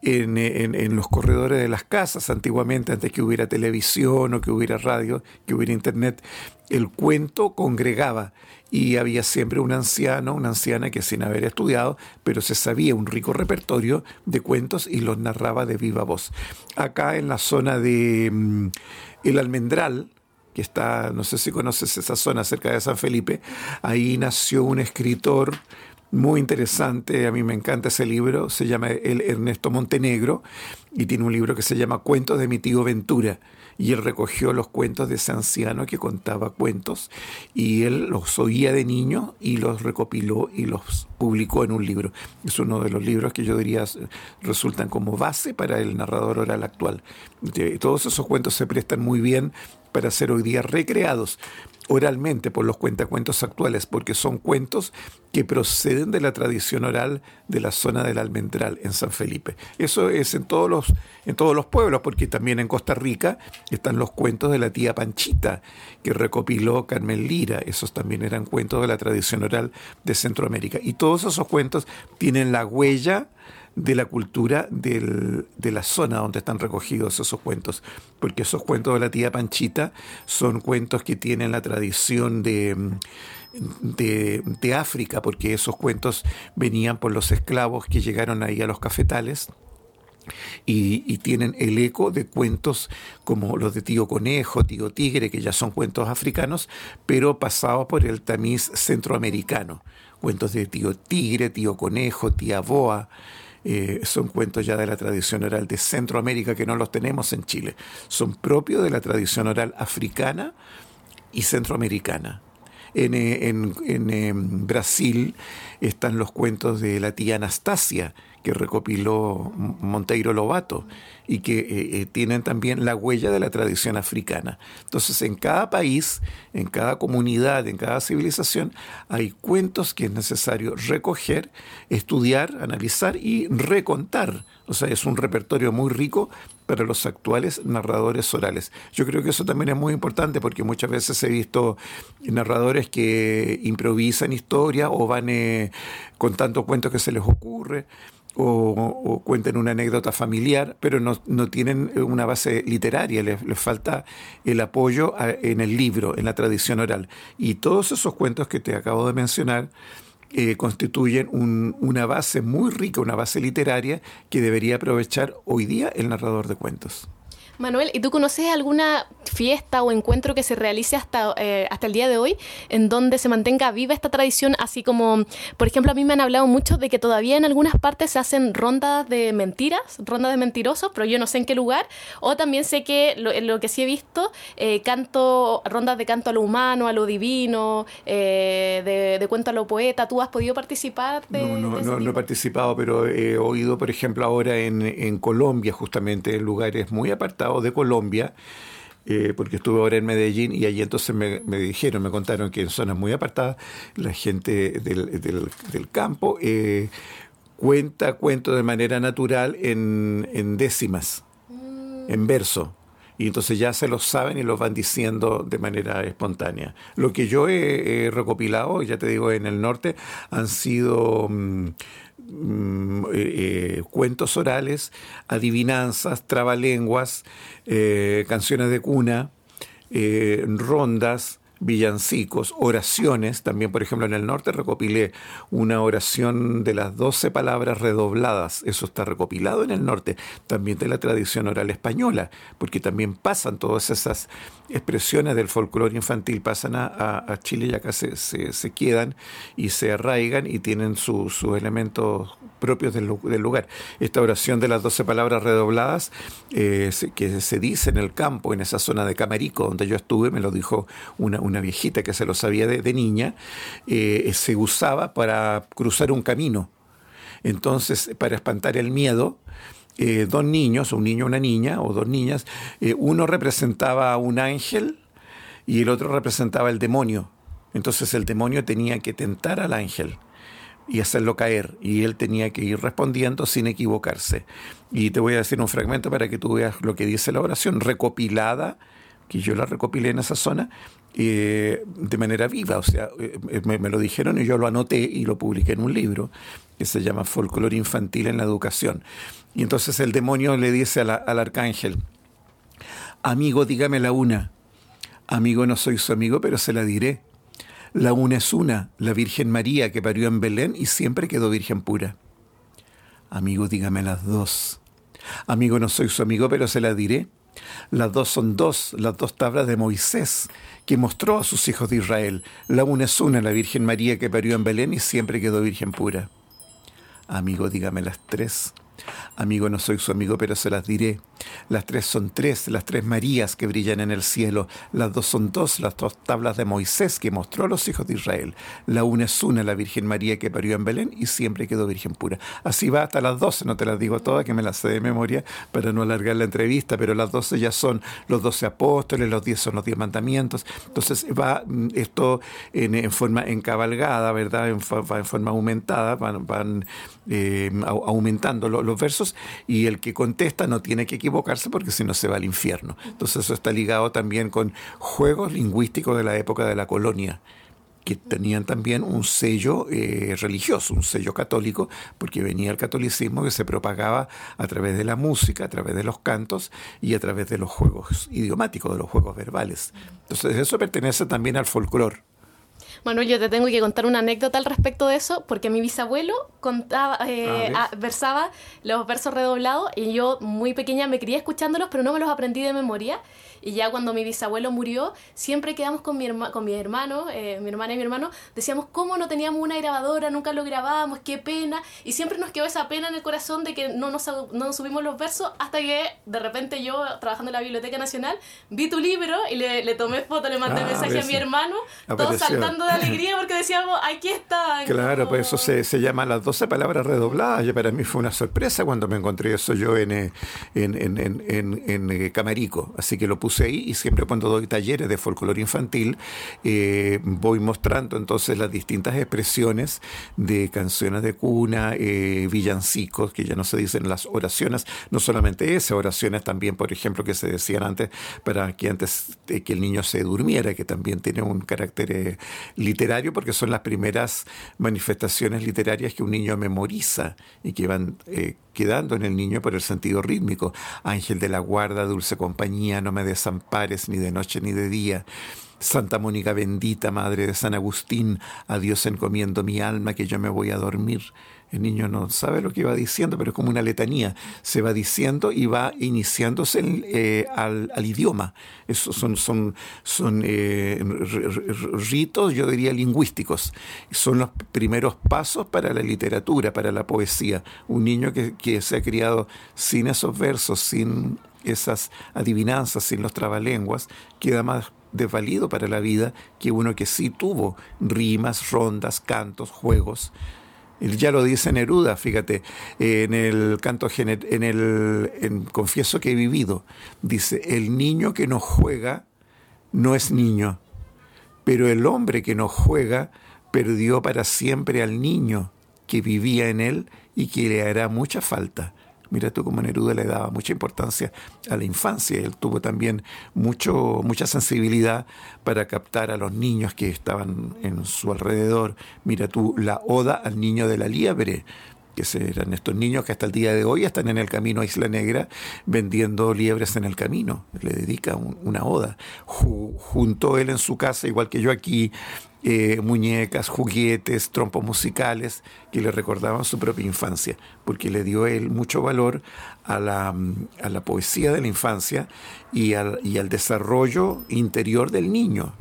en, en, los corredores de las casas antiguamente, antes que hubiera televisión o que hubiera radio, que hubiera internet, el cuento congregaba y había siempre un anciano, una anciana que sin haber estudiado, pero se sabía un rico repertorio de cuentos y los narraba de viva voz. Acá en la zona de em, el Almendral, que está, no sé si conoces esa zona cerca de San Felipe, ahí nació un escritor muy interesante, a mí me encanta ese libro, se llama el Ernesto Montenegro y tiene un libro que se llama Cuentos de mi tío Ventura y él recogió los cuentos de ese anciano que contaba cuentos y él los oía de niño y los recopiló y los publicó en un libro. Es uno de los libros que yo diría resultan como base para el narrador oral actual. Todos esos cuentos se prestan muy bien para ser hoy día recreados oralmente por los cuentacuentos actuales, porque son cuentos que proceden de la tradición oral de la zona del Almendral en San Felipe. Eso es en todos los, en todos los pueblos, porque también en Costa Rica están los cuentos de la tía Panchita, que recopiló Carmen Lira. Esos también eran cuentos de la tradición oral de Centroamérica. Y todos esos cuentos tienen la huella de la cultura de la zona donde están recogidos esos cuentos, porque esos cuentos de la tía Panchita son cuentos que tienen la tradición de, de, África, porque esos cuentos venían por los esclavos que llegaron ahí a los cafetales. Y, y, tienen el eco de cuentos como los de Tío Conejo, Tío Tigre, que ya son cuentos africanos, pero pasados por el tamiz centroamericano. Cuentos de Tío Tigre, Tío Conejo, Tía Boa, eh, son cuentos ya de la tradición oral de Centroamérica que no los tenemos en Chile. Son propios de la tradición oral africana y centroamericana. En, eh, en, Brasil están los cuentos de la tía Anastasia, que recopiló Monteiro Lobato y que eh, tienen también la huella de la tradición africana. Entonces, en cada país, en cada comunidad, en cada civilización, hay cuentos que es necesario recoger, estudiar, analizar y recontar. O sea, es un repertorio muy rico para los actuales narradores orales. Yo creo que eso también es muy importante porque muchas veces he visto narradores que improvisan historia o van eh, contando cuentos que se les ocurre o, cuenten una anécdota familiar, pero no, tienen una base literaria, les, falta el apoyo en el libro, en la tradición oral. Y todos esos cuentos que te acabo de mencionar eh, constituyen una base muy rica, una base literaria que debería aprovechar hoy día el narrador de cuentos. Manuel, ¿y tú conoces alguna fiesta o encuentro que se realice hasta, eh, hasta el día de hoy en donde se mantenga viva esta tradición? Así como, por ejemplo, a mí me han hablado mucho de que todavía en algunas partes se hacen rondas de mentiras, rondas de mentirosos, pero yo no sé en qué lugar. O también sé que lo, que sí he visto, eh, canto, rondas de canto a lo humano, a lo divino, eh, de, cuento a lo poeta. ¿Tú has podido participar? De, no, no, no, no, he participado, pero he oído, por ejemplo, ahora en, en Colombia, justamente, en lugares muy apartados de Colombia, eh, porque estuve ahora en Medellín y allí entonces me, dijeron, me contaron que en zonas muy apartadas la gente del, campo eh, cuenta cuentos de manera natural en, décimas, mm. en verso. Y entonces ya se los saben y los van diciendo de manera espontánea. Lo que yo he, recopilado, ya te digo, en el norte, han sido... Mm, eh, eh, cuentos orales, adivinanzas, trabalenguas, eh, canciones de cuna, rondas, villancicos, oraciones. También, por ejemplo, en el norte recopilé una oración de las doce palabras redobladas. Eso está recopilado en el norte. También de la tradición oral española, porque también pasan todas esas expresiones del folclore infantil, pasan a, Chile y acá se, quedan y se arraigan y tienen sus elementos propios del, lugar. Esta oración de las doce palabras redobladas, eh, que se dice en el campo, en esa zona de Camarico, donde yo estuve, me lo dijo una una viejita que se lo sabía de, niña, eh, se usaba para cruzar un camino. Entonces, para espantar el miedo, eh, dos niños, un niño y una niña, o dos niñas, eh, uno representaba a un ángel y el otro representaba el demonio. Entonces el demonio tenía que tentar al ángel y hacerlo caer, y él tenía que ir respondiendo sin equivocarse. Y te voy a decir un fragmento para que tú veas lo que dice la oración, recopilada que yo la recopilé en esa zona eh, de manera viva, o sea, eh, me, lo dijeron y yo lo anoté y lo publiqué en un libro que se llama Folclore Infantil en la Educación. Y entonces el demonio le dice al arcángel, amigo, dígame la una. Amigo, no soy su amigo, pero se la diré. La una es una, la Virgen María que parió en Belén y siempre quedó virgen pura. Amigo, dígame las dos. Amigo, no soy su amigo, pero se la diré. Las dos son dos, las dos tablas de Moisés que mostró a sus hijos de Israel. La una es una, la Virgen María que parió en Belén y siempre quedó virgen pura. Amigo, dígame las tres. Amigo, no soy su amigo, pero se las diré. Las tres son tres, las tres Marías que brillan en el cielo. Las dos son dos, las dos tablas de Moisés que mostró a los hijos de Israel. La una es una, la Virgen María que parió en Belén y siempre quedó virgen pura. Así va hasta las doce, no te las digo todas, que me las sé de memoria para no alargar la entrevista, pero las doce ya son los doce apóstoles, los diez son los diez mandamientos. Entonces va mm, esto en, forma encabalgada, ¿verdad? En, va en forma aumentada, van, eh, aumentando los versos y el que contesta no tiene que equivocarse porque si no se va al infierno. Entonces eso está ligado también con juegos lingüísticos de la época de la colonia que tenían también un sello eh, religioso, un sello católico, porque venía el catolicismo que se propagaba a través de la música, a través de los cantos y a través de los juegos idiomáticos, de los juegos verbales. Entonces eso pertenece también al folclore. Manuel, yo te tengo que contar una anécdota al respecto de eso, porque mi bisabuelo contaba, eh, versaba los versos redoblados y yo muy pequeña me crié escuchándolos, pero no me los aprendí de memoria. Y ya cuando mi bisabuelo murió, siempre quedamos con, mi con mis hermanos, eh, mi hermana y mi hermano, decíamos cómo no teníamos una grabadora, nunca lo grabábamos, qué pena. Y siempre nos quedó esa pena en el corazón de que no nos, no subimos los versos hasta que de repente yo, trabajando en la Biblioteca Nacional, vi tu libro y le, tomé foto, le mandé ah, mensaje a mi hermano, todos saltando de alegría porque decíamos, aquí está. Claro, pues eso se, se llama las 12 palabras redobladas. Y para mí fue una sorpresa cuando me encontré eso yo en, eh, en, en, en, en eh, Camarico. Así que lo puse y siempre cuando doy talleres de folclore infantil eh, voy mostrando entonces las distintas expresiones de canciones de cuna, eh, villancicos, que ya no se dicen las oraciones, no solamente esas oraciones también, por ejemplo, que se decían antes para que antes de que el niño se durmiera, que también tiene un carácter eh, literario porque son las primeras manifestaciones literarias que un niño memoriza y que van quedando en el niño por el sentido rítmico. Ángel de la guarda, dulce compañía, no me desampares ni de noche ni de día. Santa Mónica bendita, Madre de San Agustín, a Dios encomiendo mi alma, que yo me voy a dormir. El niño no sabe lo que va diciendo, pero es como una letanía. Se va diciendo y va iniciándose eh, al, idioma. Son, son, son eh, ritos, yo diría, lingüísticos. Son los primeros pasos para la literatura, para la poesía. Un niño que, que se ha criado sin esos versos, sin esas adivinanzas, sin los trabalenguas, queda más desvalido para la vida que uno que sí tuvo rimas, rondas, cantos, juegos. Ya lo dice Neruda, fíjate, en el canto en el Confieso que he vivido, dice, el niño que no juega no es niño, pero el hombre que no juega perdió para siempre al niño que vivía en él y que le hará mucha falta. Mira tú cómo Neruda le daba mucha importancia a la infancia. Él tuvo también mucho, mucha sensibilidad para captar a los niños que estaban en su alrededor. Mira tú la oda al niño de la liebre, que eran estos niños que hasta el día de hoy están en el camino a Isla Negra vendiendo liebres en el camino. Le dedica una oda. junto él en su casa, igual que yo aquí, eh, muñecas, juguetes, trompos musicales que le recordaban su propia infancia, porque le dio él mucho valor a la, a la poesía de la infancia y al, y al desarrollo interior del niño.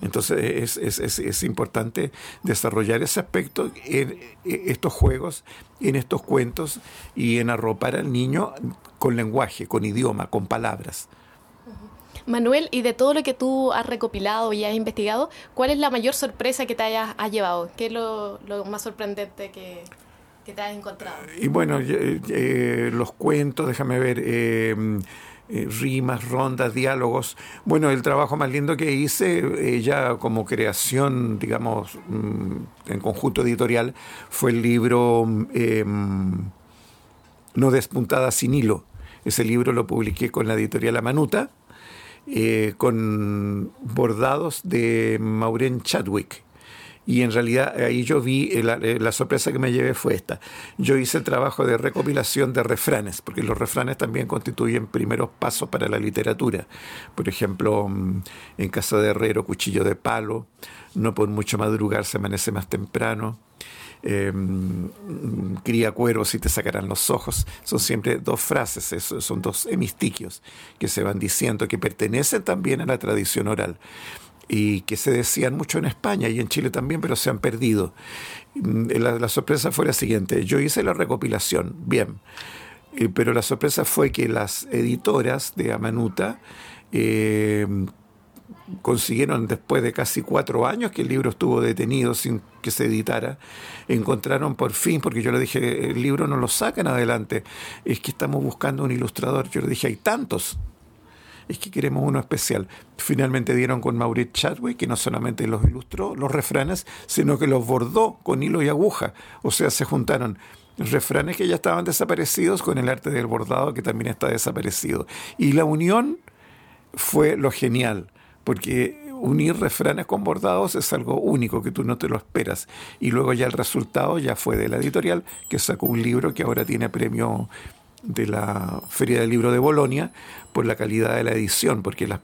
Entonces es, es, es, importante desarrollar ese aspecto en estos juegos, en estos cuentos y en arropar al niño con lenguaje, con idioma, con palabras. Manuel, y de todo lo que tú has recopilado y has investigado, ¿cuál es la mayor sorpresa que te hayas llevado? ¿Qué es lo, más sorprendente que, te has encontrado? Y bueno, eh, los cuentos, déjame ver, eh, eh, rimas, rondas, diálogos. Bueno, el trabajo más lindo que hice ya como creación, digamos, mm, en conjunto editorial, fue el libro mm, No despuntada sin hilo. Ese libro lo publiqué con la editorial Amanuta eh, con bordados de Maureen Chadwick. Y en realidad ahí yo vi, eh, eh, la, sorpresa que me llevé fue esta. Yo hice trabajo de recopilación de refranes, porque los refranes también constituyen primeros pasos para la literatura. Por ejemplo, mm, en Casa de Herrero, Cuchillo de Palo, No por mucho madrugar se amanece más temprano eh, cría cueros y te sacarán los ojos. Son siempre dos frases, son dos hemistiquios que se van diciendo, que pertenecen también a la tradición oral y que se decían mucho en España y en Chile también, pero se han perdido. Mm, la, sorpresa fue la siguiente, yo hice la recopilación, bien, eh, pero la sorpresa fue que las editoras de Amanuta eh, consiguieron después de casi cuatro años que el libro estuvo detenido sin que se editara, encontraron por fin, porque yo le dije, el libro no lo sacan adelante, es que estamos buscando un ilustrador. Yo le dije, hay tantos, es que queremos uno especial. Finalmente dieron con Maurice Chadwick, que no solamente los ilustró, los refranes, sino que los bordó con hilo y aguja. O sea, se juntaron refranes que ya estaban desaparecidos con el arte del bordado que también está desaparecido. Y la unión fue lo genial porque unir refranes con bordados es algo único que tú no te lo esperas. Y luego ya el resultado ya fue de la editorial que sacó un libro que ahora tiene premio de la Feria del Libro de Bolonia por la calidad de la edición, porque las,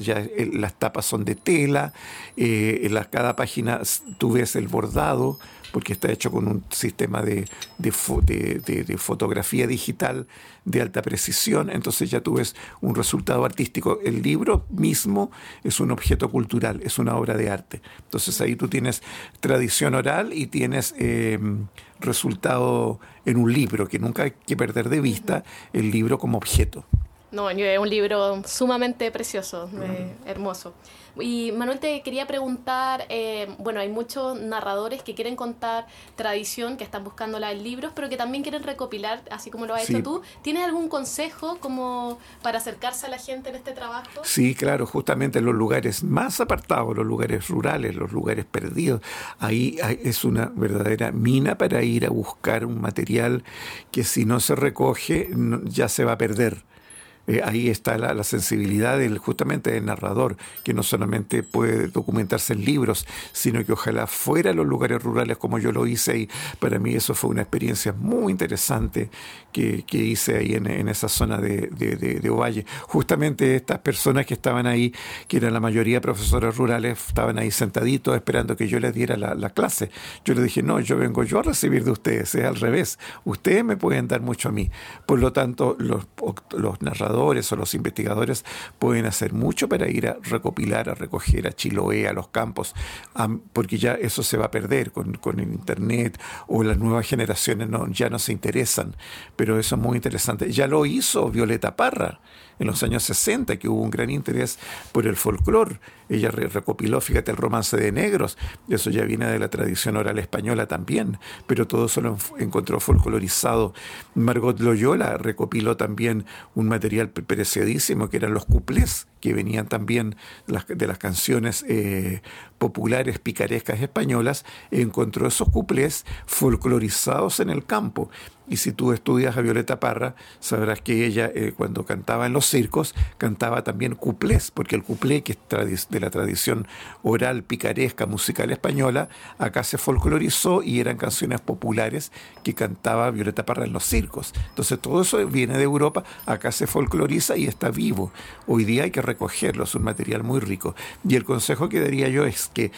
ya las tapas son de tela, eh, en cada página tú ves el bordado, porque está hecho con un sistema de, de, fotografía digital de alta precisión, entonces ya tú ves un resultado artístico. El libro mismo es un objeto cultural, es una obra de arte. Entonces ahí tú tienes tradición oral y tienes em, resultado en un libro, que nunca hay que perder de vista el libro como objeto. No, es un libro sumamente precioso, eh, hermoso. Y Manuel, te quería preguntar, eh, bueno, hay muchos narradores que quieren contar tradición, que están buscándola en libros, pero que también quieren recopilar, así como lo has hecho tú. ¿Tienes algún consejo como para acercarse a la gente en este trabajo? Sí, claro, justamente en los lugares más apartados, los lugares rurales, los lugares perdidos, ahí es una verdadera mina para ir a buscar un material que si no se recoge ya se va a perder Eh, ahí está la, sensibilidad del, justamente del narrador, que no solamente puede documentarse en libros, sino que ojalá fuera a los lugares rurales como yo lo hice y para mí eso fue una experiencia muy interesante que, hice ahí en, esa zona de, de, Ovalle. Justamente estas personas que estaban ahí, que eran la mayoría profesores rurales, estaban ahí sentaditos esperando que yo les diera la, clase. Yo les dije, no, yo vengo yo a recibir de ustedes, es al revés. Ustedes me pueden dar mucho a mí. Por lo tanto, los, los narradores o los investigadores pueden hacer mucho para ir a recopilar, a recoger a Chiloé, a los campos, porque ya eso se va a perder con, con el Internet o las nuevas generaciones no, ya no se interesan. Pero eso es muy interesante. Ya lo hizo Violeta Parra en los años 60, que hubo un gran interés por el folclore. Ella recopiló, fíjate, el romance de negros, eso ya viene de la tradición oral española también, pero todo eso lo encontró folclorizado. Margot Loyola recopiló también un material preciadísimo que eran los cuplés, que venían también de las canciones eh, populares picarescas españolas, encontró esos cuplés folclorizados en el campo. Y si tú estudias a Violeta Parra, sabrás que ella eh, cuando cantaba en los circos, cantaba también cuplés, porque el cuplé, que es de la tradición oral, picaresca, musical española, acá se folclorizó y eran canciones populares que cantaba Violeta Parra en los circos. Entonces todo eso viene de Europa, acá se folcloriza y está vivo. Hoy día hay que recogerlo, es un material muy rico. Y el consejo que daría yo es que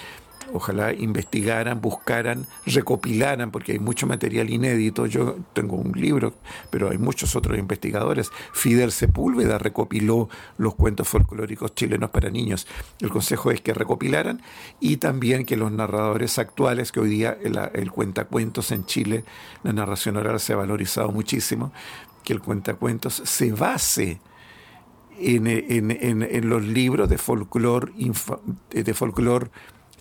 ojalá investigaran, buscaran, recopilaran, porque hay mucho material inédito. Yo tengo un libro, pero hay muchos otros investigadores. Fidel Sepúlveda recopiló los cuentos folclóricos chilenos para niños. El consejo es que recopilaran y también que los narradores actuales, que hoy día el, cuentacuentos en Chile, la narración oral se ha valorizado muchísimo, que el cuentacuentos se base en, los libros de folclore de folclore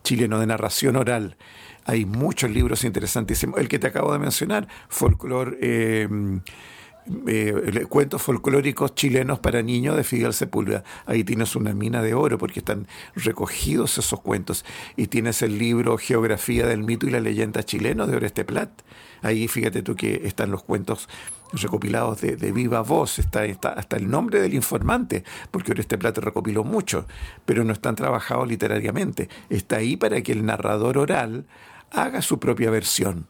chileno de narración oral. Hay muchos libros interesantísimos. El que te acabo de mencionar, folclore, eh, eh, cuentos folclóricos chilenos para niños de Fidel Sepúlveda. Ahí tienes una mina de oro porque están recogidos esos cuentos. Y tienes el libro Geografía del mito y la leyenda chileno de Oreste Plat. Ahí fíjate tú que están los cuentos recopilados de, viva voz, está, hasta el nombre del informante, porque Oreste Plata recopiló mucho, pero no están trabajados literariamente. Está ahí para que el narrador oral haga su propia versión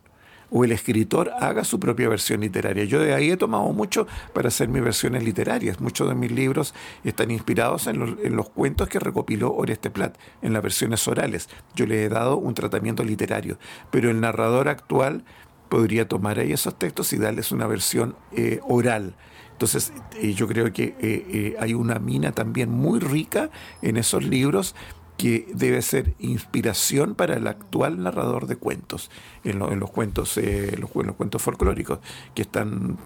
o el escritor haga su propia versión literaria. Yo de ahí he tomado mucho para hacer mis versiones literarias. Muchos de mis libros están inspirados en los, en los cuentos que recopiló Oreste Plat, en las versiones orales. Yo le he dado un tratamiento literario, pero el narrador actual podría tomar ahí esos textos y darles una versión eh, oral. Entonces, eh, yo creo que eh, hay una mina también muy rica en esos libros que debe ser inspiración para el actual narrador de cuentos, en, los cuentos, los, en los cuentos folclóricos que están,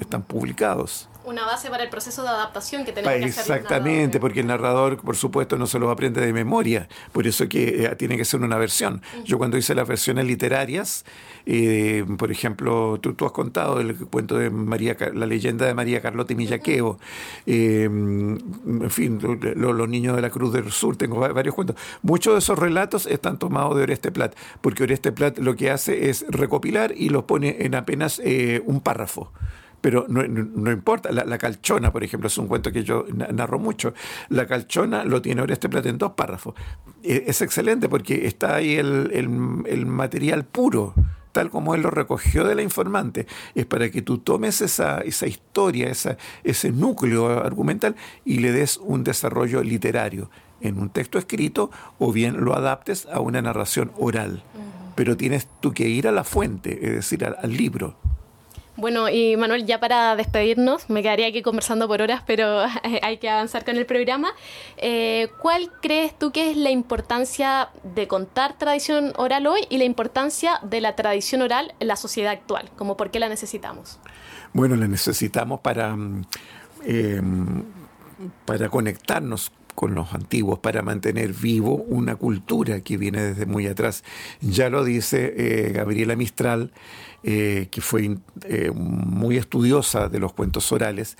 están publicados una base para el proceso de adaptación que tenemos que hacer. Exactamente, porque el narrador, por supuesto, no se lo aprende de memoria, por eso que eh, tiene que ser una versión. Yo cuando hice las versiones literarias, eh, por ejemplo, tú, tú, has contado el cuento de María, la leyenda de María Carlota y Millaqueo, eh, en fin, los niños de la Cruz del Sur, tengo varios cuentos. Muchos de esos relatos están tomados de Oreste Plat, porque Oreste Plat lo que hace es recopilar y los pone en apenas un párrafo pero no, importa. La, calchona, por ejemplo, es un cuento que yo narro mucho. La calchona lo tiene Oreste Plata en dos párrafos. E, es, excelente porque está ahí el, material puro tal como él lo recogió de la informante, es para que tú tomes esa, esa historia, esa, ese núcleo argumental y le des un desarrollo literario en un texto escrito o bien lo adaptes a una narración oral. Pero tienes tú que ir a la fuente, es decir, al libro. Bueno, y Manuel, ya para despedirnos, me quedaría aquí conversando por horas, pero hay que avanzar con el programa. Eh, ¿Cuál crees tú que es la importancia de contar tradición oral hoy y la importancia de la tradición oral en la sociedad actual? Como por qué la necesitamos. Bueno, la necesitamos para, mm, em, para conectarnos con los antiguos para mantener vivo una cultura que viene desde muy atrás. Ya lo dice eh, Gabriela Mistral, eh, que fue eh, muy estudiosa de los cuentos orales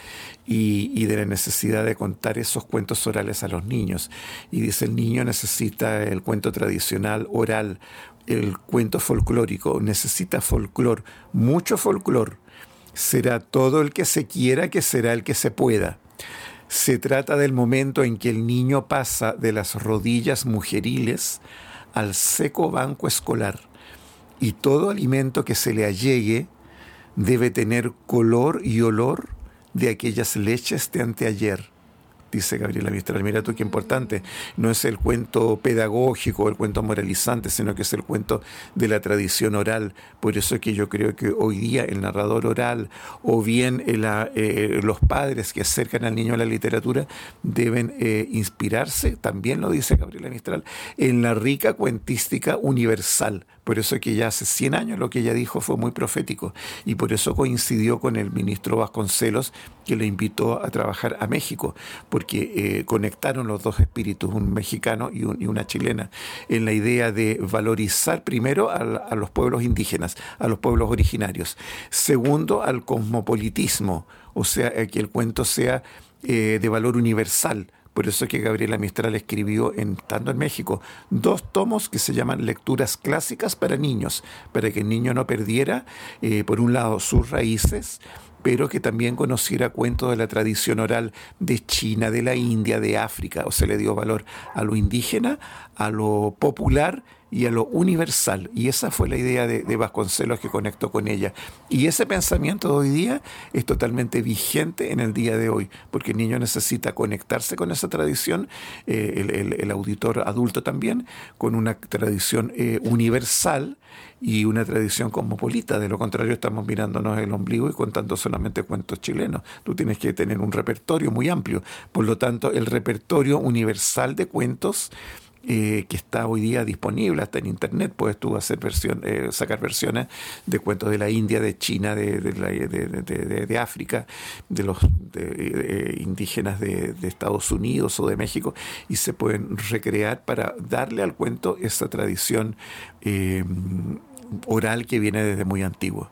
y, de la necesidad de contar esos cuentos orales a los niños. Y dice, el niño necesita el cuento tradicional oral, el cuento folclórico, necesita folclor, mucho folclor. Será todo el que se quiera que será el que se pueda. Se trata del momento en que el niño pasa de las rodillas mujeriles al seco banco escolar y todo alimento que se le allegue debe tener color y olor de aquellas leches de anteayer dice Gabriela Mistral. Mira tú qué importante. No es el cuento pedagógico, el cuento moralizante, sino que es el cuento de la tradición oral. Por eso es que yo creo que hoy día el narrador oral o bien eh, los padres que acercan al niño a la literatura deben eh, inspirarse, también lo dice Gabriela Mistral, en la rica cuentística universal. Por eso es que ya hace 100 años lo que ella dijo fue muy profético y por eso coincidió con el ministro Vasconcelos que le invitó a trabajar a México porque eh, conectaron los dos espíritus, un mexicano y, una chilena, en la idea de valorizar primero a, los pueblos indígenas, a los pueblos originarios. Segundo, al cosmopolitismo, o sea, que el cuento sea eh, de valor universal. Por eso es que Gabriela Mistral escribió, en, estando en México, dos tomos que se llaman Lecturas Clásicas para Niños, para que el niño no perdiera, eh, por un lado, sus raíces, pero que también conociera cuentos de la tradición oral de China, de la India, de África, o se le dio valor a lo indígena, a lo popular y a lo universal. Y esa fue la idea de, Vasconcelos que conectó con ella. Y ese pensamiento de hoy día es totalmente vigente en el día de hoy, porque el niño necesita conectarse con esa tradición, eh, el, auditor adulto también, con una tradición eh, universal y una tradición cosmopolita. De lo contrario, estamos mirándonos el ombligo y contando solamente cuentos chilenos. Tú tienes que tener un repertorio muy amplio. Por lo tanto, el repertorio universal de cuentos eh, que está hoy día disponible hasta en internet. Puedes tú hacer versión, eh, sacar versiones de cuentos de la India, de China, de, de, África, de los indígenas de, Estados Unidos o de México, y se pueden recrear para darle al cuento esa tradición eh, oral que viene desde muy antiguo.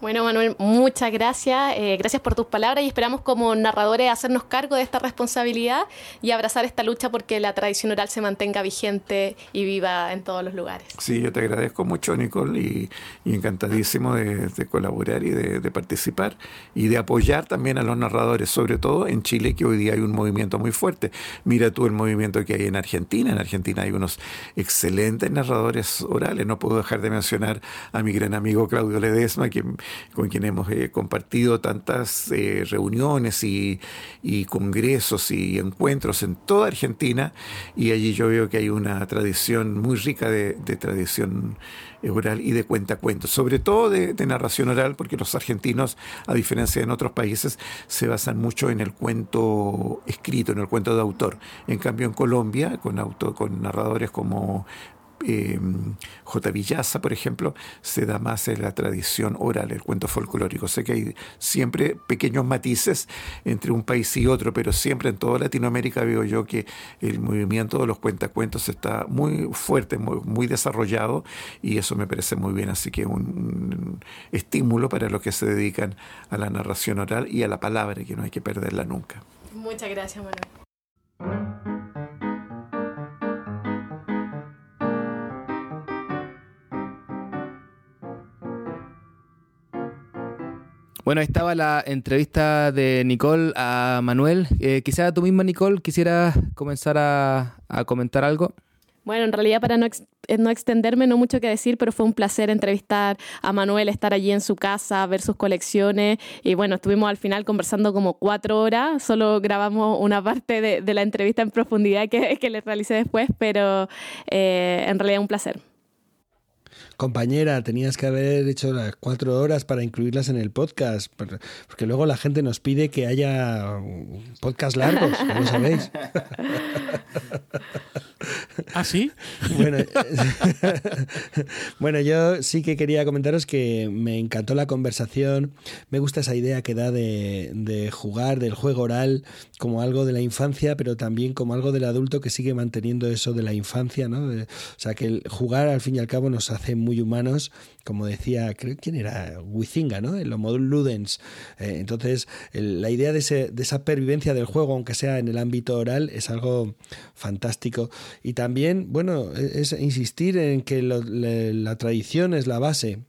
Bueno, Manuel, muchas gracias. Eh, gracias por tus palabras y esperamos como narradores hacernos cargo de esta responsabilidad y abrazar esta lucha porque la tradición oral se mantenga vigente y viva en todos los lugares. Sí, yo te agradezco mucho, Nicole, y, encantadísimo de, colaborar y de, participar y de apoyar también a los narradores, sobre todo en Chile, que hoy día hay un movimiento muy fuerte. Mira tú el movimiento que hay en Argentina. En Argentina hay unos excelentes narradores orales. No puedo dejar de mencionar a mi gran amigo Claudio Ledesma, que con quien hemos eh, compartido tantas eh, reuniones y, congresos y encuentros en toda Argentina y allí yo veo que hay una tradición muy rica de, tradición oral y de cuentacuentos, sobre todo de, narración oral, porque los argentinos, a diferencia de en otros países, se basan mucho en el cuento escrito, en el cuento de autor. En cambio, en Colombia, con, auto, con narradores como eh, J. Villaza, por ejemplo, se da más en la tradición oral, el cuento folclórico. Sé que hay siempre pequeños matices entre un país y otro, pero siempre en toda Latinoamérica veo yo que el movimiento de los cuentacuentos está muy fuerte, muy, desarrollado y eso me parece muy bien. Así que un, estímulo para los que se dedican a la narración oral y a la palabra, que no hay que perderla nunca. Muchas gracias, Manuel. Bueno, ahí estaba la entrevista de Nicole a Manuel. Eh, quizá tú misma, Nicole, quisieras comenzar a, comentar algo. Bueno, en realidad para no, eh, no, extenderme, no mucho que decir, pero fue un placer entrevistar a Manuel, estar allí en su casa, ver sus colecciones. Y bueno, estuvimos al final conversando como cuatro horas, solo grabamos una parte de, la entrevista en profundidad que, que le realicé después, pero eh, en realidad un placer compañera, tenías que haber hecho las cuatro horas para incluirlas en el podcast, porque luego la gente nos pide que haya podcast largos, como sabéis. ¿Ah, sí? Bueno, yo sí que quería comentaros que me encantó la conversación. Me gusta esa idea que da de, de jugar, del juego oral, como algo de la infancia, pero también como algo del adulto que sigue manteniendo eso de la infancia, ¿no? o sea, que el jugar al fin y al cabo nos hace muy humanos, como decía, creo quién era, Huizinga, ¿no? El Homo ludens. Eh, entonces, la idea de, esa pervivencia del juego, aunque sea en el ámbito oral, es algo fantástico. Y también, bueno, es insistir en que la tradición es la base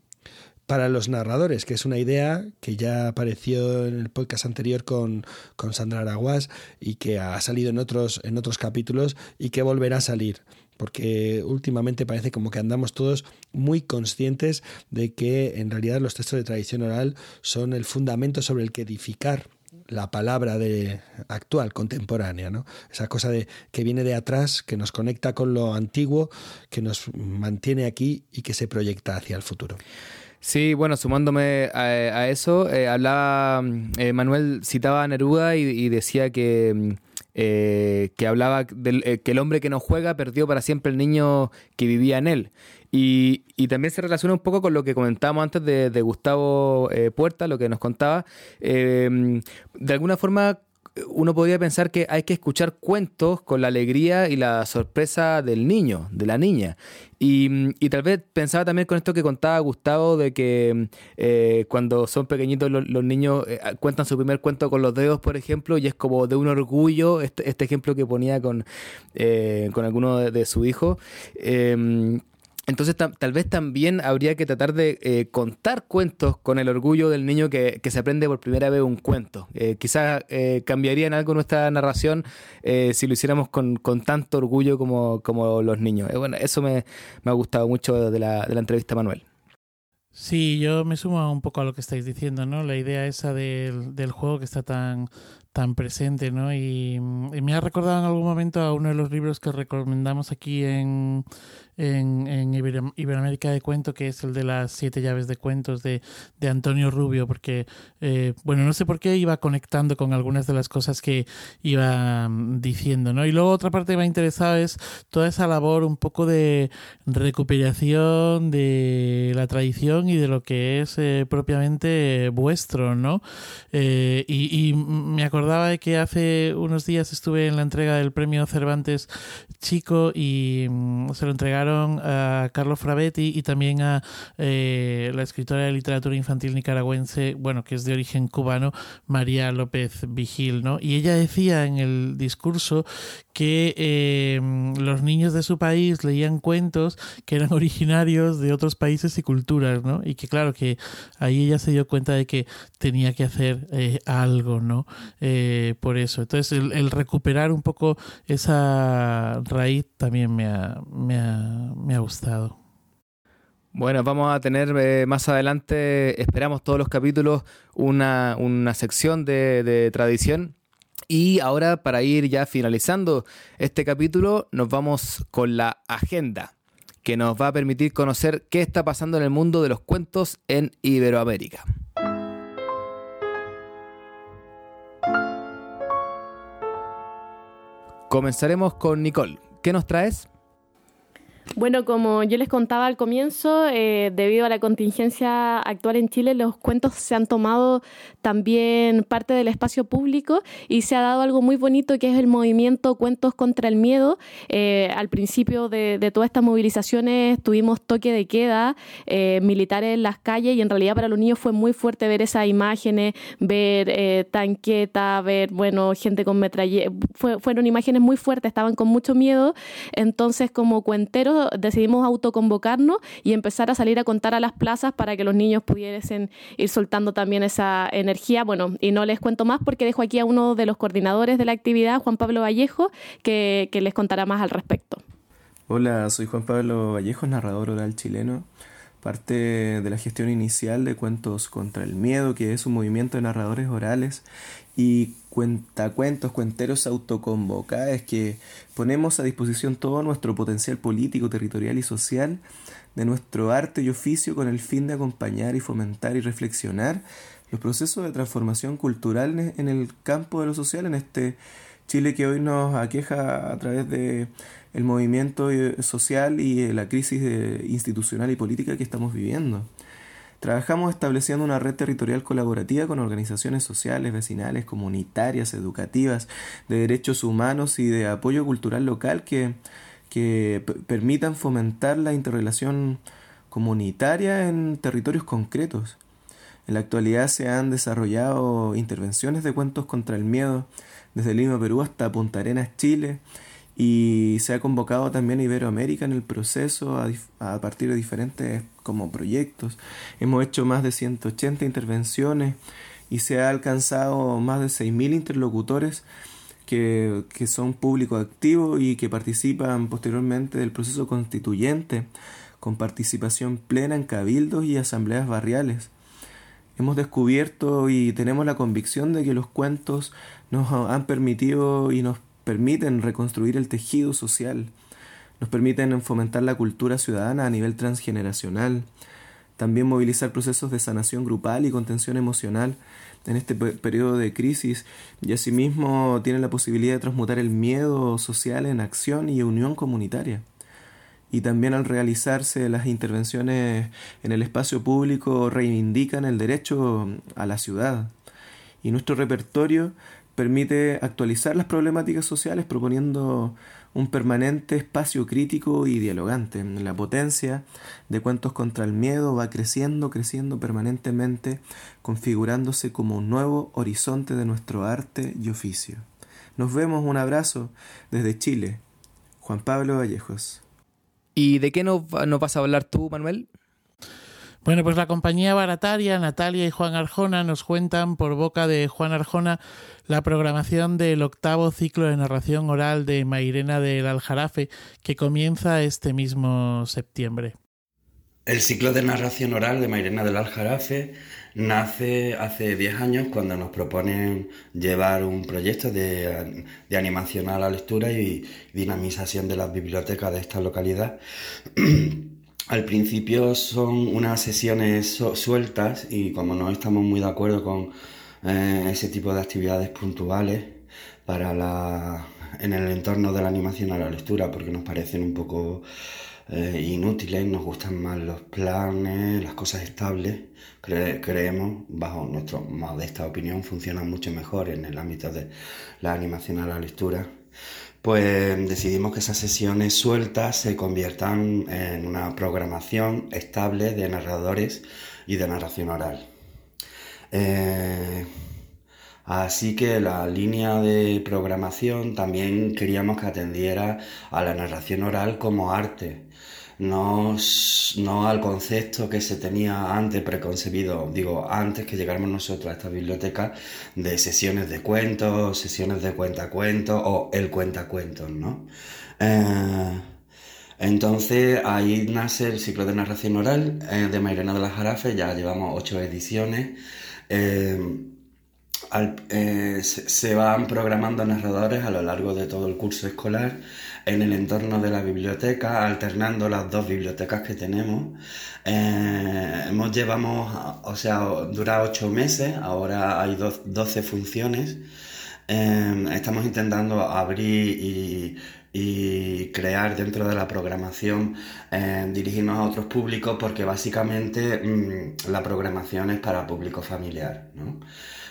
para los narradores, que es una idea que ya apareció en el podcast anterior con, con Sandra Araguas y que ha salido en otros, en otros capítulos y que volverá a salir porque últimamente parece como que andamos todos muy conscientes de que en realidad los textos de tradición oral son el fundamento sobre el que edificar la palabra de actual, contemporánea, ¿no? Esa cosa de que viene de atrás, que nos conecta con lo antiguo, que nos mantiene aquí y que se proyecta hacia el futuro. Sí, bueno, sumándome a, eso, eh, hablaba, eh, Manuel citaba a Neruda y, decía que, mm, eh, que hablaba del, que el hombre que no juega perdió para siempre el niño que vivía en él. Y, también se relaciona un poco con lo que comentábamos antes de, Gustavo eh, Puerta, lo que nos contaba. Eh, de alguna forma, uno podría pensar que hay que escuchar cuentos con la alegría y la sorpresa del niño, de la niña. Y, tal vez pensaba también con esto que contaba Gustavo, de que eh, cuando son pequeñitos los, niños cuentan su primer cuento con los dedos, por ejemplo, y es como de un orgullo, este, este ejemplo que ponía con, con alguno de, de su hijo. Entonces tal vez también habría que tratar de eh, contar cuentos con el orgullo del niño que, se aprende por primera vez un cuento. Eh, quizás eh, cambiaría en algo nuestra narración si lo hiciéramos con, tanto orgullo como, como los niños. bueno, eso me, ha gustado mucho de la, de la entrevista Manuel. Sí, yo me sumo un poco a lo que estáis diciendo, ¿no? La idea esa del, del juego que está tan, tan presente, ¿no? Y, me ha recordado en algún momento a uno de los libros que recomendamos aquí en, en, en Iberoamérica de Cuento, que es el de las siete llaves de cuentos de, de Antonio Rubio, porque, eh, bueno, no sé por qué iba conectando con algunas de las cosas que iba mm, diciendo, ¿no? Y luego otra parte que me ha interesado es toda esa labor un poco de recuperación de la tradición y de lo que es eh, propiamente vuestro, ¿no? Eh, y, y me acordaba de que hace unos días estuve en la entrega del premio Cervantes Chico y mm, se lo entregaron a Carlos Frabetti y también a eh, la escritora de literatura infantil nicaragüense, bueno, que es de origen cubano, María López Vigil, ¿no? Y ella decía en el discurso que eh, los niños de su país leían cuentos que eran originarios de otros países y culturas, ¿no? Y que claro que ahí ella se dio cuenta de que tenía que hacer eh, algo, ¿no? Por eso. Entonces el, recuperar un poco esa raíz también me ha, me ha me ha gustado. Bueno, vamos a tener eh, más adelante, esperamos todos los capítulos, una, sección de, tradición. Y ahora, para ir ya finalizando este capítulo, nos vamos con la agenda, que nos va a permitir conocer qué está pasando en el mundo de los cuentos en Iberoamérica. Comenzaremos con Nicole. ¿Qué nos traes? Bueno, como yo les contaba al comienzo, eh, debido a la contingencia actual en Chile, los cuentos se han tomado también parte del espacio público y se ha dado algo muy bonito que es el movimiento Cuentos contra el Miedo. Eh, al principio de, todas estas movilizaciones tuvimos toque de queda, eh, militares en las calles y en realidad para los niños fue muy fuerte ver esas imágenes, ver tanqueta, ver, bueno, gente con metralla. fueron imágenes muy fuertes, estaban con mucho miedo. Entonces, como cuenteros, decidimos autoconvocarnos y empezar a salir a contar a las plazas para que los niños pudiesen ir soltando también esa energía. Bueno, y no les cuento más porque dejo aquí a uno de los coordinadores de la actividad, Juan Pablo Vallejo, que, les contará más al respecto. Hola, soy Juan Pablo Vallejo, narrador oral chileno parte de la gestión inicial de Cuentos contra el Miedo, que es un movimiento de narradores orales y cuentacuentos, cuenteros autoconvocados que ponemos a disposición todo nuestro potencial político, territorial y social de nuestro arte y oficio con el fin de acompañar y fomentar y reflexionar los procesos de transformación cultural en el campo de lo social en este Chile que hoy nos aqueja a través de el movimiento social y la crisis institucional y política que estamos viviendo. Trabajamos estableciendo una red territorial colaborativa con organizaciones sociales, vecinales, comunitarias, educativas, de derechos humanos y de apoyo cultural local que, permitan fomentar la interrelación comunitaria en territorios concretos. En la actualidad se han desarrollado intervenciones de cuentos contra el miedo desde Lima, Perú hasta Punta Arenas, Chile, y se ha convocado también a Iberoamérica en el proceso a, partir de diferentes como proyectos. Hemos hecho más de 180 intervenciones y se ha alcanzado más de 6.000 interlocutores que, que son público activo y que participan posteriormente del proceso constituyente con participación plena en cabildos y asambleas barriales. Hemos descubierto y tenemos la convicción de que los cuentos nos han permitido y nos permiten reconstruir el tejido social, nos permiten fomentar la cultura ciudadana a nivel transgeneracional, también movilizar procesos de sanación grupal y contención emocional en este periodo de crisis y asimismo tienen la posibilidad de transmutar el miedo social en acción y unión comunitaria. Y también al realizarse las intervenciones en el espacio público reivindican el derecho a la ciudad. Y nuestro repertorio permite actualizar las problemáticas sociales proponiendo un permanente espacio crítico y dialogante. La potencia de Cuentos contra el Miedo va creciendo, creciendo permanentemente, configurándose como un nuevo horizonte de nuestro arte y oficio. Nos vemos, un abrazo desde Chile. Juan Pablo Vallejos. ¿Y de qué nos, nos vas a hablar tú, Manuel? Bueno, pues la compañía barataria, Natalia y Juan Arjona nos cuentan por boca de Juan Arjona la programación del octavo ciclo de narración oral de Mairena del Aljarafe que comienza este mismo septiembre. El ciclo de narración oral de Mairena del Aljarafe nace hace 10 años cuando nos proponen llevar un proyecto de, de, animación a la lectura y dinamización de las bibliotecas de esta localidad. Al principio son unas sesiones sueltas y como no estamos muy de acuerdo con eh, ese tipo de actividades puntuales para la, en el entorno de la animación a la lectura porque nos parecen un poco eh, inútiles, nos gustan más los planes, las cosas estables, creemos, bajo nuestra modesta opinión, funcionan mucho mejor en el ámbito de la animación a la lectura pues decidimos que esas sesiones sueltas se conviertan en una programación estable de narradores y de narración oral. Eh, así que la línea de programación también queríamos que atendiera a la narración oral como arte no, no al concepto que se tenía antes preconcebido, digo, antes que llegáramos nosotros a esta biblioteca de sesiones de cuentos, sesiones de cuentacuentos o el cuentacuentos, ¿no? Eh, entonces ahí nace el ciclo de narración oral eh, de Mairena de la Jarafe, ya llevamos ocho ediciones. Eh, se van programando narradores a lo largo de todo el curso escolar en el entorno de la biblioteca, alternando las dos bibliotecas que tenemos. Eh, hemos llevamos, o sea, dura ocho meses, ahora hay 12 funciones. Eh, estamos intentando abrir y, crear dentro de la programación, eh, dirigirnos a otros públicos, porque básicamente mm, la programación es para público familiar. ¿no?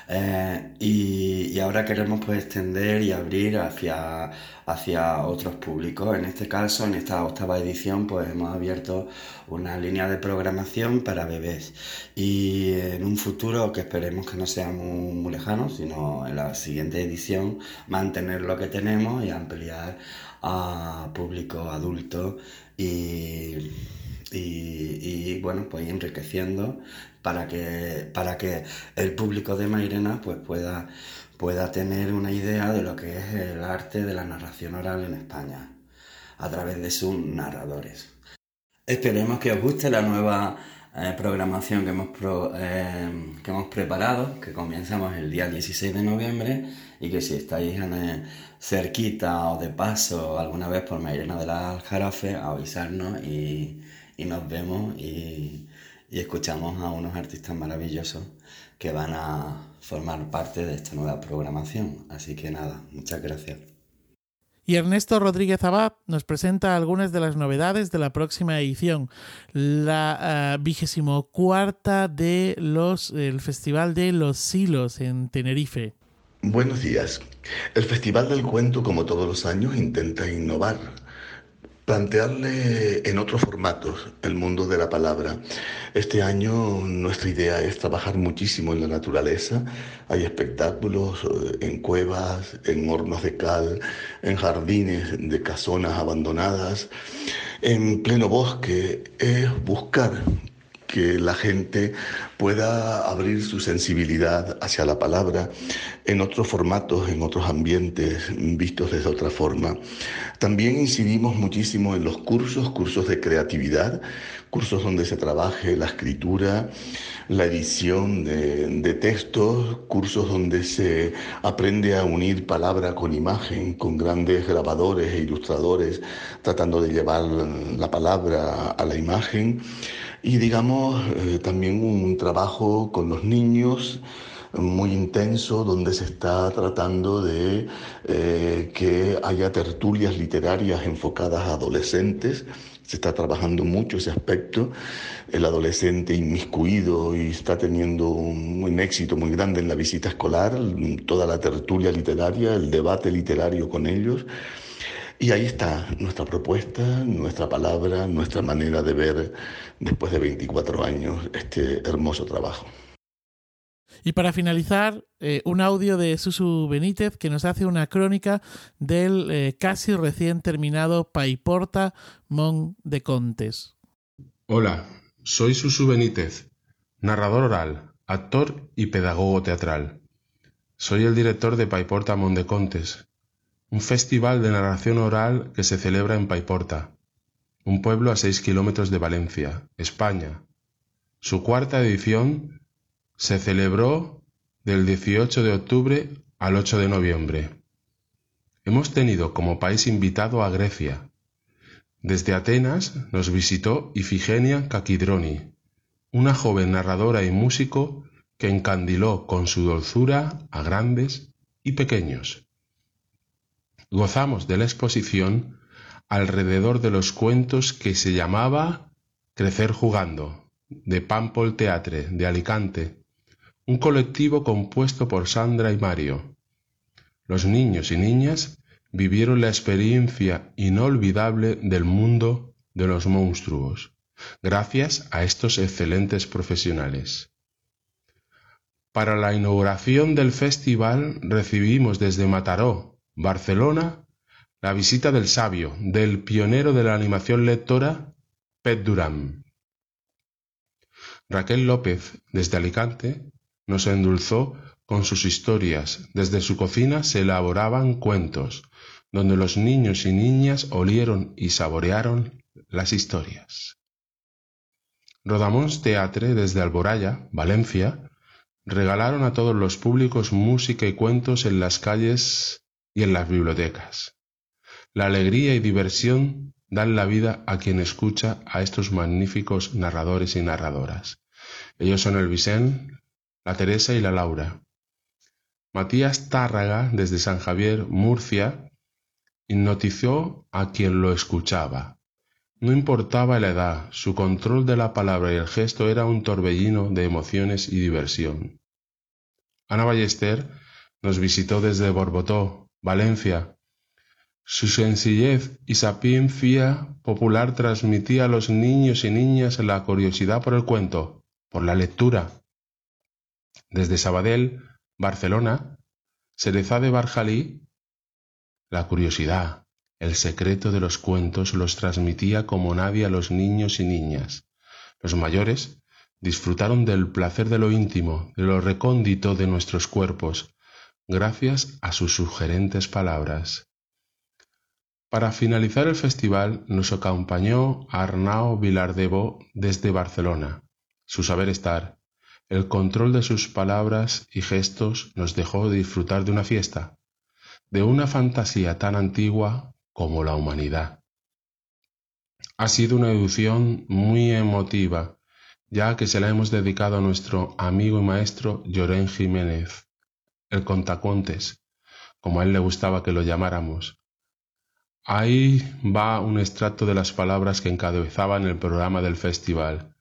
Eh, y, ahora queremos pues extender y abrir hacia, hacia otros públicos. En este caso, en esta octava edición, pues hemos abierto una línea de programación para bebés. Y en un futuro que esperemos que no sea muy, muy lejano, sino en la siguiente edición, mantener lo que tenemos y ampliar a público adulto y y, bueno, pues enriqueciendo para que, para que el público de Mairena pues pueda, pueda tener una idea de lo que es el arte de la narración oral en España a través de sus narradores. Esperemos que os guste la nueva eh, programación que hemos, eh, que hemos preparado, que comenzamos el día 16 de noviembre y que si estáis eh, cerquita o de paso alguna vez por Mairena de la Aljarafe, avisarnos y, y nos vemos y, escuchamos a unos artistas maravillosos que van a formar parte de esta nueva programación. Así que nada, muchas gracias. Y Ernesto Rodríguez Abad nos presenta algunas de las novedades de la próxima edición, la uh, vigésimo cuarta de los, el Festival de los Silos en Tenerife. Buenos días. El Festival del Cuento, como todos los años, intenta innovar plantearle en otros formatos el mundo de la palabra. Este año nuestra idea es trabajar muchísimo en la naturaleza. Hay espectáculos eh, en cuevas, en hornos de cal, en jardines de casonas abandonadas, en pleno bosque. Es buscar que la gente pueda abrir su sensibilidad hacia la palabra en otros formatos, en otros ambientes, vistos desde otra forma. También incidimos muchísimo en los cursos, cursos de creatividad, cursos donde se trabaje la escritura, la edición de, textos, cursos donde se aprende a unir palabra con imagen, con grandes grabadores e ilustradores, tratando de llevar la palabra a la imagen y digamos eh, también un trabajo con los niños muy intenso donde se está tratando de eh, que haya tertulias literarias enfocadas a adolescentes. Se está trabajando mucho ese aspecto, el adolescente inmiscuido y está teniendo un, un éxito muy grande en la visita escolar, toda la tertulia literaria, el debate literario con ellos. Y ahí está nuestra propuesta, nuestra palabra, nuestra manera de ver después de 24 años este hermoso trabajo. Y para finalizar, eh, un audio de Susu Benítez que nos hace una crónica del eh, casi recién terminado Paiporta Mon de Contes. Hola, soy Susu Benítez, narrador oral, actor y pedagogo teatral. Soy el director de Paiporta Mon de Contes, un festival de narración oral que se celebra en Paiporta, un pueblo a seis kilómetros de Valencia, España. Su cuarta edición se celebró del 18 de octubre al 8 de noviembre. Hemos tenido como país invitado a Grecia. Desde Atenas nos visitó Ifigenia Kakidroni, una joven narradora y músico que encandiló con su dulzura a grandes y pequeños. Gozamos de la exposición alrededor de los cuentos que se llamaba Crecer jugando, de Pampol Teatre, de Alicante, un colectivo compuesto por Sandra y Mario. Los niños y niñas vivieron la experiencia inolvidable del mundo de los monstruos, gracias a estos excelentes profesionales. Para la inauguración del festival recibimos desde Mataró, Barcelona, la visita del sabio, del pionero de la animación lectora, Pet Durán. Raquel López, desde Alicante, nos endulzó con sus historias. Desde su cocina se elaboraban cuentos, donde los niños y niñas olieron y saborearon las historias. Rodamons Teatre, desde Alboraya, Valencia, regalaron a todos los públicos música y cuentos en las calles y en las bibliotecas. La alegría y diversión dan la vida a quien escucha a estos magníficos narradores y narradoras. Ellos son el Vicente, la Teresa y la Laura. Matías Tárraga, desde San Javier, Murcia, hipnotizó a quien lo escuchaba. No importaba la edad, su control de la palabra y el gesto era un torbellino de emociones y diversión. Ana Ballester nos visitó desde Borbotó, Valencia. Su sencillez y sapiencia popular transmitía a los niños y niñas la curiosidad por el cuento, por la lectura. Desde Sabadell, Barcelona, Cereza de Barjalí, la curiosidad, el secreto de los cuentos los transmitía como nadie a los niños y niñas. Los mayores disfrutaron del placer de lo íntimo, de lo recóndito de nuestros cuerpos, gracias a sus sugerentes palabras. Para finalizar el festival nos acompañó Arnao Vilardebo desde Barcelona. Su saber estar, el control de sus palabras y gestos nos dejó disfrutar de una fiesta, de una fantasía tan antigua como la humanidad. Ha sido una edición muy emotiva, ya que se la hemos dedicado a nuestro amigo y maestro Llorén Jiménez, el contacontes, como a él le gustaba que lo llamáramos. Ahí va un extracto de las palabras que encabezaban el programa del festival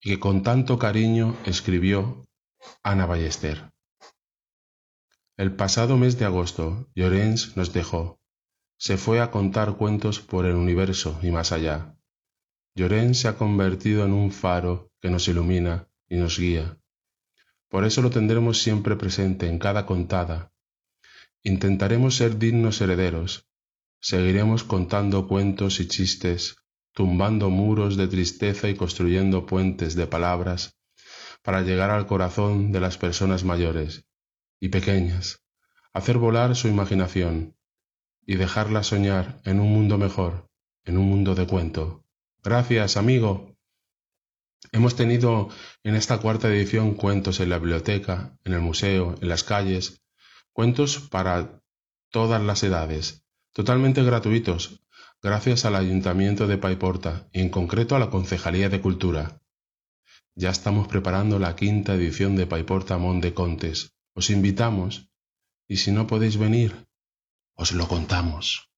y que con tanto cariño escribió Ana Ballester. El pasado mes de agosto, Llorens nos dejó. se fue a contar cuentos por el universo y más allá. Llorén se ha convertido en un faro que nos ilumina y nos guía. Por eso lo tendremos siempre presente en cada contada. Intentaremos ser dignos herederos. Seguiremos contando cuentos y chistes, tumbando muros de tristeza y construyendo puentes de palabras para llegar al corazón de las personas mayores y pequeñas, hacer volar su imaginación y dejarla soñar en un mundo mejor, en un mundo de cuento. Gracias, amigo. Hemos tenido en esta cuarta edición cuentos en la biblioteca, en el museo, en las calles, cuentos para todas las edades, totalmente gratuitos, gracias al Ayuntamiento de Paiporta y en concreto a la Concejalía de Cultura. Ya estamos preparando la quinta edición de Paiporta Monte Contes. Os invitamos y si no podéis venir, os lo contamos.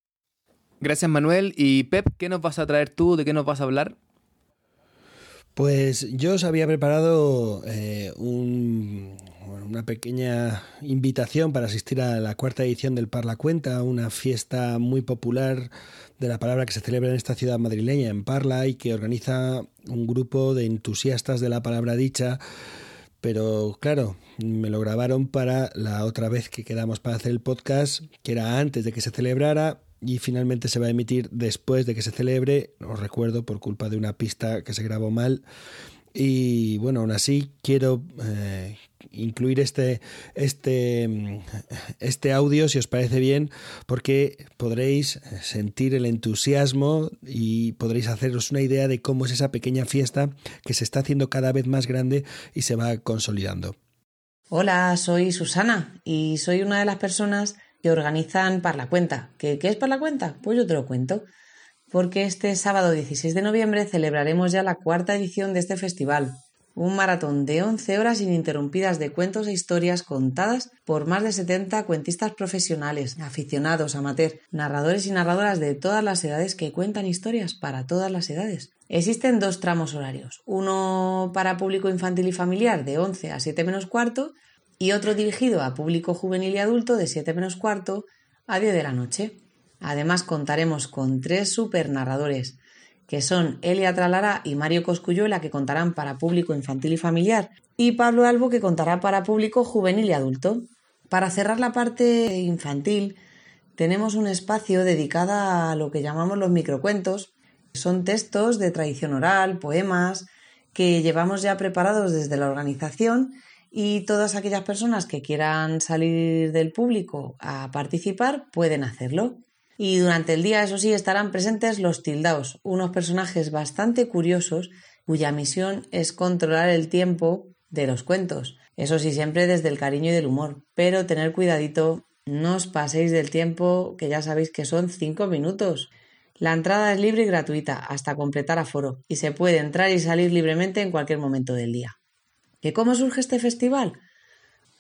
Gracias Manuel. Y Pep, ¿qué nos vas a traer tú? ¿De qué nos vas a hablar? Pues yo os había preparado eh, una pequeña invitación para asistir a la cuarta edición del Parla Cuenta, una fiesta muy popular de la palabra que se celebra en esta ciudad madrileña, en Parla, y que organiza un grupo de entusiastas de la palabra dicha. Pero claro, me lo grabaron para la otra vez que quedamos para hacer el podcast, que era antes de que se celebrara, y finalmente se va a emitir después de que se celebre, os recuerdo, por culpa de una pista que se grabó mal. Y bueno, aún así quiero eh, incluir este, este, este audio, si os parece bien, porque podréis sentir el entusiasmo y podréis haceros una idea de cómo es esa pequeña fiesta que se está haciendo cada vez más grande y se va consolidando. Hola, soy Susana y soy una de las personas que organizan Par la Cuenta. ¿Qué, ¿Qué es Par la Cuenta? Pues yo te lo cuento. Porque este sábado 16 de noviembre celebraremos ya la cuarta edición de este festival. Un maratón de 11 horas ininterrumpidas de cuentos e historias contadas por más de 70 cuentistas profesionales, aficionados, amateur, narradores y narradoras de todas las edades que cuentan historias para todas las edades. Existen dos tramos horarios, uno para público infantil y familiar de 11 a 7 menos cuarto y otro dirigido a público juvenil y adulto de 7 menos cuarto a 10 de la noche. Además contaremos con tres super narradores, que son Elia Tralara y Mario Coscuyuela, que contarán para público infantil y familiar, y Pablo Albo, que contará para público juvenil y adulto. Para cerrar la parte infantil, tenemos un espacio dedicado a lo que llamamos los microcuentos. Son textos de tradición oral, poemas, que llevamos ya preparados desde la organización y todas aquellas personas que quieran salir del público a participar pueden hacerlo. Y durante el día, eso sí, estarán presentes los tildaos, unos personajes bastante curiosos cuya misión es controlar el tiempo de los cuentos. Eso sí, siempre desde el cariño y del humor. Pero tener cuidadito, no os paséis del tiempo, que ya sabéis que son cinco minutos. La entrada es libre y gratuita hasta completar aforo y se puede entrar y salir libremente en cualquier momento del día. ¿Que cómo surge este festival?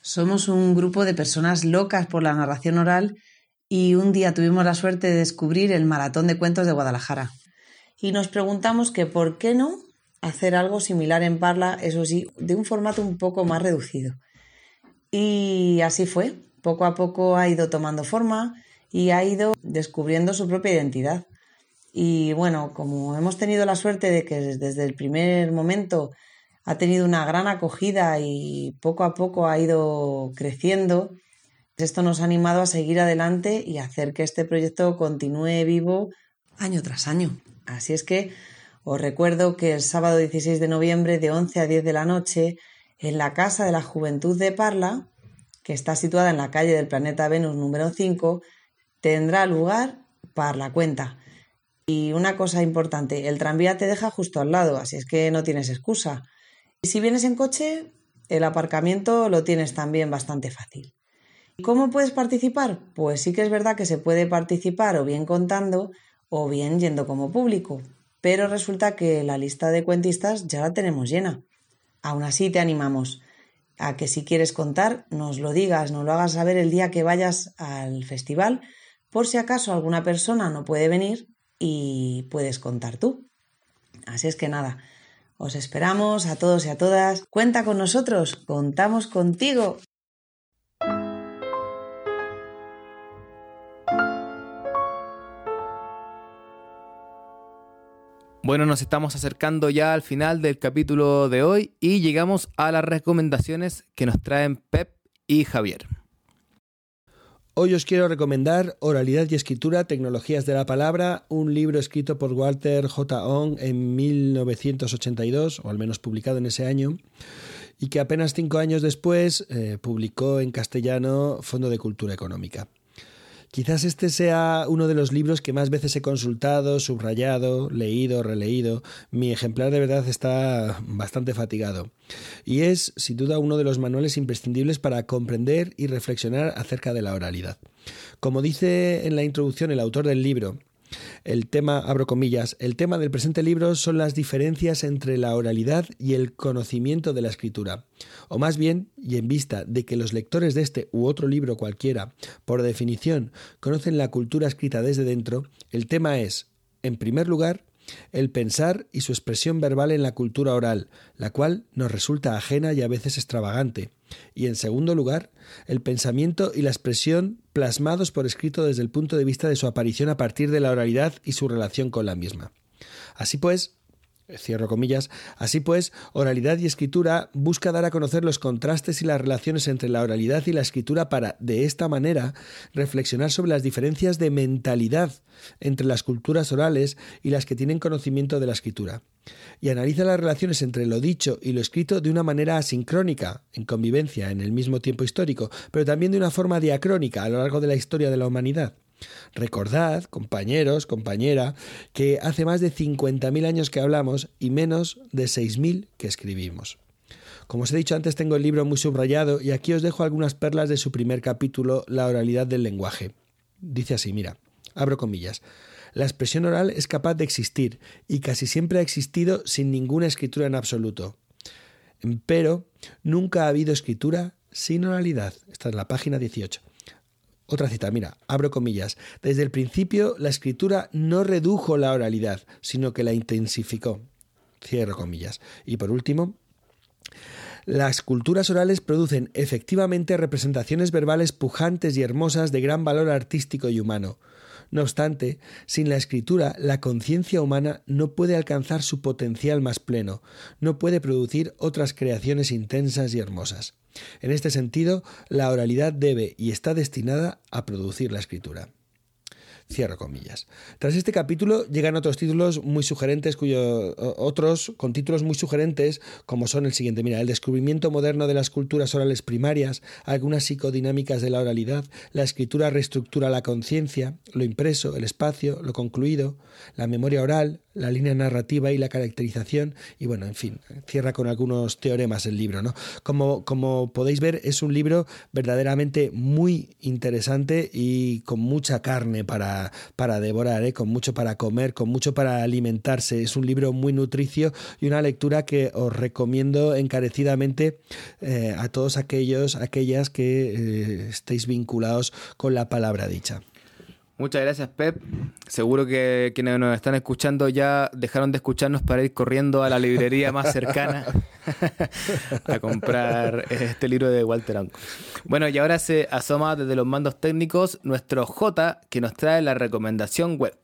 Somos un grupo de personas locas por la narración oral y un día tuvimos la suerte de descubrir el Maratón de Cuentos de Guadalajara. Y nos preguntamos que por qué no hacer algo similar en Parla, eso sí, de un formato un poco más reducido. Y así fue. Poco a poco ha ido tomando forma y ha ido descubriendo su propia identidad. Y bueno, como hemos tenido la suerte de que desde el primer momento ha tenido una gran acogida y poco a poco ha ido creciendo. Esto nos ha animado a seguir adelante y hacer que este proyecto continúe vivo año tras año. Así es que os recuerdo que el sábado 16 de noviembre de 11 a 10 de la noche en la Casa de la Juventud de Parla, que está situada en la calle del planeta Venus número 5, tendrá lugar Parla Cuenta. Y una cosa importante, el tranvía te deja justo al lado, así es que no tienes excusa. Y si vienes en coche, el aparcamiento lo tienes también bastante fácil. ¿Cómo puedes participar? Pues sí que es verdad que se puede participar o bien contando o bien yendo como público, pero resulta que la lista de cuentistas ya la tenemos llena. Aún así te animamos a que si quieres contar nos lo digas, nos lo hagas saber el día que vayas al festival, por si acaso alguna persona no puede venir y puedes contar tú. Así es que nada, os esperamos a todos y a todas. Cuenta con nosotros, contamos contigo. Bueno, nos estamos acercando ya al final del capítulo de hoy y llegamos a las recomendaciones que nos traen Pep y Javier. Hoy os quiero recomendar Oralidad y Escritura, Tecnologías de la Palabra, un libro escrito por Walter J. Ong en 1982, o al menos publicado en ese año, y que apenas cinco años después eh, publicó en castellano Fondo de Cultura Económica. Quizás este sea uno de los libros que más veces he consultado, subrayado, leído, releído. Mi ejemplar de verdad está bastante fatigado. Y es, sin duda, uno de los manuales imprescindibles para comprender y reflexionar acerca de la oralidad. Como dice en la introducción el autor del libro, el tema, abro comillas, el tema del presente libro son las diferencias entre la oralidad y el conocimiento de la escritura. O más bien, y en vista de que los lectores de este u otro libro cualquiera, por definición, conocen la cultura escrita desde dentro, el tema es, en primer lugar, el pensar y su expresión verbal en la cultura oral, la cual nos resulta ajena y a veces extravagante. Y en segundo lugar, el pensamiento y la expresión plasmados por escrito desde el punto de vista de su aparición a partir de la oralidad y su relación con la misma. Así pues, Cierro comillas. Así pues, oralidad y escritura busca dar a conocer los contrastes y las relaciones entre la oralidad y la escritura para, de esta manera, reflexionar sobre las diferencias de mentalidad entre las culturas orales y las que tienen conocimiento de la escritura. Y analiza las relaciones entre lo dicho y lo escrito de una manera asincrónica, en convivencia en el mismo tiempo histórico, pero también de una forma diacrónica a lo largo de la historia de la humanidad. Recordad, compañeros, compañera, que hace más de 50.000 años que hablamos y menos de 6.000 que escribimos. Como os he dicho antes, tengo el libro muy subrayado y aquí os dejo algunas perlas de su primer capítulo, La oralidad del lenguaje. Dice así, mira, abro comillas. La expresión oral es capaz de existir y casi siempre ha existido sin ninguna escritura en absoluto. Pero nunca ha habido escritura sin oralidad. Esta es la página 18. Otra cita, mira, abro comillas. Desde el principio la escritura no redujo la oralidad, sino que la intensificó. Cierro comillas. Y por último, las culturas orales producen efectivamente representaciones verbales pujantes y hermosas de gran valor artístico y humano. No obstante, sin la escritura, la conciencia humana no puede alcanzar su potencial más pleno, no puede producir otras creaciones intensas y hermosas. En este sentido, la oralidad debe y está destinada a producir la escritura. Cierro comillas. Tras este capítulo llegan otros títulos muy sugerentes, cuyos otros con títulos muy sugerentes, como son el siguiente: mira, el descubrimiento moderno de las culturas orales primarias, algunas psicodinámicas de la oralidad, la escritura reestructura la conciencia, lo impreso, el espacio, lo concluido, la memoria oral, la línea narrativa y la caracterización, y bueno, en fin, cierra con algunos teoremas el libro, ¿no? Como, como podéis ver, es un libro verdaderamente muy interesante y con mucha carne para, para devorar, ¿eh? con mucho para comer, con mucho para alimentarse. Es un libro muy nutricio y una lectura que os recomiendo encarecidamente eh, a todos aquellos, aquellas que eh, estéis vinculados con la palabra dicha. Muchas gracias, Pep. Seguro que quienes nos están escuchando ya dejaron de escucharnos para ir corriendo a la librería más cercana a comprar este libro de Walter Anco. Bueno, y ahora se asoma desde los mandos técnicos nuestro J, que nos trae la recomendación web.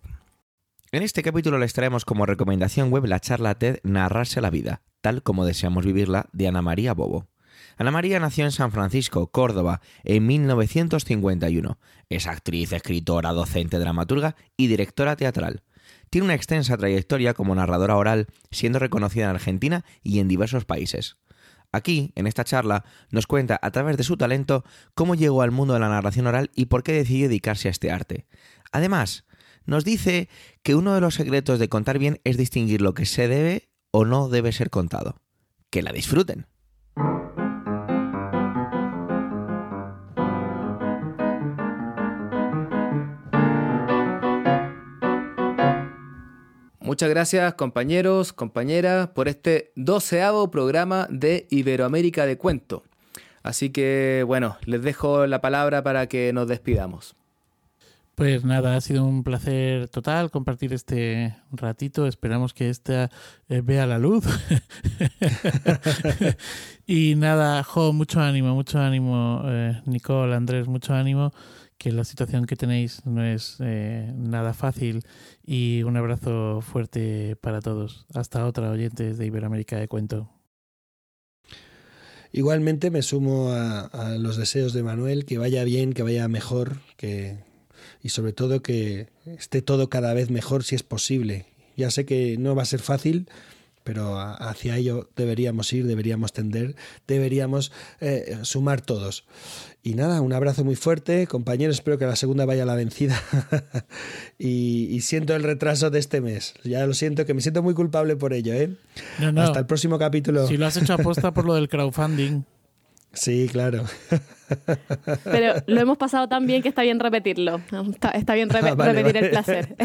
En este capítulo les traemos como recomendación web la charla TED Narrarse la vida, tal como deseamos vivirla, de Ana María Bobo. Ana María nació en San Francisco, Córdoba, en 1951. Es actriz, escritora, docente, dramaturga y directora teatral. Tiene una extensa trayectoria como narradora oral, siendo reconocida en Argentina y en diversos países. Aquí, en esta charla, nos cuenta a través de su talento cómo llegó al mundo de la narración oral y por qué decidió dedicarse a este arte. Además, nos dice que uno de los secretos de contar bien es distinguir lo que se debe o no debe ser contado. Que la disfruten. Muchas gracias compañeros, compañeras, por este doceavo programa de Iberoamérica de Cuento. Así que bueno, les dejo la palabra para que nos despidamos. Pues nada, ha sido un placer total compartir este ratito. Esperamos que esta eh, vea la luz. y nada, Jo, mucho ánimo, mucho ánimo, eh, Nicole, Andrés, mucho ánimo que la situación que tenéis no es eh, nada fácil y un abrazo fuerte para todos. Hasta otra oyentes de Iberoamérica de Cuento. Igualmente me sumo a, a, los deseos de Manuel, que vaya bien, que vaya mejor, que y sobre todo que esté todo cada vez mejor si es posible. Ya sé que no va a ser fácil, pero hacia ello deberíamos ir, deberíamos tender, deberíamos eh, sumar todos. Y nada, un abrazo muy fuerte, compañeros, espero que la segunda vaya a la vencida. y, y, siento el retraso de este mes, ya lo siento, que me siento muy culpable por ello. ¿eh? No, no. Hasta el próximo capítulo. Si lo has hecho aposta por lo del crowdfunding. Sí, claro. Pero lo hemos pasado tan bien que está bien repetirlo. Está, está bien re Ah, vale, repetir vale. el placer.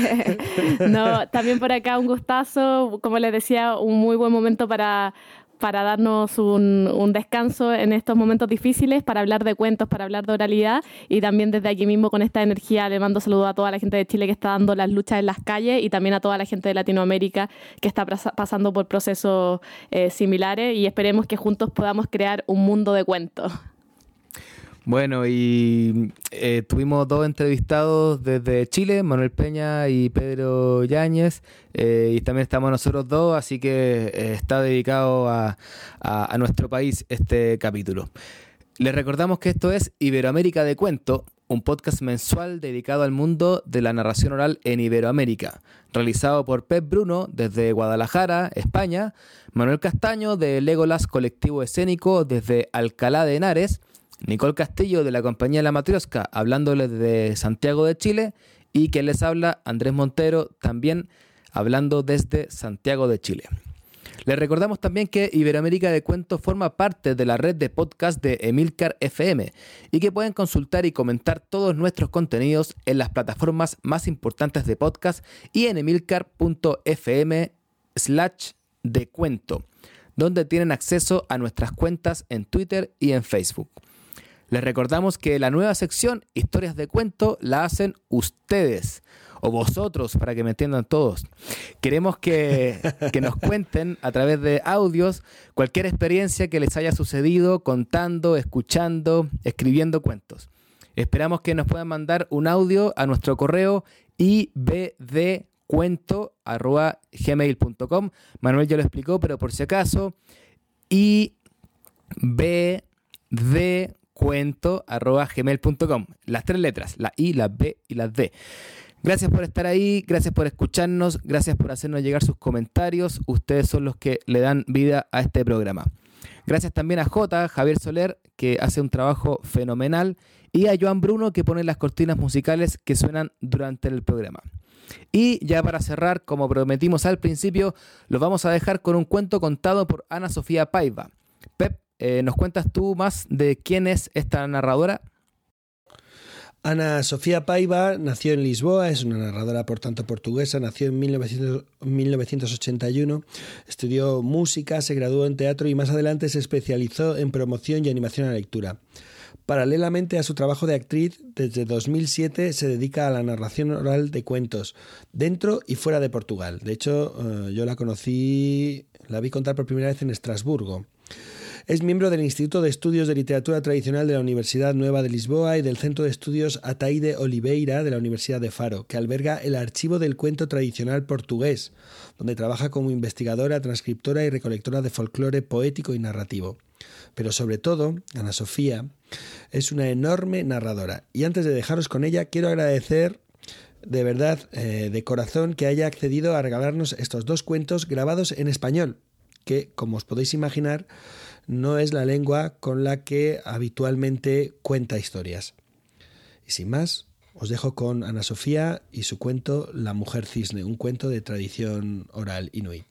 no, también por acá un gustazo, como les decía, un muy buen momento para, para darnos un, un descanso en estos momentos difíciles, para hablar de cuentos, para hablar de oralidad y también desde aquí mismo con esta energía le mando saludos a toda la gente de Chile que está dando las luchas en las calles y también a toda la gente de Latinoamérica que está pasando por procesos eh, similares y esperemos que juntos podamos crear un mundo de cuentos. Bueno, y eh, tuvimos dos entrevistados desde Chile, Manuel Peña y Pedro Yáñez, eh, y también estamos nosotros dos, así que eh, está dedicado a, a- a nuestro país este capítulo. Les recordamos que esto es Iberoamérica de Cuento, un podcast mensual dedicado al mundo de la narración oral en Iberoamérica, realizado por Pep Bruno desde Guadalajara, España, Manuel Castaño de Legolas Colectivo Escénico desde Alcalá de Henares, Nicole Castillo de la compañía La Matriosca, hablándoles de Santiago de Chile, y quien les habla, Andrés Montero, también hablando desde Santiago de Chile. Les recordamos también que Iberoamérica de Cuentos forma parte de la red de podcast de Emilcar FM y que pueden consultar y comentar todos nuestros contenidos en las plataformas más importantes de podcast y en emilcar.fm slash de cuento, donde tienen acceso a nuestras cuentas en Twitter y en Facebook. Les recordamos que la nueva sección Historias de Cuento la hacen ustedes o vosotros, para que me entiendan todos. Queremos que, que nos cuenten a través de audios cualquier experiencia que les haya sucedido contando, escuchando, escribiendo cuentos. Esperamos que nos puedan mandar un audio a nuestro correo ibdcuento.gmail.com Manuel ya lo explicó, pero por si acaso, ibdcuento.gmail.com Las tres letras, la I, la B y la D. Gracias por estar ahí, gracias por escucharnos, gracias por hacernos llegar sus comentarios. Ustedes son los que le dan vida a este programa. Gracias también a J, Javier Soler, que hace un trabajo fenomenal, y a Joan Bruno, que pone las cortinas musicales que suenan durante el programa. Y ya para cerrar, como prometimos al principio, los vamos a dejar con un cuento contado por Ana Sofía Paiva. Pep, eh, ¿nos cuentas tú más de quién es esta narradora? Ana Sofía Paiva nació en Lisboa, es una narradora por tanto portuguesa, nació en 1900 1981, estudió música, se graduó en teatro y más adelante se especializó en promoción y animación a lectura. Paralelamente a su trabajo de actriz, desde 2007 se dedica a la narración oral de cuentos, dentro y fuera de Portugal. De hecho, eh, yo la conocí, la vi contar por primera vez en Estrasburgo. Es miembro del Instituto de Estudios de Literatura Tradicional de la Universidad Nueva de Lisboa y del Centro de Estudios Ataíde Oliveira de la Universidad de Faro, que alberga el Archivo del Cuento Tradicional Portugués, donde trabaja como investigadora, transcriptora y recolectora de folclore poético y narrativo. Pero sobre todo, Ana Sofía es una enorme narradora. Y antes de dejaros con ella, quiero agradecer de verdad, eh, de corazón, que haya accedido a regalarnos estos dos cuentos grabados en español, que, como os podéis imaginar, no es la lengua con la que habitualmente cuenta historias. Y sin más, os dejo con Ana Sofía y su cuento La mujer cisne, un cuento de tradición oral inuit.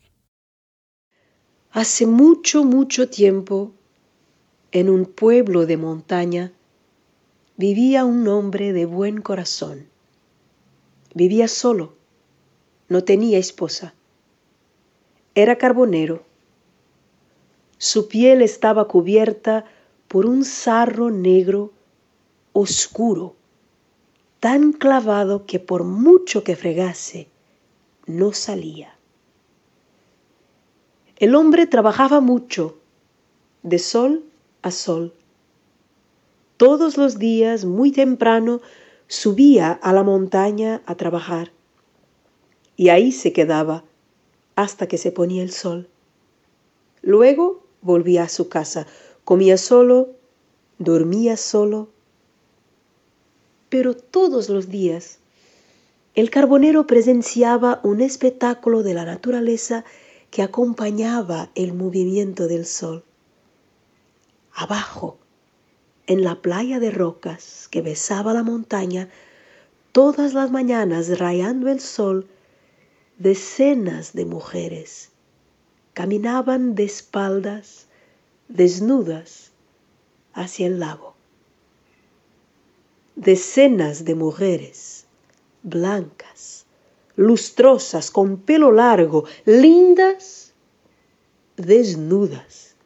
Hace mucho, mucho tiempo, en un pueblo de montaña, vivía un hombre de buen corazón. Vivía solo, no tenía esposa. Era carbonero. Su piel estaba cubierta por un sarro negro oscuro, tan clavado que por mucho que fregase, no salía. El hombre trabajaba mucho, de sol a sol. Todos los días, muy temprano, subía a la montaña a trabajar y ahí se quedaba hasta que se ponía el sol. Luego volvía a su casa, comía solo, dormía solo. Pero todos los días el carbonero presenciaba un espectáculo de la naturaleza que acompañaba el movimiento del sol. Abajo, en la playa de rocas que besaba la montaña, todas las mañanas rayando el sol, decenas de mujeres caminaban de espaldas, desnudas, hacia el lago. Decenas de mujeres blancas, lustrosas, con pelo largo, lindas, desnudas.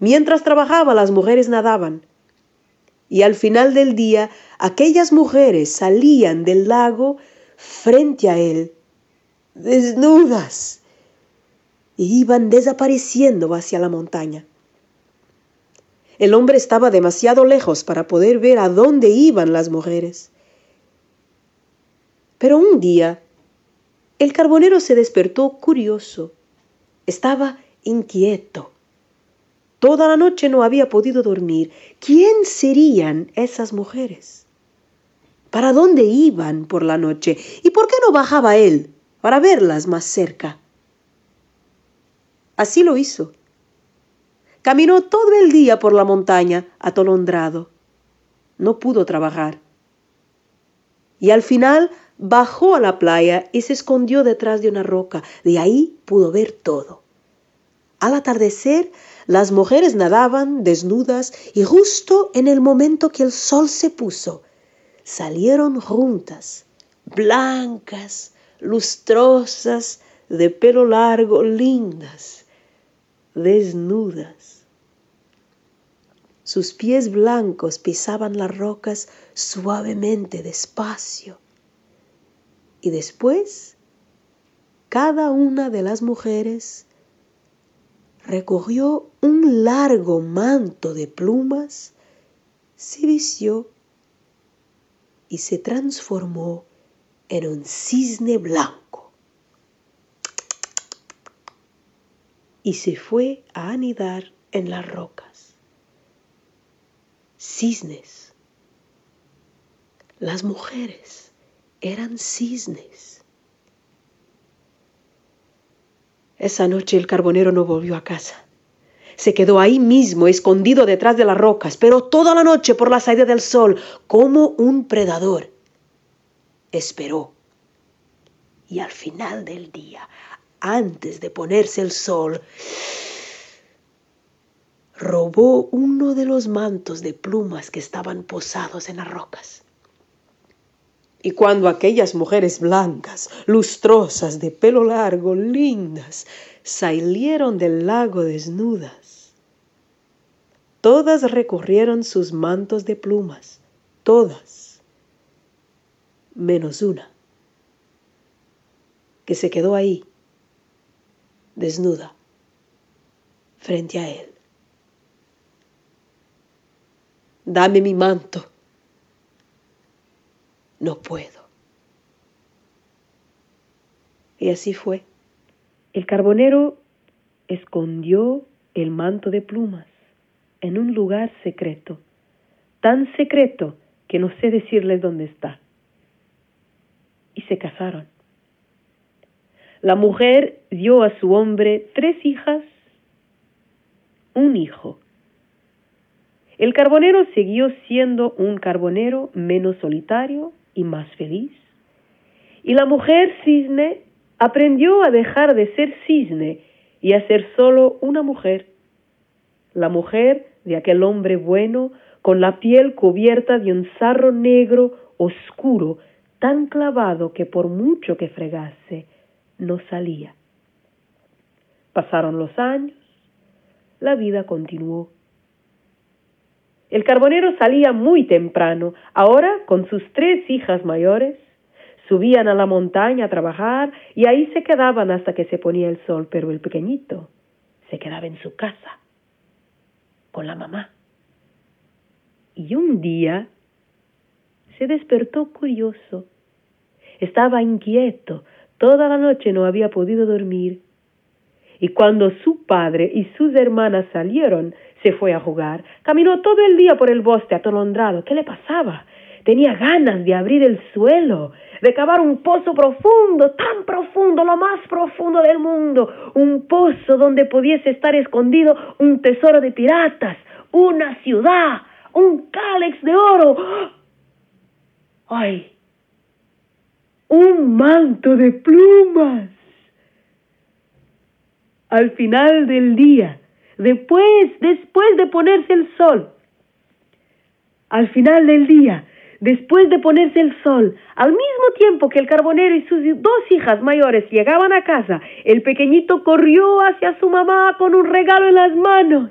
Mientras trabajaba las mujeres nadaban y al final del día aquellas mujeres salían del lago frente a él, desnudas, y iban desapareciendo hacia la montaña. El hombre estaba demasiado lejos para poder ver a dónde iban las mujeres. Pero un día, el carbonero se despertó curioso. Estaba inquieto. Toda la noche no había podido dormir. ¿Quién serían esas mujeres? ¿Para dónde iban por la noche? ¿Y por qué no bajaba él para verlas más cerca? Así lo hizo. Caminó todo el día por la montaña atolondrado. No pudo trabajar. Y al final bajó a la playa y se escondió detrás de una roca. De ahí pudo ver todo. Al atardecer, las mujeres nadaban desnudas y justo en el momento que el sol se puso, salieron juntas, blancas, lustrosas, de pelo largo, lindas, desnudas. Sus pies blancos pisaban las rocas suavemente, despacio y después cada una de las mujeres recogió un largo manto de plumas, se vistió y se transformó en un cisne blanco. Y se fue a anidar en las rocas. Cisnes. Las mujeres eran cisnes. Esa noche el carbonero no volvió a casa. Se quedó ahí mismo, escondido detrás de las rocas, pero toda la noche por la salida del sol, como un predador. Esperó. Y al final del día, antes de ponerse el sol, robó uno de los mantos de plumas que estaban posados en las rocas. Y cuando aquellas mujeres blancas, lustrosas, de pelo largo, lindas, salieron del lago desnudas, todas recorrieron sus mantos de plumas, todas, menos una, que se quedó ahí, desnuda, frente a él. Dame mi manto, no puedo. Y así fue. El carbonero escondió el manto de plumas en un lugar secreto, tan secreto que no sé decirles dónde está. Y se casaron. La mujer dio a su hombre tres hijas, un hijo. El carbonero siguió siendo un carbonero menos solitario y más feliz. Y la mujer cisne aprendió a dejar de ser cisne y a ser solo una mujer. La mujer de aquel hombre bueno con la piel cubierta de un sarro negro oscuro, tan clavado que por mucho que fregase, no salía. Pasaron los años, la vida continuó. El carbonero salía muy temprano. Ahora, con sus tres hijas mayores, subían a la montaña a trabajar y ahí se quedaban hasta que se ponía el sol, pero el pequeñito se quedaba en su casa con la mamá. Y un día se despertó curioso. Estaba inquieto, toda la noche no había podido dormir. Y cuando su padre y sus hermanas salieron, se fue a jugar. Caminó todo el día por el bosque atolondrado. ¿Qué le pasaba? Tenía ganas de abrir el suelo, de cavar un pozo profundo, tan profundo, lo más profundo del mundo, un pozo donde pudiese estar escondido un tesoro de piratas, una ciudad, un cálex de oro. ¡Ay! Un manto de plumas. Al final del día, después, después de ponerse el sol, al final del día, después de ponerse el sol, al mismo tiempo que el carbonero y sus dos hijas mayores llegaban a casa, el pequeñito corrió hacia su mamá con un regalo en las manos.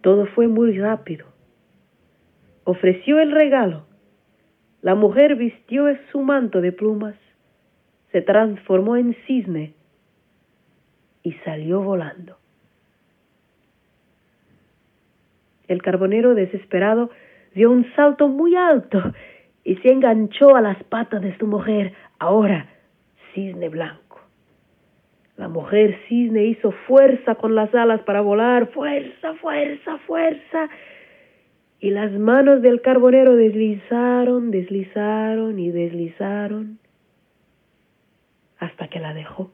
Todo fue muy rápido. Ofreció el regalo. La mujer vistió su manto de plumas, se transformó en cisne y salió volando. El carbonero desesperado dio un salto muy alto y se enganchó a las patas de su mujer, ahora cisne blanco. La mujer cisne hizo fuerza con las alas para volar, fuerza, fuerza, fuerza. Y las manos del carbonero deslizaron, deslizaron y deslizaron hasta que la dejó.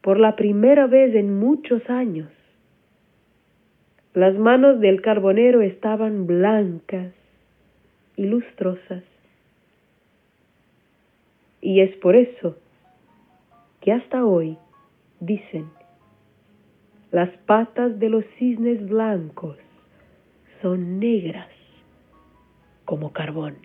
Por la primera vez en muchos años, las manos del carbonero estaban blancas y lustrosas. Y es por eso que hasta hoy dicen, las patas de los cisnes blancos son negras como carbón.